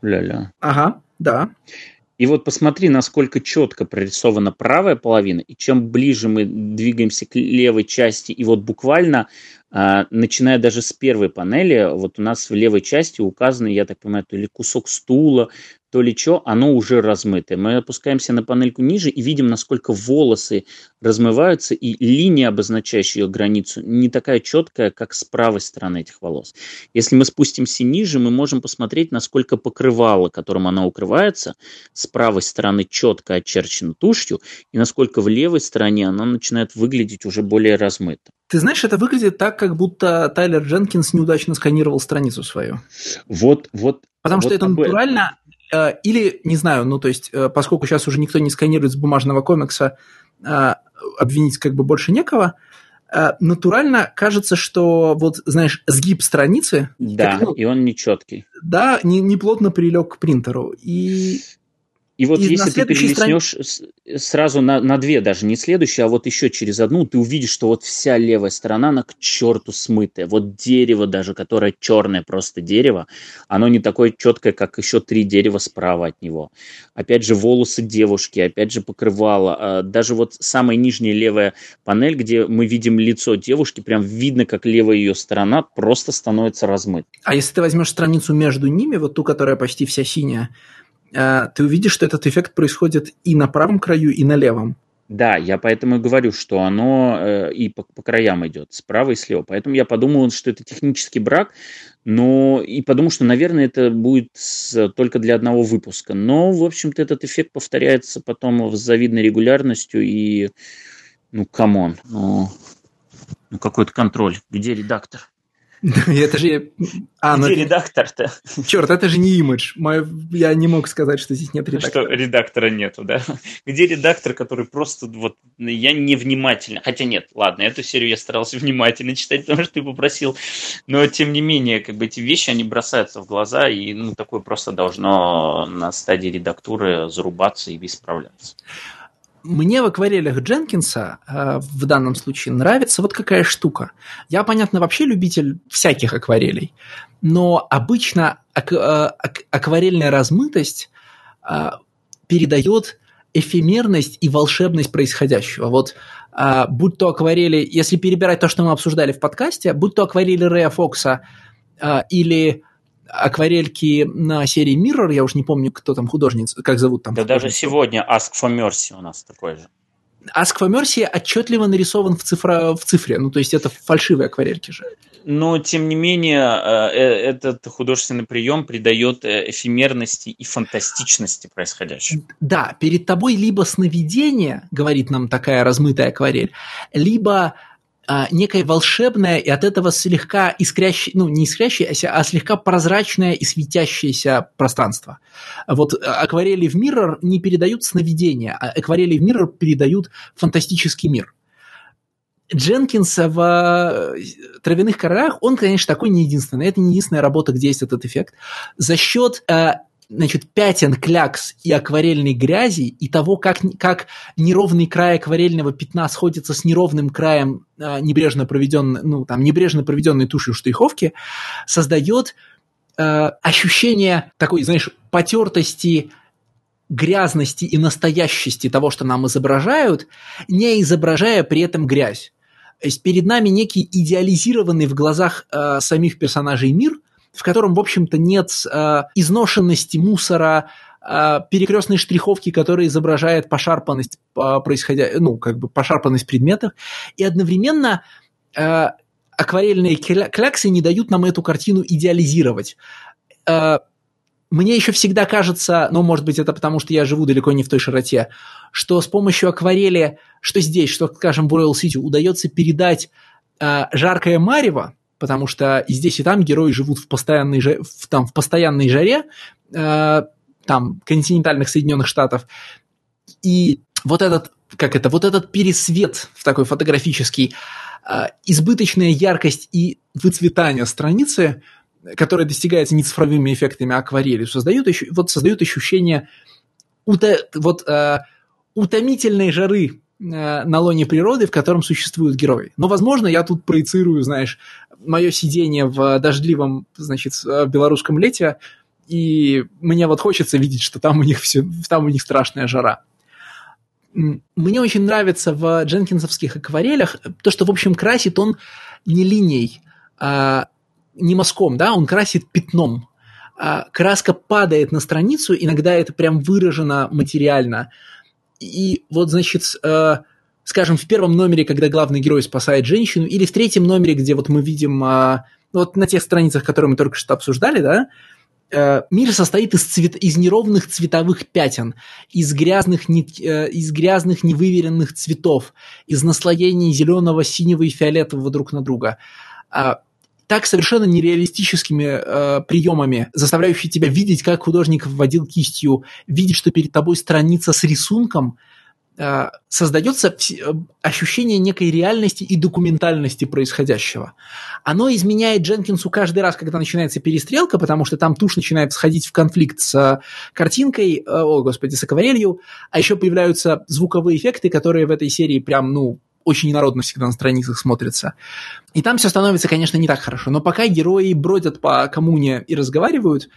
Ля-ля. Ага, да. И вот посмотри, насколько четко прорисована правая половина, и чем ближе мы двигаемся к левой части, и вот буквально а, начиная даже с первой панели, вот у нас в левой части указано, я так понимаю, то ли кусок стула, то ли что, оно уже размытое. Мы опускаемся на панельку ниже и видим, насколько волосы размываются, и линия, обозначающая ее границу, не такая четкая, как с правой стороны этих волос. Если мы спустимся ниже, мы можем посмотреть, насколько покрывало, которым она укрывается, с правой стороны четко очерчено тушью, и насколько в левой стороне она начинает выглядеть уже более размыто. Ты знаешь, это выглядит так, как будто Тайлер Дженкинс неудачно сканировал страницу свою. Вот, вот. Потому вот что это натурально, или, не знаю, ну, то есть, э, поскольку сейчас уже никто не сканирует с бумажного комикса, э, обвинить как бы больше некого, э, натурально кажется, что вот, знаешь, сгиб страницы... Да, как, ну, и он нечеткий. Да, не, не плотно прилег к принтеру. И и вот и если ты перелистнешь страни... сразу на, на две, даже не следующую, а вот еще через одну, ты увидишь, что вот вся левая сторона, она к черту смытая. Вот дерево даже, которое черное просто дерево, оно не такое четкое, как еще три дерева справа от него. Опять же, волосы девушки, опять же, покрывало. А даже вот самая нижняя левая панель, где мы видим лицо девушки, прям видно, как левая ее сторона просто становится размытой. А если ты возьмешь страницу между ними, вот ту, которая почти вся синяя, ты увидишь, что этот эффект происходит и на правом краю, и на левом. Да, я поэтому и говорю, что оно э, и по, по краям идет, справа и слева. Поэтому я подумал, что это технический брак, но и подумал, что, наверное, это будет с, только для одного выпуска. Но, в общем-то, этот эффект повторяется потом с завидной регулярностью и, ну, come on, ну, ну какой-то контроль. Где редактор? Это же... А, Где ну, редактор-то? Черт, это же не имидж. Я не мог сказать, что здесь нет редактора. Что редактора нету, да? Где редактор, который просто вот... Я невнимательно... Хотя нет, ладно, эту серию я старался (laughs) внимательно читать, потому что ты попросил. Но, тем не менее, как бы эти вещи, они бросаются в глаза, и ну, такое просто должно на стадии редактуры зарубаться и исправляться. Мне в акварелях Дженкинса э, в данном случае нравится вот какая штука. Я, понятно, вообще любитель всяких акварелей, но обычно ак- э, ак- акварельная размытость э, передает эфемерность и волшебность происходящего. Вот э, будь то акварели, если перебирать то, что мы обсуждали в подкасте, будь то акварели Рэя Фокса э, или акварельки на серии Mirror, я уж не помню, кто там художница, как зовут там. Да даже сегодня Ask for Mercy у нас такой же. Ask for Mercy отчетливо нарисован в, цифра, в цифре, ну то есть это фальшивые акварельки же. Но, тем не менее, э, э, этот художественный прием придает э, эфемерности и фантастичности происходящему. Да, перед тобой либо сновидение, говорит нам такая размытая акварель, либо а, некое волшебное и от этого слегка искрящее, ну не искрящееся, а слегка прозрачное и светящееся пространство. Вот а, акварели в Mirror не передают сновидения, а акварели в Mirror передают фантастический мир. Дженкинс в э, «Травяных королях», он, конечно, такой не единственный. Это не единственная работа, где есть этот эффект. За счет э, значит, пятен, клякс и акварельной грязи, и того, как, как неровный край акварельного пятна сходится с неровным краем э, небрежно проведенной, ну, там, небрежно проведенной тушью штриховки, создает э, ощущение такой, знаешь, потертости, грязности и настоящести того, что нам изображают, не изображая при этом грязь. То есть перед нами некий идеализированный в глазах э, самих персонажей мир – в котором, в общем-то, нет э, изношенности мусора, э, перекрестной штриховки, которая изображает пошарпанность э, происходя, ну, как бы пошарпанность предметов, и одновременно э, акварельные кляксы не дают нам эту картину идеализировать. Э, мне еще всегда кажется, но, может быть, это потому, что я живу далеко не в той широте, что с помощью акварели, что здесь, что, скажем, в Royal City, удается передать э, жаркое марево, потому что и здесь, и там герои живут в постоянной, в, там, в постоянной жаре, э, там, континентальных Соединенных Штатов, и вот этот, как это, вот этот пересвет в такой фотографический, э, избыточная яркость и выцветание страницы, которая достигается не цифровыми эффектами а акварели, создают, вот создают ощущение ута, вот, э, утомительной жары на лоне природы, в котором существуют герои. Но, возможно, я тут проецирую, знаешь, мое сидение в дождливом, значит, э, белорусском лете, и мне вот хочется видеть, что там у них все, там у них страшная жара. Мне очень нравится в дженкинсовских акварелях то, что, в общем, красит он не линией, а не мазком, да, он красит пятном. А краска падает на страницу, иногда это прям выражено материально – и вот, значит, э, скажем, в первом номере, когда главный герой спасает женщину, или в третьем номере, где вот мы видим, э, вот на тех страницах, которые мы только что обсуждали, да, э, мир состоит из, цвет, из неровных цветовых пятен, из грязных, не, э, из грязных невыверенных цветов, из наслоений зеленого, синего и фиолетового друг на друга. Э, так совершенно нереалистическими э, приемами, заставляющими тебя видеть, как художник вводил кистью, видеть, что перед тобой страница с рисунком, э, создается ощущение некой реальности и документальности происходящего. Оно изменяет Дженкинсу каждый раз, когда начинается перестрелка, потому что там тушь начинает сходить в конфликт с картинкой, о, господи, с акварелью, а еще появляются звуковые эффекты, которые в этой серии прям, ну, очень инородно всегда на страницах смотрится. И там все становится, конечно, не так хорошо. Но пока герои бродят по коммуне и разговаривают,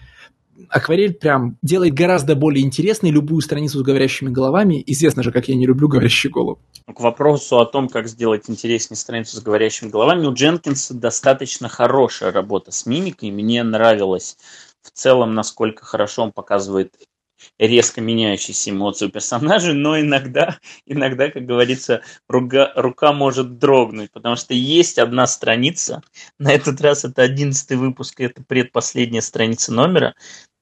акварель прям делает гораздо более интересной любую страницу с говорящими головами. Известно же, как я не люблю говорящие головы. К вопросу о том, как сделать интереснее страницу с говорящими головами, у Дженкинса достаточно хорошая работа с мимикой. Мне нравилось в целом, насколько хорошо он показывает резко меняющиеся эмоции у персонажей, но иногда, иногда, как говорится, рука, рука может дрогнуть, потому что есть одна страница, на этот раз это одиннадцатый выпуск, это предпоследняя страница номера,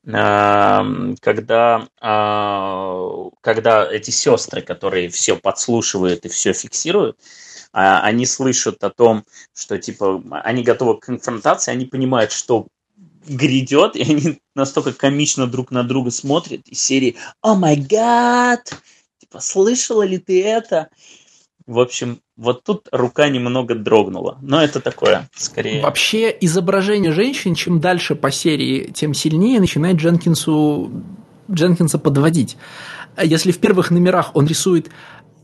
когда, а, когда эти сестры, которые все подслушивают и все фиксируют, а, они слышат о том, что типа они готовы к конфронтации, они понимают, что грядет, и они настолько комично друг на друга смотрят из серии «О май гад!» Типа, слышала ли ты это? В общем, вот тут рука немного дрогнула. Но это такое, скорее... Вообще, изображение женщин, чем дальше по серии, тем сильнее начинает Дженкинсу Дженкинса подводить. Если в первых номерах он рисует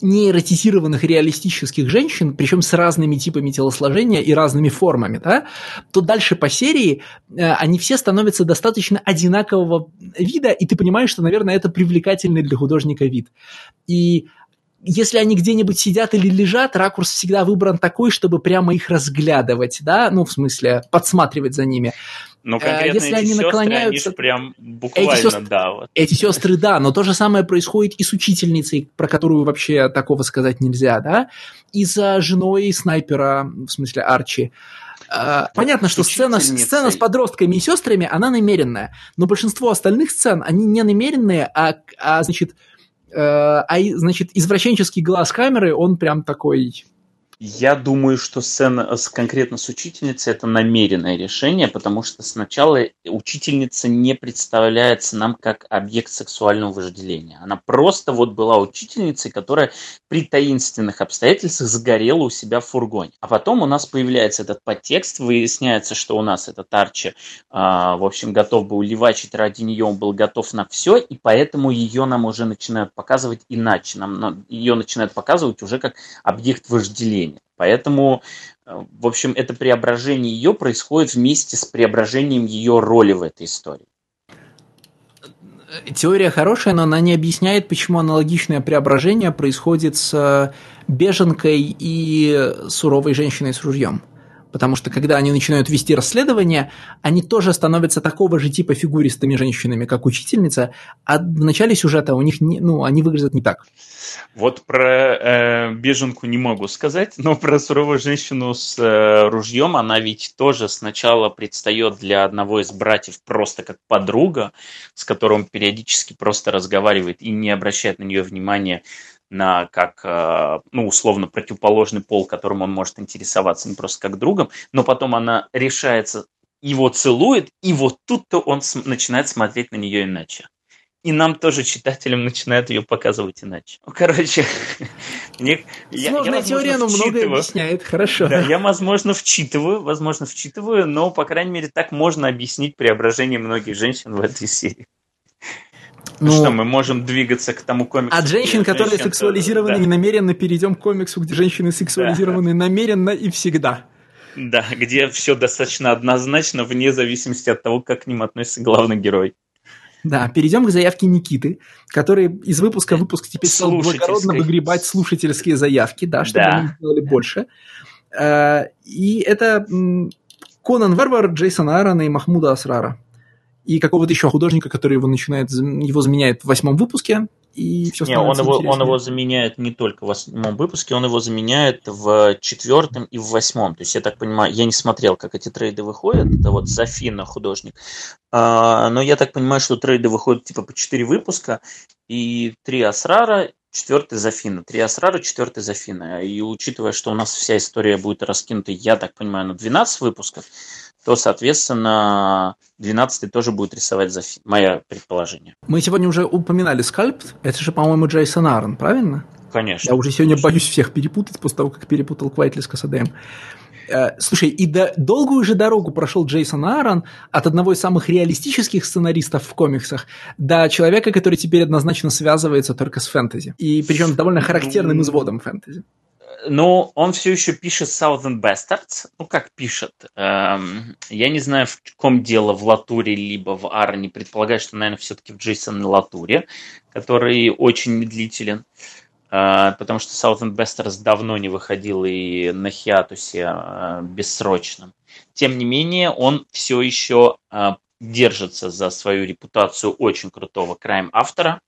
неэротизированных реалистических женщин, причем с разными типами телосложения и разными формами, да, то дальше по серии э, они все становятся достаточно одинакового вида, и ты понимаешь, что, наверное, это привлекательный для художника вид. И если они где-нибудь сидят или лежат, ракурс всегда выбран такой, чтобы прямо их разглядывать, да, ну, в смысле, подсматривать за ними. Ну, конкретно Если эти они сестры, наклоняются, они прям буквально, эти сестры, да. Вот. Эти сестры, да, но то же самое происходит и с учительницей, про которую вообще такого сказать нельзя, да, и за женой снайпера, в смысле Арчи. А, понятно, что сцена, сцена с подростками и сестрами, она намеренная, но большинство остальных сцен, они не намеренные, а, а значит, э, а, значит, извращенческий глаз камеры, он прям такой я думаю, что сцена с, конкретно с учительницей это намеренное решение, потому что сначала учительница не представляется нам как объект сексуального вожделения. Она просто вот была учительницей, которая при таинственных обстоятельствах загорела у себя в фургоне. А потом у нас появляется этот подтекст, выясняется, что у нас этот Арчи, э, в общем, готов был ливачить ради нее, он был готов на все, и поэтому ее нам уже начинают показывать иначе. Нам, ее начинают показывать уже как объект вожделения мышления. Поэтому, э, в общем, это преображение ее происходит вместе с преображением ее роли в этой истории. Теория хорошая, но она не объясняет, почему аналогичное преображение происходит с беженкой и суровой женщиной с ружьем потому что когда они начинают вести расследование, они тоже становятся такого же типа фигуристыми женщинами, как учительница, а в начале сюжета у них, не, ну, они выглядят не так. Вот про э, беженку не могу сказать, но (laughs) про суровую женщину с э, ружьем, она ведь тоже сначала предстает для одного из братьев просто как подруга, с которым периодически просто разговаривает и не обращает на нее внимания на как, э, ну, условно, противоположный пол, которым он может интересоваться, не просто как другом, но потом она решается, его целует, и вот тут-то он начинает смотреть на нее иначе. И нам тоже, читателям, начинают ее показывать иначе. Ну, короче, (laughs) мне, Сложная я, я, теория, но многое объясняет, хорошо. Да, я, возможно, вчитываю, возможно, вчитываю, но, по крайней мере, так можно объяснить преображение многих женщин в этой (laughs) серии. Ну, что, мы можем двигаться к тому комиксу. От женщин, которые женщин, сексуализированы да. ненамеренно, перейдем к комиксу, где женщины сексуализированы да. намеренно и всегда. Да, где все достаточно однозначно, вне зависимости от того, как к ним относится главный герой. Да, перейдем к заявке Никиты, который из выпуска в выпуск теперь стал благородно выгребать слушательские заявки, да, чтобы да. они сделали больше. Э, и это Конан Варвар, Джейсон Аарона и Махмуда Асрара и какого-то еще художника, который его начинает, его заменяет в восьмом выпуске, и все не, он его, он его заменяет не только в восьмом выпуске, он его заменяет в четвертом и в восьмом. То есть, я так понимаю, я не смотрел, как эти трейды выходят, это вот Зафина художник, а, но я так понимаю, что трейды выходят типа по четыре выпуска, и три Асрара, четвертый Зафина. Три Асрара, четвертый Зафина. И учитывая, что у нас вся история будет раскинута, я так понимаю, на 12 выпусков, то, соответственно, 12 тоже будет рисовать за мое предположение. Мы сегодня уже упоминали скальп. Это же, по-моему, Джейсон Аарон, правильно? Конечно. Я уже сегодня боюсь всех перепутать после того, как перепутал Квайтли с Касадеем. Э, слушай, и до, долгую же дорогу прошел Джейсон Аарон от одного из самых реалистических сценаристов в комиксах до человека, который теперь однозначно связывается только с фэнтези. И причем с довольно характерным изводом фэнтези. Но он все еще пишет Southern Bastards. Ну, как пишет. Эм, я не знаю, в ком дело, в Латуре, либо в Арне. Предполагаю, что, наверное, все-таки в Джейсон Латуре, который очень медлителен. Э, потому что Southern Bastards давно не выходил и на хиатусе э, бессрочном. Тем не менее, он все еще э, держится за свою репутацию очень крутого крайм-автора.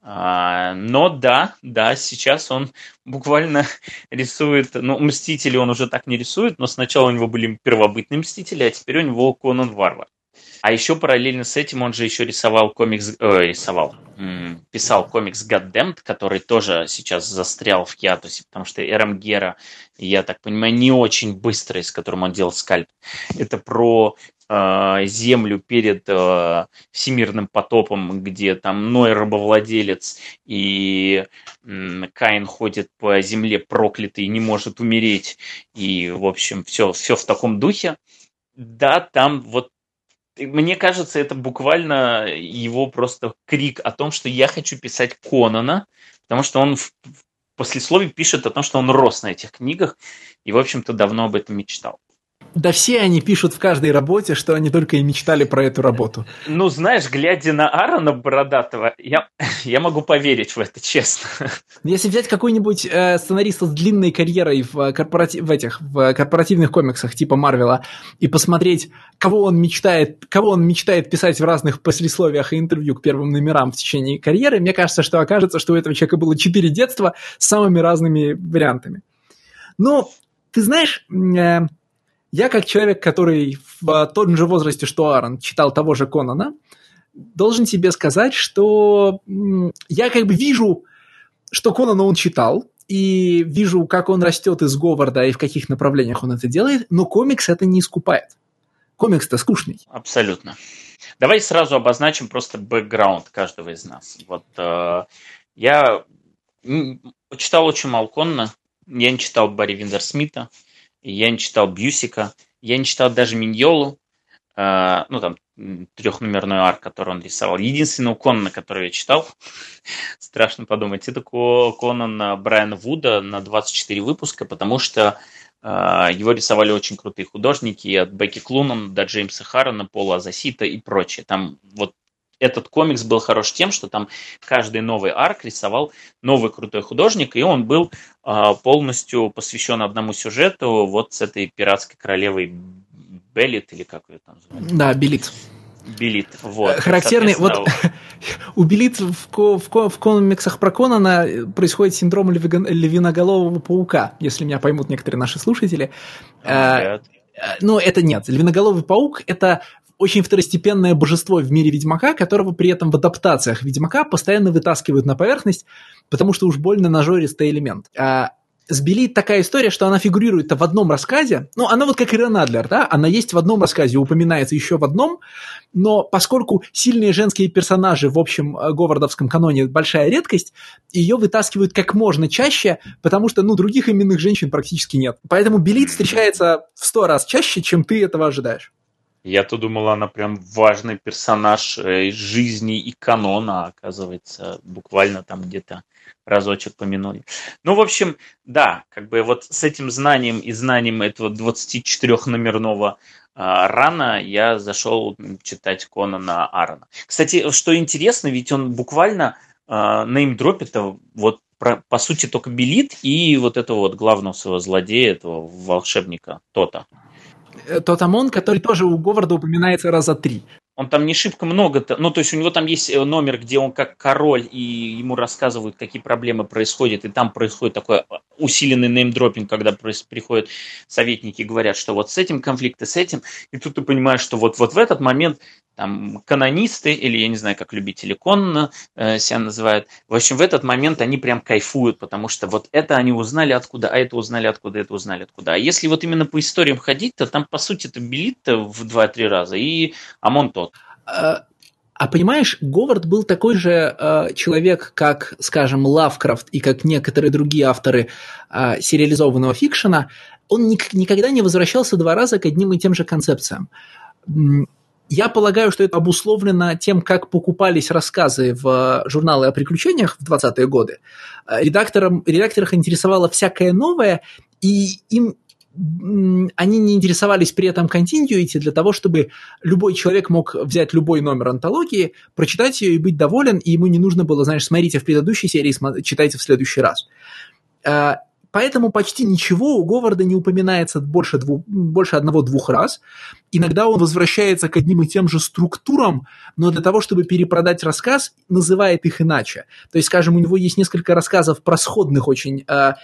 Но да, да, сейчас он буквально (laughs) рисует, ну, Мстители он уже так не рисует, но сначала у него были первобытные Мстители, а теперь у него Конан Варвар. А еще параллельно с этим он же еще рисовал комикс, э, рисовал, писал комикс Goddamned, который тоже сейчас застрял в Ятусе, потому что Эрам Гера, я так понимаю, не очень быстрый, с которым он делал скальп. Это про э, землю перед э, всемирным потопом, где там Ной рабовладелец и э, Каин ходит по земле проклятый и не может умереть. И, в общем, все, все в таком духе. Да, там вот мне кажется, это буквально его просто крик о том, что я хочу писать Конана, потому что он в послесловии пишет о том, что он рос на этих книгах и, в общем-то, давно об этом мечтал. Да все они пишут в каждой работе, что они только и мечтали про эту работу. Ну, знаешь, глядя на Аарона Бородатого, я, (laughs) я могу поверить в это, честно. Если взять какой-нибудь э, сценариста с длинной карьерой в, корпоратив, в этих в корпоративных комиксах типа Марвела и посмотреть, кого он мечтает, кого он мечтает писать в разных послесловиях и интервью к первым номерам в течение карьеры, мне кажется, что окажется, что у этого человека было четыре детства с самыми разными вариантами. Но ты знаешь, э, я, как человек, который в том же возрасте, что Аарон, читал того же Конана, должен тебе сказать, что я как бы вижу, что Конана он читал, и вижу, как он растет из Говарда и в каких направлениях он это делает, но комикс это не искупает. Комикс-то скучный. Абсолютно. Давай сразу обозначим просто бэкграунд каждого из нас. Вот э, я читал очень мало Конна, я не читал Барри Я не читал Бьюсика, я не читал даже Миньолу, э, ну там трехнумерную арк, который он рисовал. Единственный Конана, который я читал, (laughs) страшно подумать, это Конан Брайана Вуда на 24 выпуска, потому что э, его рисовали очень крутые художники, от Бекки Клунан до Джеймса Харрена, Пола Азасита и прочее. Там вот этот комикс был хорош тем, что там каждый новый арк рисовал новый крутой художник, и он был э, полностью посвящен одному сюжету, вот с этой пиратской королевой Беллит, или как ее там звали? Да, Белит. Белит, вот. Характерный, вот (laughs) у Белит в, в, в комиксах про Конана происходит синдром львиноголового паука, если меня поймут некоторые наши слушатели. Нет. Ну, это нет. Львиноголовый паук – это очень второстепенное божество в мире Ведьмака, которого при этом в адаптациях Ведьмака постоянно вытаскивают на поверхность, потому что уж больно нажористый элемент. А с Белит такая история, что она фигурирует в одном рассказе, ну, она вот как Ирен Адлер, да, она есть в одном рассказе, упоминается еще в одном, но поскольку сильные женские персонажи в общем э, говардовском каноне большая редкость, ее вытаскивают как можно чаще, потому что, ну, других именных женщин практически нет. Поэтому Белит встречается в сто раз чаще, чем ты этого ожидаешь. Я-то думал, она прям важный персонаж э, из жизни и канона, оказывается, буквально там где-то разочек помянули. Ну, в общем, да, как бы вот с этим знанием и знанием этого 24-номерного а, рана я зашел читать Конана Аарона. Кстати, что интересно, ведь он буквально а, неймдропит вот про, по сути только Белит и вот этого вот главного своего злодея, этого волшебника Тота. Э, тот ОМОН, который тоже у Говарда упоминается раза три. Он там не шибко много, ну то есть у него там есть э, номер, где он как король, и ему рассказывают, какие проблемы происходят, и там происходит такой а, усиленный неймдропинг, когда приходят советники и говорят, что вот с этим конфликты, с этим, и тут ты понимаешь, что вот, вот в этот момент там канонисты, или я не знаю, как любители Конна э, себя называют, в общем, в этот момент они прям кайфуют, потому что вот это они узнали откуда, а это узнали откуда, это узнали откуда. А если вот именно по историям ходить, то там, по сути, это белит в 2-3 раза, и Амон тот. А, понимаешь, Говард был такой же э, человек, как, скажем, Лавкрафт и как некоторые другие авторы э, сериализованного фикшена. Он ник- никогда не возвращался два раза к одним и тем же концепциям. Я полагаю, что это обусловлено тем, как покупались рассказы в журналы о приключениях в 20-е годы. Э, редакторам, редакторах интересовало всякое новое, и им они не интересовались при этом continuity для того, чтобы любой человек мог взять любой номер антологии, прочитать ее и быть доволен, и ему не нужно было, знаешь, смотрите в предыдущей серии, читайте в следующий раз. Э, Поэтому почти ничего у Говарда не упоминается больше, двух, больше одного-двух раз. Иногда он возвращается к одним и тем же структурам, но для того, чтобы перепродать рассказ, называет их иначе. То есть, скажем, у него есть несколько рассказов про сходных очень э,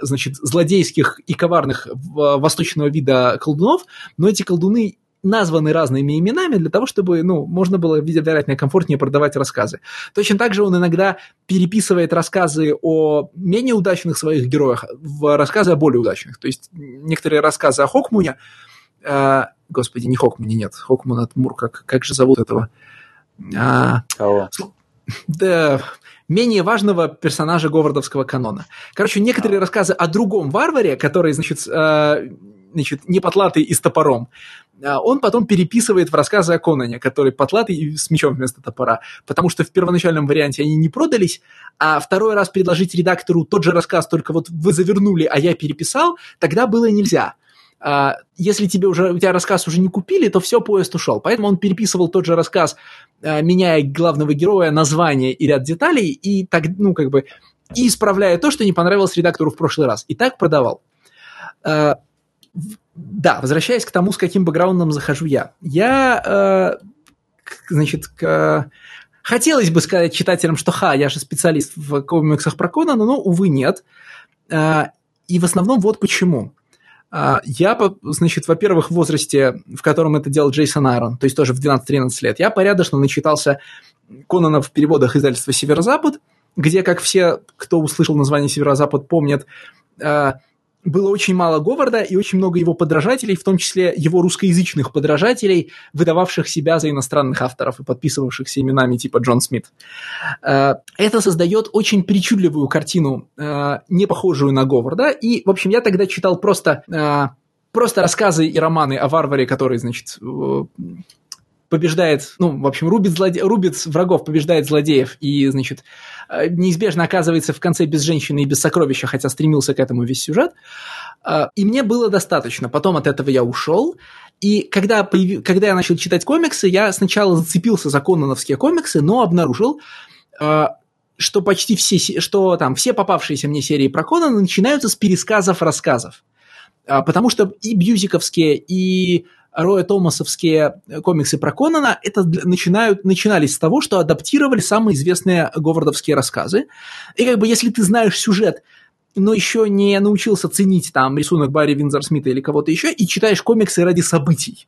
значит, злодейских и коварных восточного вида колдунов, но эти колдуны названы разными именами для того, чтобы, ну, можно было, вероятно, комфортнее продавать рассказы. Точно так же он иногда переписывает рассказы о менее удачных своих героях в рассказы о более удачных. То есть некоторые рассказы о Хокмуне, э, господи, не Хокмуне, нет, Хокмун от Мур, как, как же зовут этого? А, Кого? Да, менее важного персонажа говардовского канона. Короче, некоторые рассказы о другом варваре, который, значит, э, значит, не потлатый и с топором, а он потом переписывает в рассказы о Конане, который потлатый и с мечом вместо топора, потому что в первоначальном варианте они не продались, а второй раз предложить редактору тот же рассказ, только вот вы завернули, а я переписал, тогда было нельзя. А, если тебе уже, у тебя рассказ уже не купили, то все, поезд ушел. Поэтому он переписывал тот же рассказ, а, меняя главного героя, название и ряд деталей, и так, ну, как бы, и исправляя то, что не понравилось редактору в прошлый раз. И так продавал да, возвращаясь к тому, с каким бэкграундом захожу я. Я, э, значит, к, хотелось бы сказать читателям, что ха, я же специалист в комиксах про Конана, но, увы, нет. Э, и в основном вот почему. Э, я, значит, во-первых, в возрасте, в котором это делал Джейсон Айрон, то есть тоже в 12-13 лет, я порядочно начитался Конана в переводах издательства «Северо-Запад», где, как все, кто услышал название «Северо-Запад», помнят, э, было очень мало Говарда и очень много его подражателей, в том числе его русскоязычных подражателей, выдававших себя за иностранных авторов и подписывавшихся именами типа Джон Смит. Э, это создает очень причудливую картину, э, не похожую на Говарда. И, в общем, я тогда читал просто, э, просто рассказы и романы о варваре, который, значит, побеждает, ну, в общем, рубит, злоде... рубит врагов, побеждает злодеев и, значит, э, неизбежно оказывается в конце без женщины и без сокровища, хотя стремился к этому весь сюжет. Э, и мне было достаточно. Потом от этого я ушел. И когда, появ... когда я начал читать комиксы, я сначала зацепился за кононовские комиксы, но обнаружил, э, что почти все, что там все попавшиеся мне серии про Конана начинаются с пересказов рассказов. Потому что и бьюзиковские, и Роя Томасовские комиксы про Конана это начинают, начинались с того, что адаптировали самые известные говардовские рассказы. И как бы если ты знаешь сюжет, но еще не научился ценить там рисунок Барри Винзор Смита или кого-то еще, и читаешь комиксы ради событий,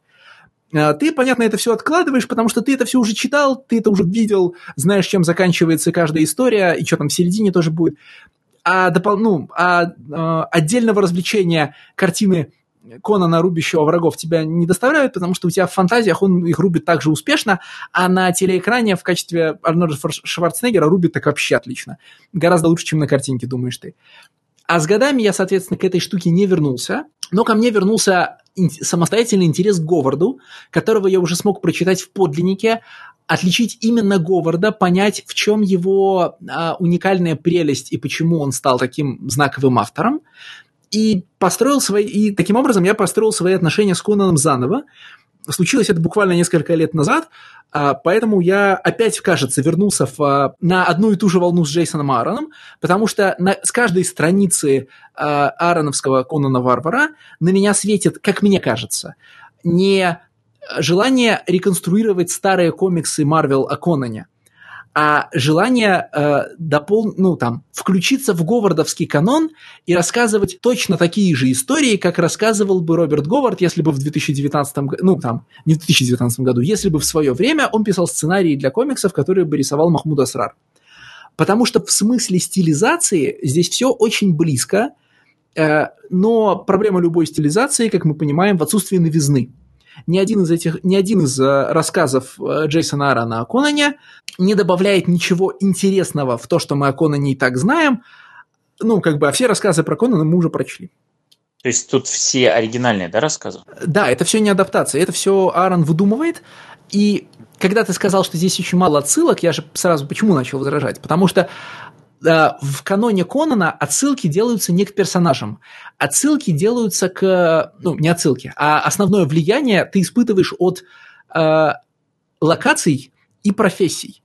а, ты, понятно, это все откладываешь, потому что ты это все уже читал, ты это уже видел, знаешь, чем заканчивается каждая история, и что там в середине тоже будет. А, допол- ну, а, а отдельного развлечения картины Конана, рубящего врагов, тебя не доставляют, потому что у тебя в фантазиях он их рубит так же успешно, а на телеэкране в качестве Арнольда Шварценеггера рубит так вообще отлично. Гораздо лучше, чем на картинке, думаешь ты. А с годами я, соответственно, к этой штуке не вернулся, но ко мне вернулся самостоятельный интерес к Говарду, которого я уже смог прочитать в подлиннике, отличить именно Говарда, понять, в чем его а, уникальная прелесть и почему он стал таким знаковым автором и построил свои, и таким образом я построил свои отношения с Конаном заново. Случилось это буквально несколько лет назад, а, поэтому я опять, кажется, вернулся в, а, на одну и ту же волну с Джейсоном Аароном, потому что на, с каждой страницы а, Аароновского Конана Варвара на меня светит, как мне кажется, не желание реконструировать старые комиксы Марвел о Конане, а желание э, допол... ну, там, включиться в говардовский канон и рассказывать точно такие же истории, как рассказывал бы Роберт Говард, если бы в 2019 году, ну, там, не в 2019 году, если бы в свое время он писал сценарии для комиксов, которые бы рисовал Махмуд Асрар. Потому что в смысле стилизации здесь все очень близко, э, но проблема любой стилизации, как мы понимаем, в отсутствии новизны. Ни один из этих, ни один из э, рассказов э, Джейсона Аарона о Конане не добавляет ничего интересного в то, что мы о Конане и так знаем. Ну, как бы, а все рассказы про Конана мы уже прочли. То есть тут все оригинальные, да, рассказы? Да, это все не адаптация, это все Аарон выдумывает. И когда ты сказал, что здесь очень мало отсылок, я же сразу почему начал возражать? Потому что в каноне Конана отсылки делаются не к персонажам. Отсылки делаются к... Ну, не отсылки, а основное влияние ты испытываешь от э, локаций и профессий.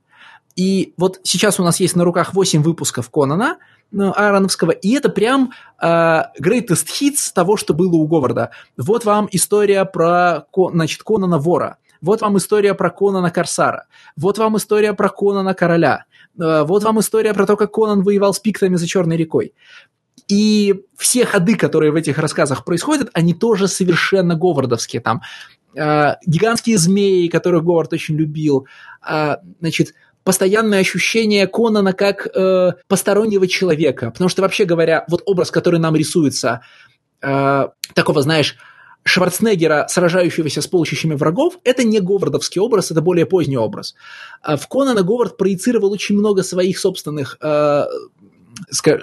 И вот сейчас у нас есть на руках 8 выпусков Конана – ну, Аароновского, и это прям э, greatest hits того, что было у Говарда. Вот вам история про, значит, Конана Вора, вот вам история про Конана Корсара, вот вам история про Конана Короля, э, вот вам история про то, как Конан воевал с пиктами за Черной рекой. И все ходы, которые в этих рассказах происходят, они тоже совершенно говардовские. Там э, гигантские змеи, которых Говард очень любил, э, значит, постоянное ощущение Конана как э, постороннего человека. Потому что, вообще говоря, вот образ, который нам рисуется, э, такого, знаешь, Шварценеггера, сражающегося с полчищами врагов, это не говардовский образ, это более поздний образ. А в Конана Говард проецировал очень много своих собственных э,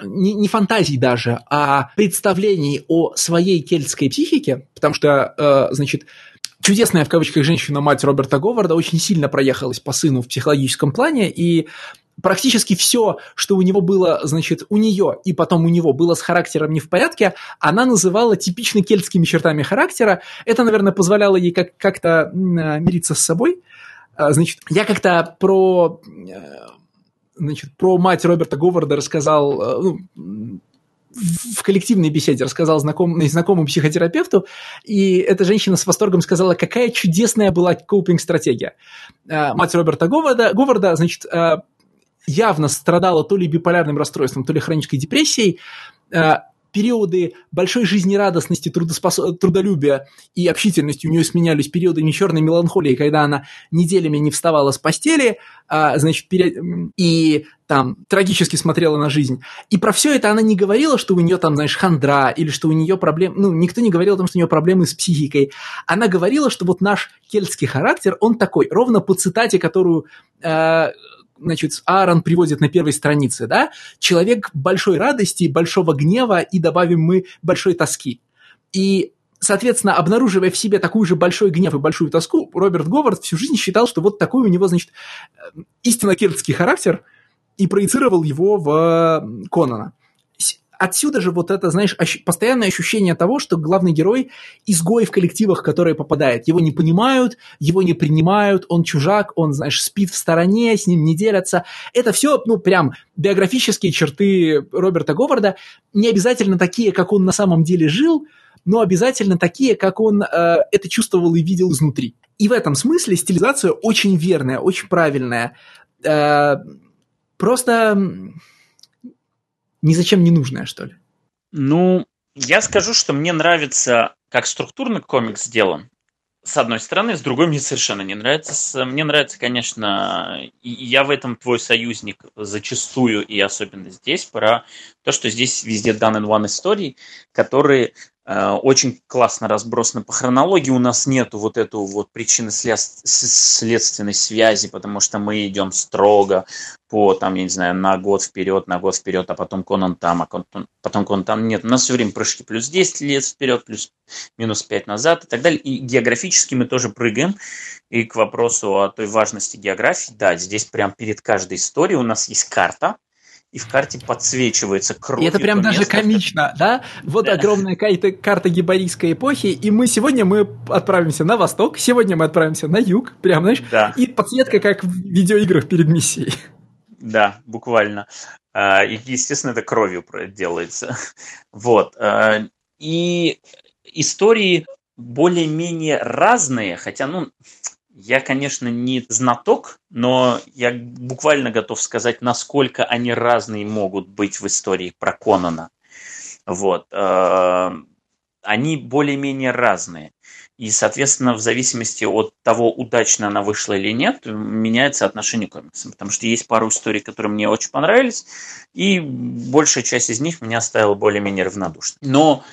не, не фантазий даже, а представлений о своей кельтской психике, потому что, э, значит, чудесная в кавычках женщина, мать Роберта Говарда, очень сильно проехалась по сыну в психологическом плане, и практически все, что у него было, значит, у нее и потом у него было с характером не в порядке, она называла типично кельтскими чертами характера. Это, наверное, позволяло ей как- как-то мириться с собой. А, значит, я как-то про э, значит, про мать Роберта Говарда рассказал, э, ну, в коллективной беседе рассказал знаком, знакомому психотерапевту, и эта женщина с восторгом сказала, какая чудесная была копинг-стратегия. Э, мать Роберта Говарда, Говарда значит, э, явно страдала то ли биполярным расстройством, то ли хронической депрессией, периоды большой жизнерадостности, трудоспос... трудолюбия и общительности у нее сменялись периодами черной меланхолии, когда она неделями не вставала с постели, а, значит, пере... и там трагически смотрела на жизнь. И про все это она не говорила, что у нее там, знаешь, хандра, или что у нее проблемы, ну, никто не говорил о том, что у нее проблемы с психикой. Она говорила, что вот наш кельтский характер, он такой, ровно по цитате, которую э, значит, Аарон приводит на первой странице, да, человек большой радости, большого гнева и, добавим мы, большой тоски. И Соответственно, обнаруживая в себе такой же большой гнев и большую тоску, Роберт Говард всю жизнь считал, что вот такой у него, значит, истинно кельтский характер, и проецировал его в Конана отсюда же вот это, знаешь, ощ- постоянное ощущение того, что главный герой изгой в коллективах, которые попадает. Его не понимают, его не принимают, он чужак, он, знаешь, спит в стороне, с ним не делятся. Это все, ну, прям биографические черты Роберта Говарда, не обязательно такие, как он на самом деле жил, но обязательно такие, как он э, это чувствовал и видел изнутри. И в этом смысле стилизация очень верная, очень правильная. Э, просто ни зачем не нужная, что ли? Ну, я скажу, что мне нравится, как структурный комикс сделан, с одной стороны, с другой мне совершенно не нравится. Мне нравится, конечно, и я в этом твой союзник зачастую, и особенно здесь, про то, что здесь везде done in one истории, которые Э, очень классно разбросано по хронологии. У нас нету вот эту вот причинно-следственной связи, потому что мы идем строго по, там, я не знаю, на год вперед, на год вперед, а потом Конан там, а потом Конан там. Нет, у нас все время прыжки плюс 10 лет вперед, плюс минус 5 назад и так далее. И географически мы тоже прыгаем. И к вопросу о той важности географии, да, здесь прям перед каждой историей у нас есть карта, и в карте подсвечивается кровь. И это прям даже место, комично, да? Вот да. огромная карта, карта гибарийской эпохи, и мы сегодня мы отправимся на восток, сегодня мы отправимся на юг, прям, знаешь, да. и подсветка, как в видеоиграх перед миссией. Да, буквально. А, и, естественно, это кровью делается. (laughs) Вот. А, и истории более-менее разные, хотя, ну, я, конечно, не знаток, но я буквально готов сказать, насколько они разные могут быть в истории про Конана. Вот. Э, они более-менее разные. И, соответственно, в зависимости от того, удачно она вышла или нет, меняется отношение к комиксам. Потому что есть пару историй, которые мне очень понравились, и большая часть из них меня оставила более-менее равнодушной. Но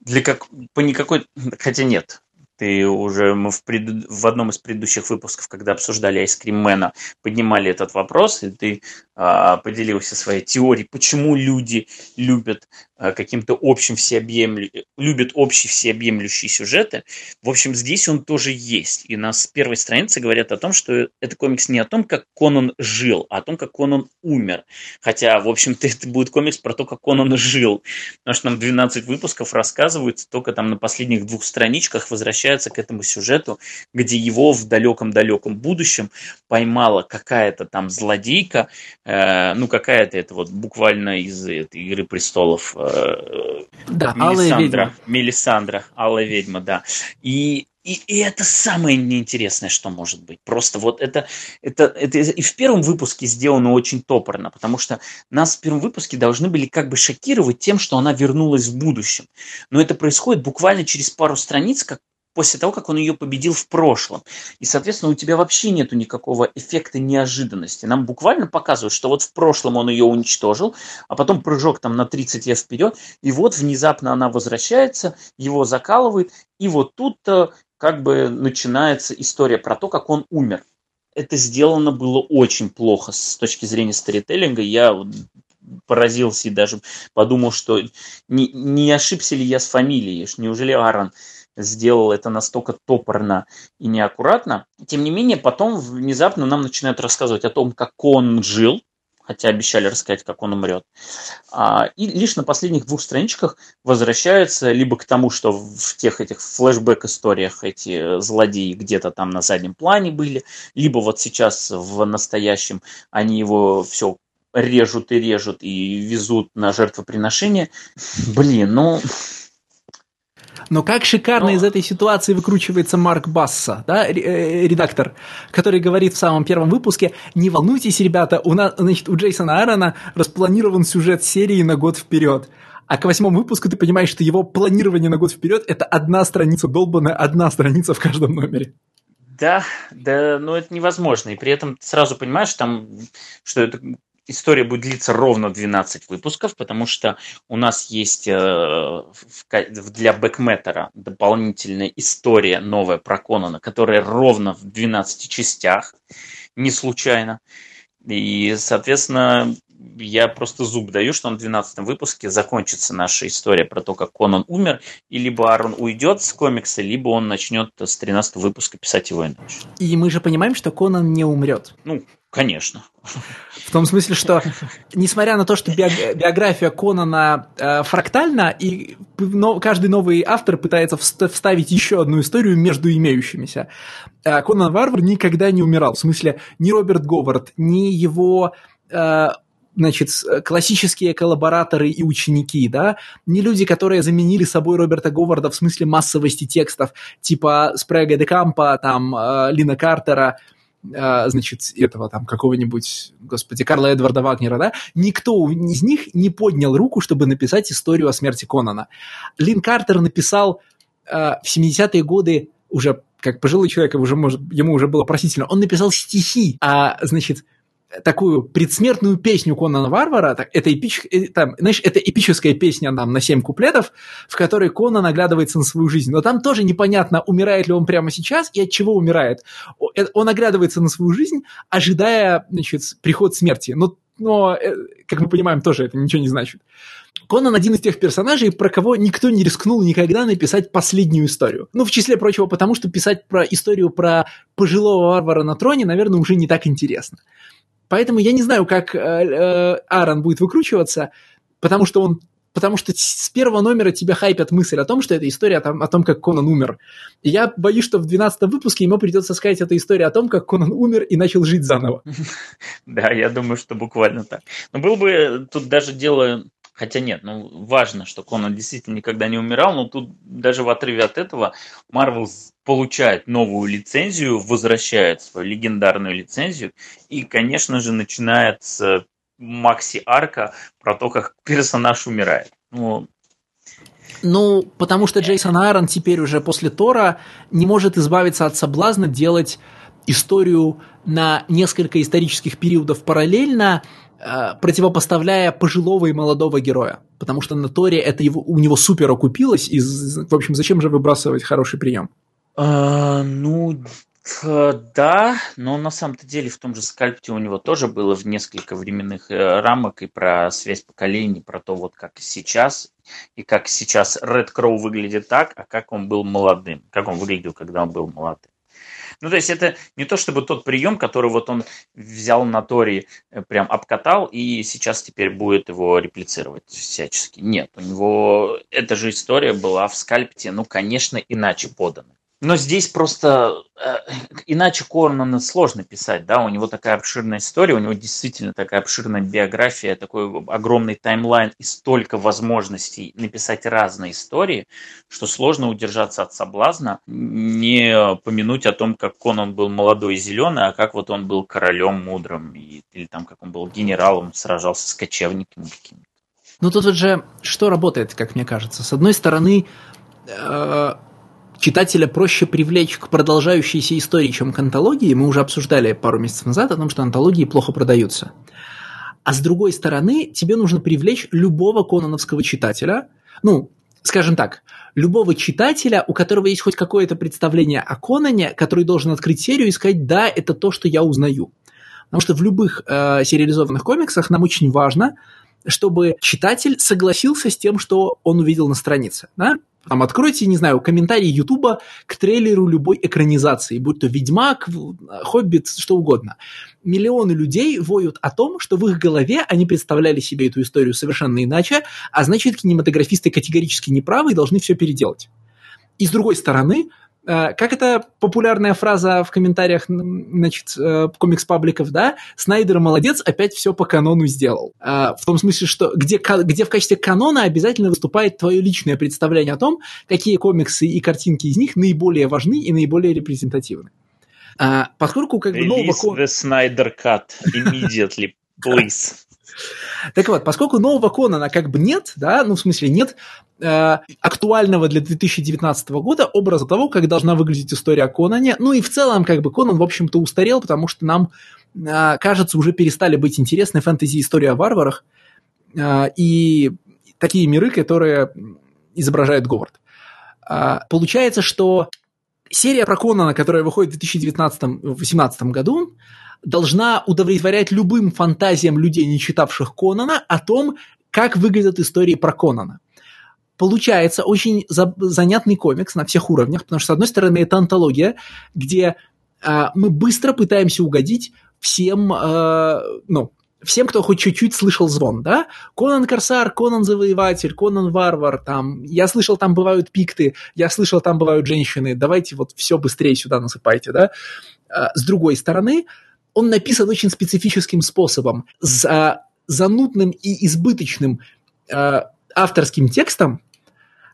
для как... по никакой... Хотя нет, ты уже мы в, пред, в одном из предыдущих выпусков, когда обсуждали Айскриммена, поднимали этот вопрос, и ты а, поделился своей теорией, почему люди любят каким-то общим всеобъемлю... любят общие всеобъемлющие сюжеты. В общем, здесь он тоже есть. И нас с первой страницы говорят о том, что это комикс не о том, как Конан жил, а о том, как Конан умер. Хотя, в общем-то, (laughs) это будет комикс про то, как Конан жил. Потому что нам 12 выпусков рассказывают, только там на последних двух страничках возвращаются к этому сюжету, где его в далеком-далеком будущем поймала какая-то там злодейка, э, ну какая-то это вот буквально из этой «Игры престолов». Э, да, Мелисандра, Мелисандра, Алая ведьма, да. И и, и это самое неинтересное, что может быть. Просто вот это, это, это и в первом выпуске сделано очень топорно, потому что нас в первом выпуске должны были как бы шокировать тем, что она вернулась в будущем. Но это происходит буквально через пару страниц, как после того, как он ее победил в прошлом. И, соответственно, у тебя вообще нету никакого эффекта неожиданности. Нам буквально показывают, что вот в прошлом он ее уничтожил, а потом прыжок там на 30 лет вперед, и вот внезапно она возвращается, его закалывает, и вот тут-то как бы начинается история про то, как он умер. Это сделано было очень плохо с точки зрения сторителлинга. Я поразился и даже подумал, что не, не ошибся ли я с фамилией, неужели Аарон сделал это настолько топорно и неаккуратно. Тем не менее, потом внезапно нам начинают рассказывать о том, как он жил, хотя обещали рассказать, как он умрет. А, и лишь на последних двух страничках возвращаются либо к тому, что в тех этих флешбэк-историях эти злодеи где-то там на заднем плане были, либо вот сейчас в настоящем они его все режут и режут и везут на жертвоприношение. Блин, ну... Но как шикарно Но... из этой ситуации выкручивается Марк Басса, да, э, редактор, который говорит в самом первом выпуске, не волнуйтесь, ребята, у, нас, значит, у Джейсона Аарона распланирован сюжет серии на год вперед. А к восьмому выпуску ты понимаешь, что его планирование на год вперед – это одна страница, долбанная одна страница в каждом номере. Да, да, но это невозможно. И при этом ты сразу понимаешь, там, что это история будет длиться ровно 12 выпусков, потому что у нас есть э, для Бэкметтера дополнительная история новая про Конана, которая ровно в 12 частях, не случайно. И, соответственно, я просто зуб даю, что на 12 выпуске закончится наша история про то, как Конан умер, и либо Аарон уйдет с комикса, либо он начнет с 13 выпуска писать его иначе. И мы же понимаем, что Конан не умрет. Ну, Конечно. В том смысле, что несмотря на то, что биография Конана э, фрактальна, и но, каждый новый автор пытается вставить еще одну историю между имеющимися, э, Конан Варвар никогда не умирал. В смысле, ни Роберт Говард, ни его э, значит, классические коллабораторы и ученики, да, не люди, которые заменили собой Роберта Говарда в смысле массовости текстов, типа Спрега де Кампа, там, э, Лина Картера, а, значит, этого там какого-нибудь, господи, Карла Эдварда Вагнера, да, никто из них не поднял руку, чтобы написать историю о смерти Конана. Лин Картер написал э, в 70-е годы уже как пожилой человек, уже, может, ему уже было просительно, он написал стихи, а, значит, такую предсмертную песню Конана Варвара, так, это, эпич, э, там, знаешь, это эпическая песня нам на семь куплетов, в которой Конан оглядывается на свою жизнь. Но там тоже непонятно, умирает ли он прямо сейчас и от чего умирает. Э, он оглядывается на свою жизнь, ожидая значит, приход смерти. Но, но, э, как мы понимаем, тоже это ничего не значит. Конан один из тех персонажей, про кого никто не рискнул никогда написать последнюю историю. Ну, в числе прочего, потому что писать про историю про пожилого варвара на троне, наверное, уже не так интересно. Поэтому я не знаю, как э, э, Аарон будет выкручиваться, потому что он потому что с первого номера тебя хайпят мысль о том, что это история о том, о том как Конан умер. И я боюсь, что в 12 выпуске ему придется сказать эту историю о том, как Конан умер и начал жить заново. (laughs) Да, я думаю, что буквально так. Но было бы тут даже дело Хотя нет, ну важно, что Конан действительно никогда не умирал, но тут даже в отрыве от этого Марвел получает новую лицензию, возвращает свою легендарную лицензию и, конечно же, начинает с Макси Арка про то, как персонаж умирает. Ну, ну, потому что Джейсон Аарон теперь уже после Тора не может избавиться от соблазна делать историю на несколько исторических периодов параллельно, Э, противопоставляя пожилого и молодого героя. Потому что на Торе это его, у него супер окупилось, и, в общем, зачем же выбрасывать хороший прием? А, ну, да, но на самом-то деле в том же скальпте у него тоже было в несколько временных э, рамок и про связь поколений, про то, вот как сейчас, и как сейчас Ред Кроу выглядит так, а как он был молодым, как он выглядел, когда он был молодым. Ну, то есть это не то чтобы тот прием, который вот он взял на Тори, э, прям обкатал, и сейчас теперь будет его реплицировать всячески. Нет, у него эта же история была в скальпте, ну, конечно, иначе подана. Но здесь просто э, иначе Корнана сложно писать, да, у него такая обширная история, у него действительно такая обширная биография, такой огромный таймлайн и столько возможностей написать разные истории, что сложно удержаться от соблазна, не помянуть о том, как Конан был молодой и зеленый, а как вот он был королем мудрым, и, или там как он был генералом, сражался с кочевниками какими-то. Ну тут вот же что работает, как мне кажется. С одной стороны, э, читателя проще привлечь к продолжающейся истории, чем к антологии. Мы уже обсуждали пару месяцев назад о том, что антологии плохо продаются. А с другой стороны, тебе нужно привлечь любого кононовского читателя, ну, скажем так, любого читателя, у которого есть хоть какое-то представление о Конане, который должен открыть серию и сказать, да, это то, что я узнаю. Потому что в любых э, сериализованных комиксах нам очень важно, чтобы читатель согласился с тем, что он увидел на странице. Да? Там откройте, не знаю, комментарий Ютуба к трейлеру любой экранизации, будь то Ведьмак, Хоббит, что угодно. Миллионы людей воют о том, что в их голове они представляли себе эту историю совершенно иначе, а значит, кинематографисты категорически неправы и должны все переделать. И с другой стороны, как это популярная фраза в комментариях, значит, э, комикс-пабликов, да? Снайдер молодец, опять все по канону сделал. Э, в том смысле, что где, где в качестве канона обязательно выступает твое личное представление о том, какие комиксы и картинки из них наиболее важны и наиболее репрезентативны. Поскольку как бы нового... the Snyder Cut immediately, (laughs) please. Так вот, поскольку нового Конана как бы нет, да, ну, в смысле, нет э, актуального для 2019 года образа того, как должна выглядеть история о Конане, ну и в целом, как бы, Конан, в общем-то, устарел, потому что нам, э, кажется, уже перестали быть интересны фэнтези-истории о варварах э, и такие миры, которые изображает Говард. Э, получается, что серия про Конана, которая выходит в 2019-2018 году, должна удовлетворять любым фантазиям людей, не читавших Конана, о том, как выглядят истории про Конана. Получается очень за- занятный комикс на всех уровнях, потому что, с одной стороны, это антология, где э, мы быстро пытаемся угодить всем, э, ну, всем, кто хоть чуть-чуть слышал звон, да? Конан Корсар, Конан Завоеватель, Конан Варвар, там, я слышал, там бывают пикты, я слышал, там бывают женщины, давайте вот все быстрее сюда насыпайте, да? А, с другой стороны, он написан очень специфическим способом, за занудным и избыточным э, авторским текстом,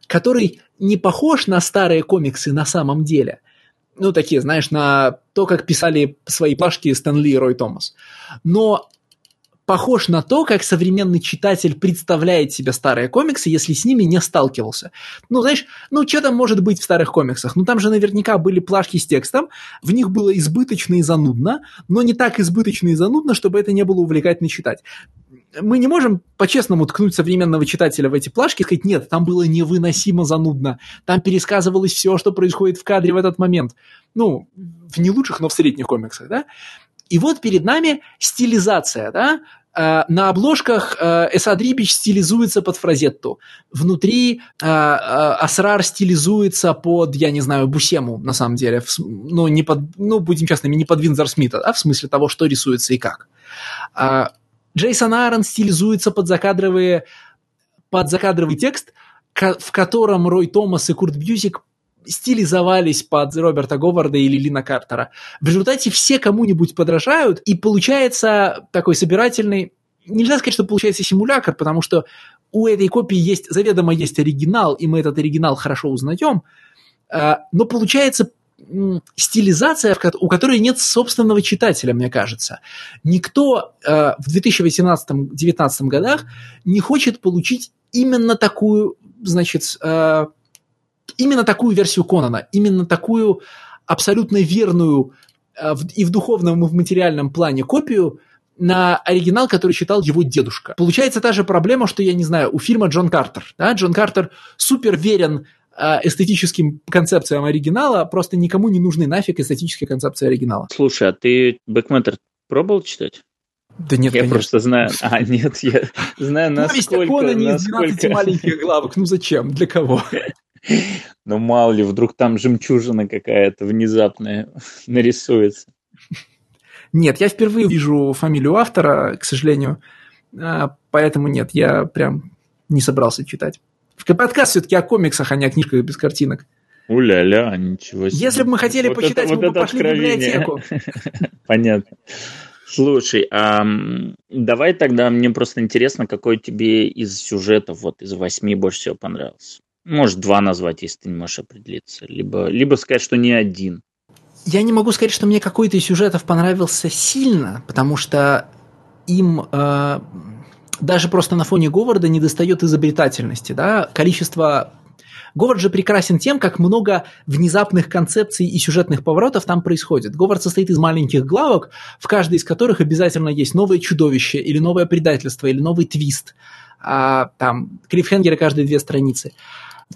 который не похож на старые комиксы на самом деле. Ну, такие, знаешь, на то, как писали свои плашки Стэн Ли и Рой Томас. Но похож на то, как современный читатель представляет себе старые комиксы, если с ними не сталкивался. Ну, знаешь, ну, что там может быть в старых комиксах? Ну, там же наверняка были плашки с текстом, в них было избыточно и занудно, но не так избыточно и занудно, чтобы это не было увлекательно читать. Мы не можем по-честному ткнуть современного читателя в эти плашки и сказать, нет, там было невыносимо занудно, там пересказывалось все, что происходит в кадре в этот момент. Ну, в не лучших, но в средних комиксах, да? И вот перед нами стилизация, да, э, на обложках э, Эсад Рибич стилизуется под фразетту. Внутри э, Асрар стилизуется под, я не знаю, Бусему, на самом деле. Ну, не под, ну будем честными, не под Винзор Смита, да, в смысле того, что рисуется и как. Джейсон Аарон стилизуется под закадровые, под закадровый текст, в котором Рой Томас и Курт Бьюзик стилизовались под Роберта Говарда или Лина Картера. В результате все кому-нибудь подражают, и получается такой собирательный... Нельзя сказать, что получается симулятор, потому что у этой копии есть, заведомо есть оригинал, и мы этот оригинал хорошо узнаем, а, но получается стилизация, у которой нет собственного читателя, мне кажется. Никто а, в 2018-2019 годах не хочет получить именно такую, значит, а, именно такую версию Конана, именно такую абсолютно верную э, и в духовном, и в материальном плане копию на оригинал, который читал его дедушка. Получается та же проблема, что, я не знаю, у фильма Джон Картер. Да? Джон Картер супер верен э, эстетическим концепциям оригинала, просто никому не нужны нафиг эстетические концепции оригинала. Слушай, а ты Бэкментер пробовал читать? Да нет, Я конечно. просто знаю... А, нет, я знаю, Повесть о насколько... Конане из 12 насколько... маленьких главок. Ну зачем? Для кого? (laughs) (gasps) Ну, мало ли, вдруг там жемчужина какая-то внезапная (laughs) нарисуется. Нет, я впервые вижу фамилию автора, к сожалению. А, Поэтому нет, я прям не собрался читать. Подкаст все-таки о комиксах, а не о книжках без картинок. Уля-ля, ничего себе. Если бы мы хотели Вот почитать, это- мы вот бы это пошли в откровение. библиотеку. (laughs) Понятно. Слушай, а давай тогда, мне просто интересно, какой тебе из сюжетов, вот из восьми больше всего понравился. Может, два назвать, если ты не можешь определиться. Либо, либо сказать, что не один. Я не могу сказать, что мне какой-то из сюжетов понравился сильно, потому что им э, даже просто на фоне Говарда не достает изобретательности. Да? Количество... Говард же прекрасен тем, как много внезапных концепций и сюжетных поворотов там происходит. Говард состоит из маленьких главок, в каждой из которых обязательно есть новое чудовище, или новое предательство, или новый твист. А, там, клиффхенгеры каждые две страницы.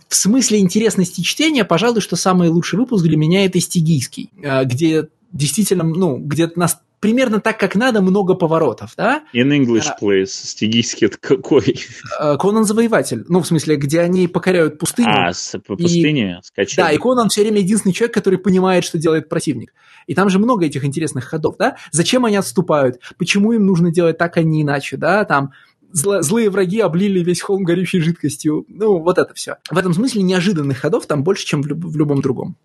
В смысле интересности чтения, пожалуй, что самый лучший выпуск для меня это стигийский, э, где действительно, ну, где нас примерно так, как надо, много поворотов, да? In English, А. please. Стигийский это какой? Э, Конан Завоеватель, ну, в смысле, где они покоряют пустыню. А, с по пустыне скачали. Да, и Конан все время единственный человек, который понимает, что делает противник. И там же много этих интересных ходов, да? Зачем они отступают? Почему им нужно делать так, а не иначе, да? Там зло- злые враги облили весь холм горючей жидкостью. Ну, вот это все. В этом смысле неожиданных ходов там больше, чем в, люб- в любом другом.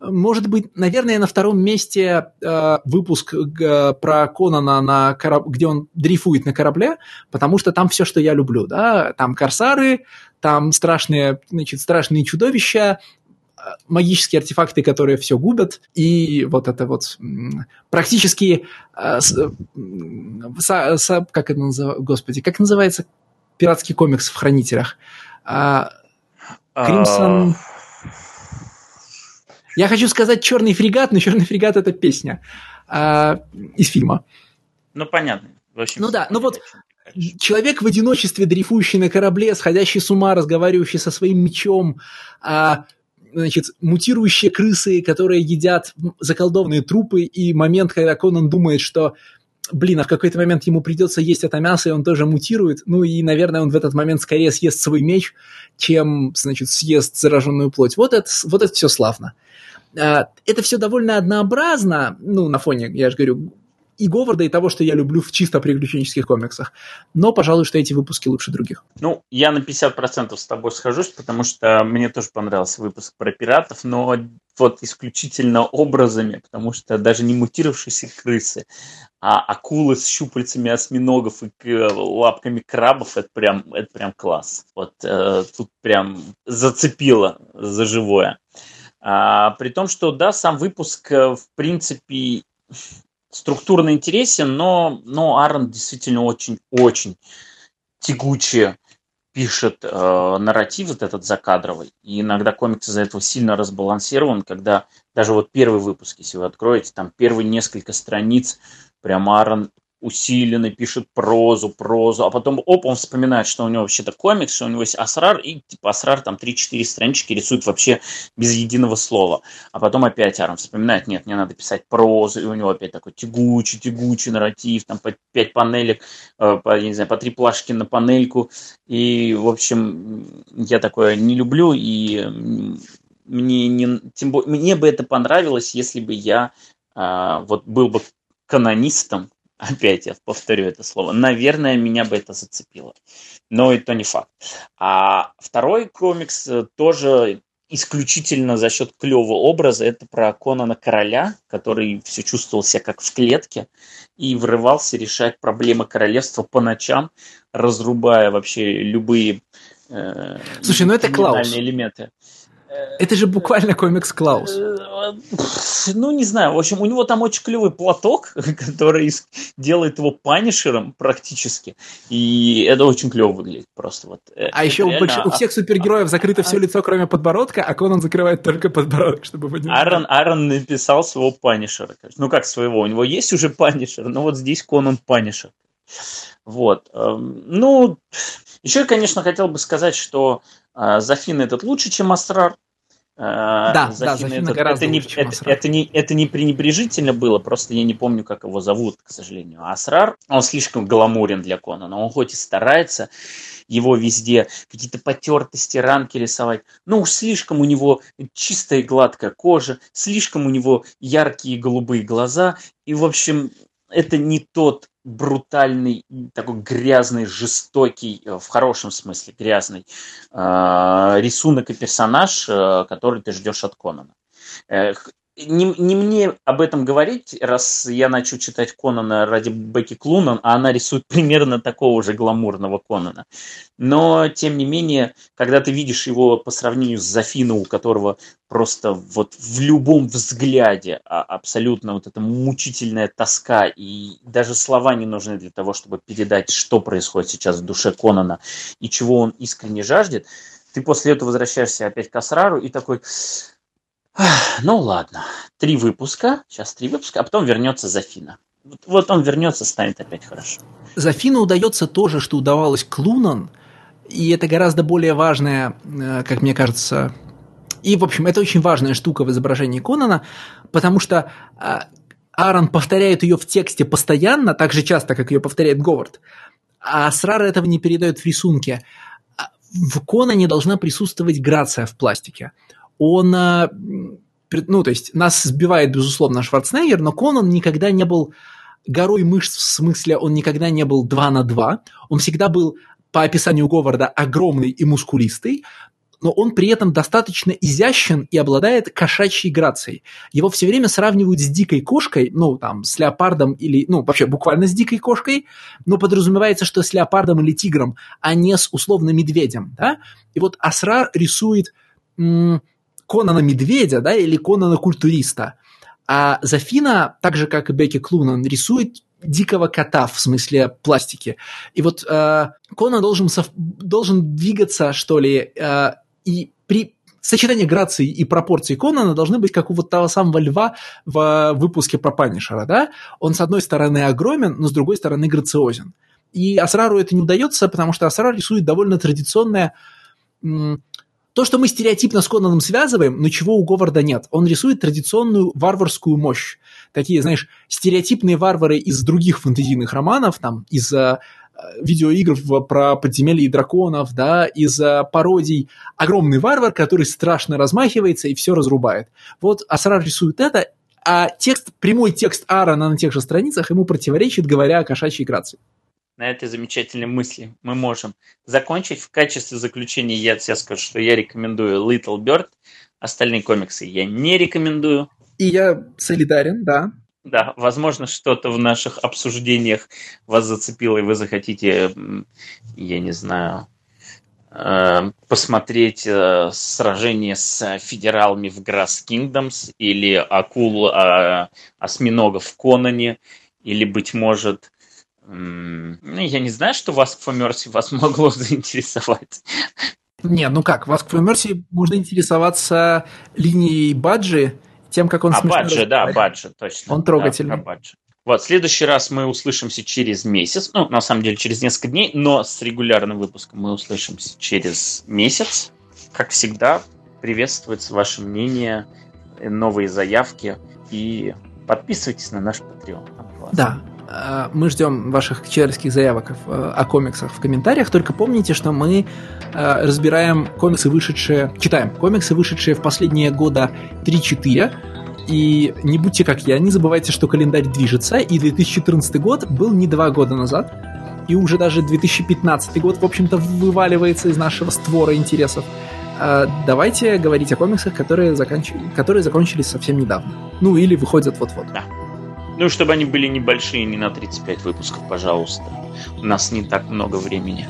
Может быть, наверное, на втором месте э, выпуск э, про Конана, на кораб- где он дрейфует на корабле, потому что там все, что я люблю, да, там корсары, там страшные, значит, страшные чудовища, магические артефакты, которые все губят, и вот это вот практически, э, с- м, са- са- как это называется, господи, как называется пиратский комикс в Хранителях? А, Crimson- Я хочу сказать черный фрегат, но черный фрегат это песня а, из фильма. Ну, понятно. В общем, Ну да, ну вот человек в одиночестве, дрейфующий на корабле, сходящий с ума, разговаривающий со своим мечом, а, значит, мутирующие крысы, которые едят заколдованные трупы, и момент, когда Конан думает, что блин, а в какой-то момент ему придется есть это мясо, и он тоже мутирует, ну и, наверное, он в этот момент скорее съест свой меч, чем, значит, съест зараженную плоть. Вот это, вот это все славно. А, Это все довольно однообразно, ну, на фоне, я же говорю, и Говарда, и того, что я люблю в чисто приключенческих комиксах. Но, пожалуй, что эти выпуски лучше других. Ну, я на 50% с тобой схожусь, потому что мне тоже понравился выпуск про пиратов, но вот исключительно образами, потому что даже не мутировавшиеся крысы, а акулы с щупальцами осьминогов и лапками крабов, это прям, это прям класс. Вот э, тут прям зацепило за живое. А, при том, что, да, сам выпуск, э, в принципе, структурно интересен, но, но Аарон действительно очень-очень тягуче пишет э, нарратив вот этот закадровый. И иногда комикс из-за этого сильно разбалансирован, когда даже вот первый выпуск, если вы откроете, там первые несколько страниц, прям Аарон усиленно пишет прозу, прозу, а потом, оп, он вспоминает, что у него вообще-то комикс, что у него есть Асрар, и типа Асрар там 3-4 странички рисует вообще без единого слова. А потом опять Аарон вспоминает, нет, мне надо писать прозу, и у него опять такой тягучий, тягучий нарратив, там по 5 панелек, э, по, я не знаю, по три плашки на панельку, и, в общем, я такое не люблю, и мне, не, тем более, мне бы это понравилось, если бы я а, вот был бы канонистом, опять я повторю это слово, наверное, меня бы это зацепило. Но и то не факт. А второй комикс э, тоже исключительно за счет клевого образа. Это про Конана Короля, который все чувствовал себя как в клетке и врывался решать проблемы королевства по ночам, разрубая вообще любые э, Слушай, ну это Клаус. элементы. Это же буквально комикс Клаус. Э, Ну, не знаю. В общем, у него там очень клевый платок, (laughs) который делает его панишером практически. И это очень клево выглядит просто. Вот. э, А еще у, реально больш- у всех супергероев закрыто все лицо, кроме подбородка, а Конан закрывает только подбородок, чтобы вы не Аарон, Аарон написал своего панишера. Ну, как своего? У него есть уже панишер, но вот здесь Конан панишер. Вот. эм, Ну, еще я, конечно, хотел бы сказать, что А, Зафин этот лучше, чем Асрар. А, да, Зафин да, Зафин это, это, не, это, это, не, это не пренебрежительно было, просто я не помню, как его зовут, к сожалению. Асрар, он слишком гламурен для Конана. Он хоть и старается его везде, какие-то потертости, ранки рисовать, но уж слишком у него чистая и гладкая кожа, слишком у него яркие голубые глаза, и, в общем, это не тот брутальный, такой грязный, жестокий, э, в хорошем смысле грязный э, рисунок и персонаж, э, который ты ждешь от Конана не, не мне об этом говорить, раз я начал читать Конана ради Бекки Клунан, а она рисует (laughs) примерно такого же гламурного Конана. Но, тем не менее, когда ты видишь его по сравнению с Зафино, у которого просто вот в любом взгляде а, абсолютно вот эта мучительная тоска, и даже слова не нужны для того, чтобы передать, что происходит сейчас в душе Конана и чего он искренне жаждет, ты после этого возвращаешься опять к Асрару и такой, ну ладно, три выпуска, сейчас три выпуска, а потом вернется Зафина. Вот он вернется, станет опять хорошо. Зафину удается то же, что удавалось Клунан, и это гораздо более важное, э, как мне кажется, и, в общем, это очень важная штука в изображении Конана, потому что э, Аарон повторяет ее в тексте постоянно, так же часто, как ее повторяет Говард, а Срара этого не передает в рисунке. А в Конане должна присутствовать грация в пластике – он, а, ну, то есть нас сбивает, безусловно, Шварценеггер, но Конан никогда не был горой мышц, в смысле он никогда не был 2 на 2, он всегда был, по описанию Говарда, огромный и мускулистый, но он при этом достаточно изящен и обладает кошачьей грацией. Его все время сравнивают с дикой кошкой, ну, там, с леопардом или, ну, вообще буквально с дикой кошкой, но подразумевается, что с леопардом или тигром, а не с условно медведем, да? И вот Асрар рисует м- Конана Медведя, да, или Конана Культуриста. А Зафина, так же, как и Бекки Клунан, рисует дикого кота в смысле пластики. И вот э, Конан должен, сов... должен двигаться, что ли, э, и при сочетании грации и пропорций Конана должны быть как у вот того самого льва в выпуске про Панишера, да? Он, с одной стороны, огромен, но с другой стороны, грациозен. И Асрару это не удается, потому что Асрар рисует довольно традиционное то, что мы стереотипно с Конаном связываем, но чего у Говарда нет. Он рисует традиционную варварскую мощь. Такие, знаешь, стереотипные варвары из других фэнтезийных романов, там, из э, видеоигр про подземелье и драконов, да, из э, пародий. Огромный варвар, который страшно размахивается и все разрубает. Вот Асрар рисует это, а текст, прямой текст Аарона на тех же страницах ему противоречит, говоря о кошачьей грации на этой замечательной мысли мы можем закончить. В качестве заключения я тебе скажу, что я рекомендую Little Bird. Остальные комиксы я не рекомендую. И я солидарен, да. Да, возможно, что-то в наших обсуждениях вас зацепило, и вы захотите, я не знаю, э, посмотреть э, сражение с федералами в Grass Kingdoms или акул э, осьминогов в Конане, или, быть может, я не знаю, что вас for Mercy вас (laughs) могло заинтересовать. Не, ну как, вас for Mercy можно интересоваться линией Баджи, тем, как он А, Баджи, да, Баджи, точно. Он трогательный. Да, Баджи. Вот, в следующий раз мы услышимся через месяц, ну, на самом деле, через несколько дней, но с регулярным выпуском мы услышимся через месяц. Как всегда, приветствуется ваше мнение, новые заявки и подписывайтесь на наш Patreon. Да, мы ждем ваших читательских заявок э, о комиксах в комментариях. Только помните, что мы э, разбираем комиксы, вышедшие... Читаем комиксы, вышедшие в последние года 3-4. И не будьте как я, не забывайте, что календарь движется, и 2014 год был не два года назад, и уже даже 2015 год, в общем-то, вываливается из нашего створа интересов. Давайте говорить о комиксах, которые, заканч... которые закончились совсем недавно. Ну, или выходят вот-вот. Да. Ну, чтобы они были небольшие, не на 35 выпусков, пожалуйста. У нас не так много времени.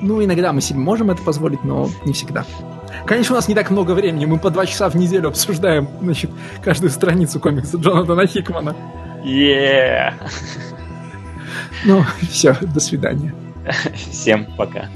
Ну, иногда мы себе можем это позволить, но не всегда. Конечно, у нас не так много времени. Мы по два часа в неделю обсуждаем, значит, каждую страницу комикса Джонатана Хикмана. Yeah. Ну, все, до свидания. (laughs) Всем пока.